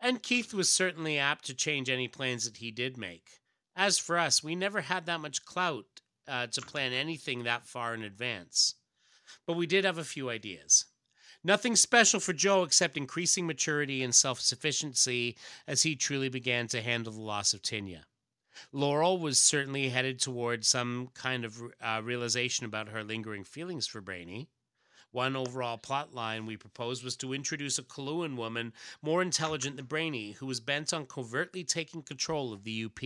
and Keith was certainly apt to change any plans that he did make. As for us, we never had that much clout uh, to plan anything that far in advance. But we did have a few ideas. Nothing special for Jo except increasing maturity and self sufficiency as he truly began to handle the loss of Tinya. Laurel was certainly headed toward some kind of uh, realization about her lingering feelings for Brainy. One overall plot line we proposed was to introduce a Coluan woman more intelligent than Brainy, who was bent on covertly taking control of the UP.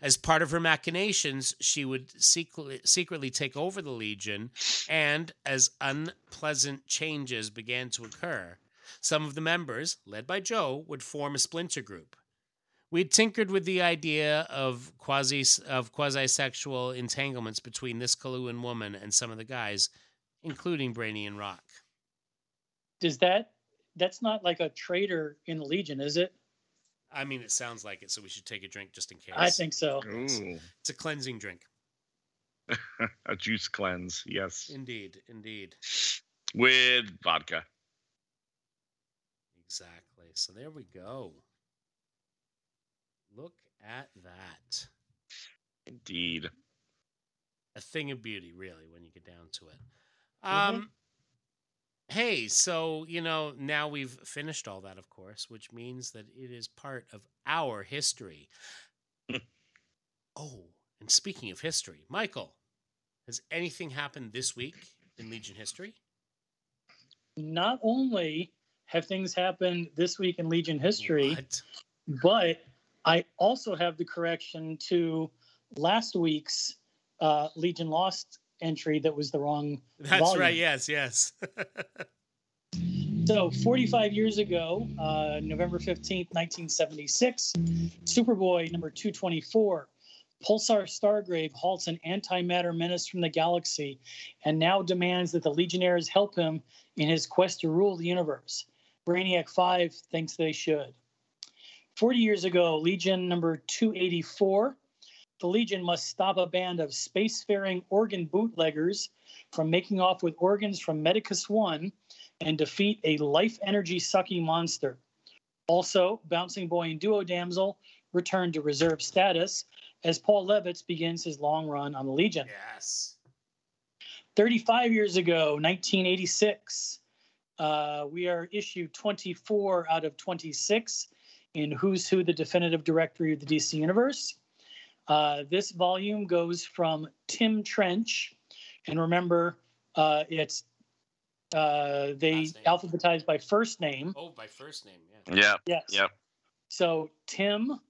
As part of her machinations, she would secretly, secretly take over the Legion, and as unpleasant changes began to occur, some of the members, led by Jo, would form a splinter group. We had tinkered with the idea of quasi of quasi sexual entanglements between this Coluan woman and some of the guys, including Brainy and Rokk. Does that? That's not like a traitor in the Legion, is it? I mean, it sounds like it, so we should take a drink just in case. I think so. Ooh, it's a cleansing drink. a juice cleanse. Yes, Indeed, indeed, with vodka. exactly. So there we go. Look at that. Indeed. a thing of beauty, really, when you get down to it. Mhm. Um, hey, so you know now we've finished all that, of course, which means that it is part of our history. oh, and speaking of history, Michael, has anything happened this week in Legion history? Not only have things happened this week in Legion history, What? but I also have the correction to last week's uh, Legion Lost entry that was the wrong. That's volume. right. Yes, yes. So, 45 years ago, uh, November 15th, 1976, Superboy number 224, Pulsar Stargrave halts an antimatter menace from the galaxy and now demands that the Legionnaires help him in his quest to rule the universe. Brainiac 5 thinks they should. 40 years ago, Legion number 284, the Legion must stop a band of spacefaring organ bootleggers from making off with organs from Medicus 1 and defeat a life energy sucking monster. Also, Bouncing Boy and Duo Damsel return to reserve status as Paul Levitz begins his long run on the Legion. yes. 35 years ago, 1986, uh, we are issue 24 out of 26 in Who's Who, the Definitive Directory of the DC Universe. Uh, this volume goes from Tim Trench, and remember, uh, it's uh, they Last alphabetized by first name. Oh, by first name. Yeah. Yep. Yes. Yep. So Tim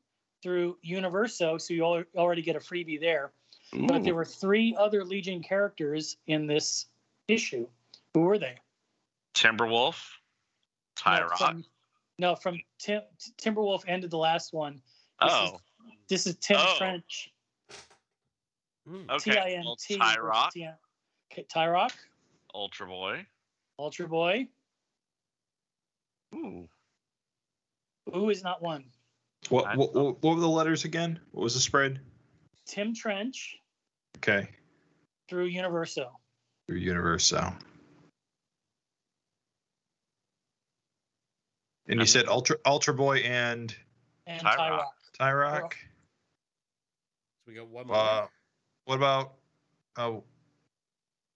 through Universo, so you al- already get a freebie there. But there were three other Legion characters in this issue. Who were they? Timberwolf, Ty no, From, no, from Tim, Timberwolf ended the last one. This oh, is, this is Tim Oh. Trench. Hmm. okay. Well, T-I-N-T. Tyroc, Okay, Tyroc, Ultra Boy, Ultra Boy, Ooh. Ooh is not one. What, what what what were the letters again? What was the spread? Tim Trench Okay, through Universo. through Universo. And you said Ultra Ultra Boy and and Tyroc. Tyroc. Tyroc. So we got one more. Uh, what about oh,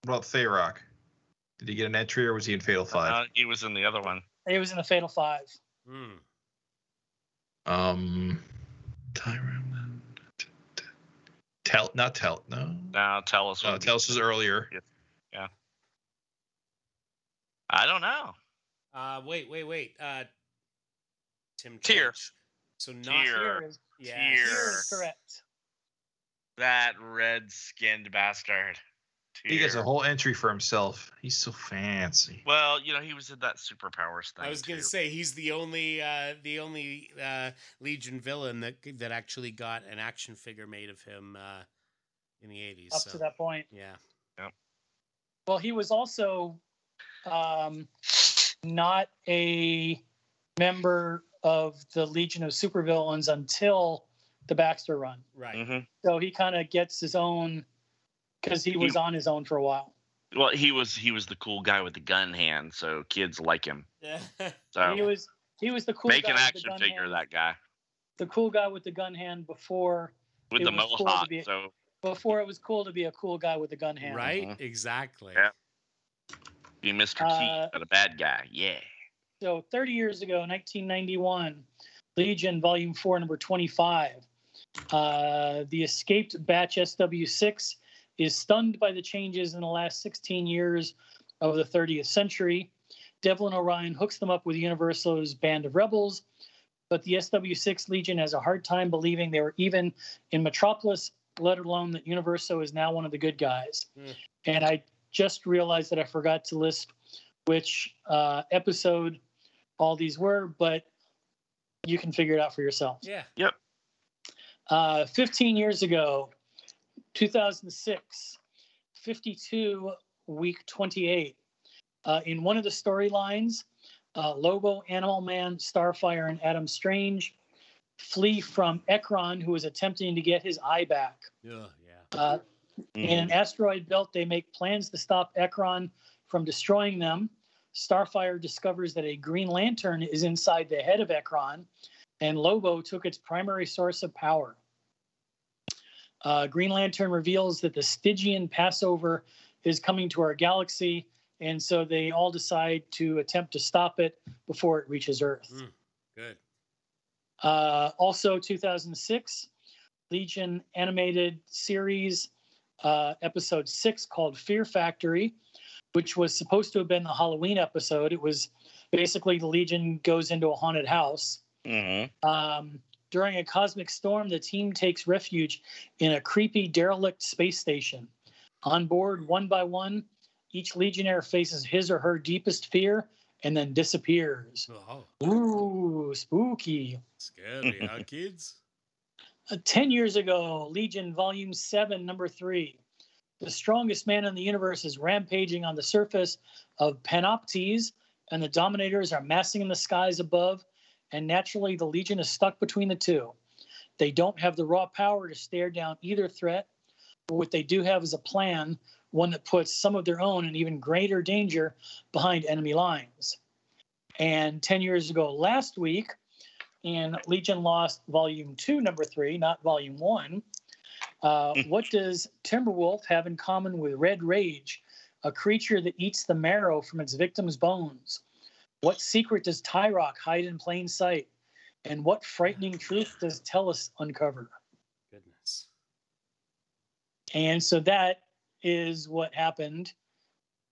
what about Tharok? Did he get an entry or was he in Fatal Five? Uh, he was in the other one. He was in the Fatal Five. Hmm. Um, Tyroc. Tell not tell no. Now tell us. No, what- Tellus was earlier. Yeah. I don't know. Uh, wait, wait, wait. Uh, Tim Tyr. Trench. So not Tyr. Sure. Here is, Yeah. Tyr. here is correct. That red skinned bastard. He gets a whole entry for himself. He's so fancy. Well, you know, he was in that superpowers thing. I was gonna too. say he's the only uh, the only uh, Legion villain that that actually got an action figure made of him uh, in the eighties. Up so. to that point. Yeah. Well, he was also um, not a member of the Legion of Supervillains until the Baxter run. Right. Mhm. So he kind of gets his own because he was He- on his own for a while. Well, he was he was the cool guy with the gun hand, so kids like him. Yeah. So He was he was the cool make guy an with the action gun figure of hand, that guy the cool guy with the gun hand before with the was cool be- so before it was cool to be a cool guy with a gun hand. right. Mhm. Exactly. Yeah. be Mr. Uh, T, but a bad guy. Yeah. So 30 years ago, 1991, Legion Volume 4, number 25. Uh, the escaped batch SW6 is stunned by the changes in the last 16 years of the 30th century. Devlin O'Ryan hooks them up with Universo's band of rebels, but the SW6 Legion has a hard time believing they were even in Metropolis, let alone that Universo is now one of the good guys. Hmm. And I just realized that I forgot to list which uh, episode all these were, but you can figure it out for yourself. Yeah. Yep. Uh, 15 years ago, 2006, 52, week 28. Uh, in one of the storylines, uh, Lobo, Animal Man, Starfire, and Adam Strange flee from Ekron, who is attempting to get his eye back. Yeah. Yeah. Uh, Mhm. in an asteroid belt, they make plans to stop Ekron from destroying them. Starfire discovers that a Green Lantern is inside the head of Ekron, and Lobo took its primary source of power. Uh, Green Lantern reveals that the Stygian Passover is coming to our galaxy, and so they all decide to attempt to stop it before it reaches Earth. Mm. Good. Uh, also, 2006, Legion animated series, uh, episode six called Fear Factory, which was supposed to have been the Halloween episode. It was basically the Legion goes into a haunted house. Mhm. Um, during a cosmic storm, the team takes refuge in a creepy, derelict space station. On board, one by one, each Legionnaire faces his or her deepest fear and then disappears. Oh, Ooh, spooky. scary, huh, kids? Uh, 10 years ago, Legion Volume 7, Number 3. The strongest man in the universe is rampaging on the surface of Panoptes, and the Dominators are massing in the skies above, and naturally, the Legion is stuck between the two. They don't have the raw power to stare down either threat, but what they do have is a plan, one that puts some of their own in even greater danger behind enemy lines. And 10 years ago, last week, in Legion Lost Volume 2, Number 3, not Volume 1. Uh, what does Timberwolf have in common with Red Rage, a creature that eats the marrow from its victim's bones? What secret does Tyroc hide in plain sight? And what frightening truth does Tellus uncover? Goodness. And so that is what happened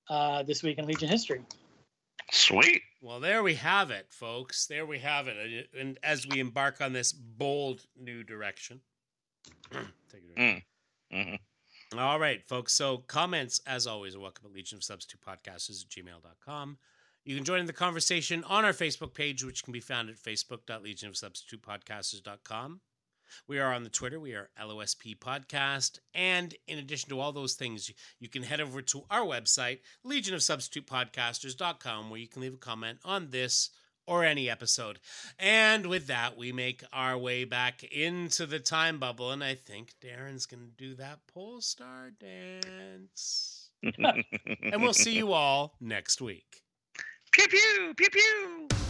uh, this week in Legion history. Sweet. Well, there we have it, folks. There we have it. And- And as we embark on this bold new direction, take it away. Mhm. All right, folks. So comments, as always, are welcome at Legion of Substitute Podcasters at gmail.com. You can join in the conversation on our Facebook page, which can be found at facebook.legionofsubstitutepodcasters.com. We are on the Twitter. We are LOSP Podcast. And in addition to all those things, you- you can head over to our website, legionofsubstitutepodcasters.com, where you can leave a comment on this or any episode. And with that, we make our way back into the time bubble, and I think Darren's going to do that pole star dance. and we'll see you all next week. Pew pew pew pew.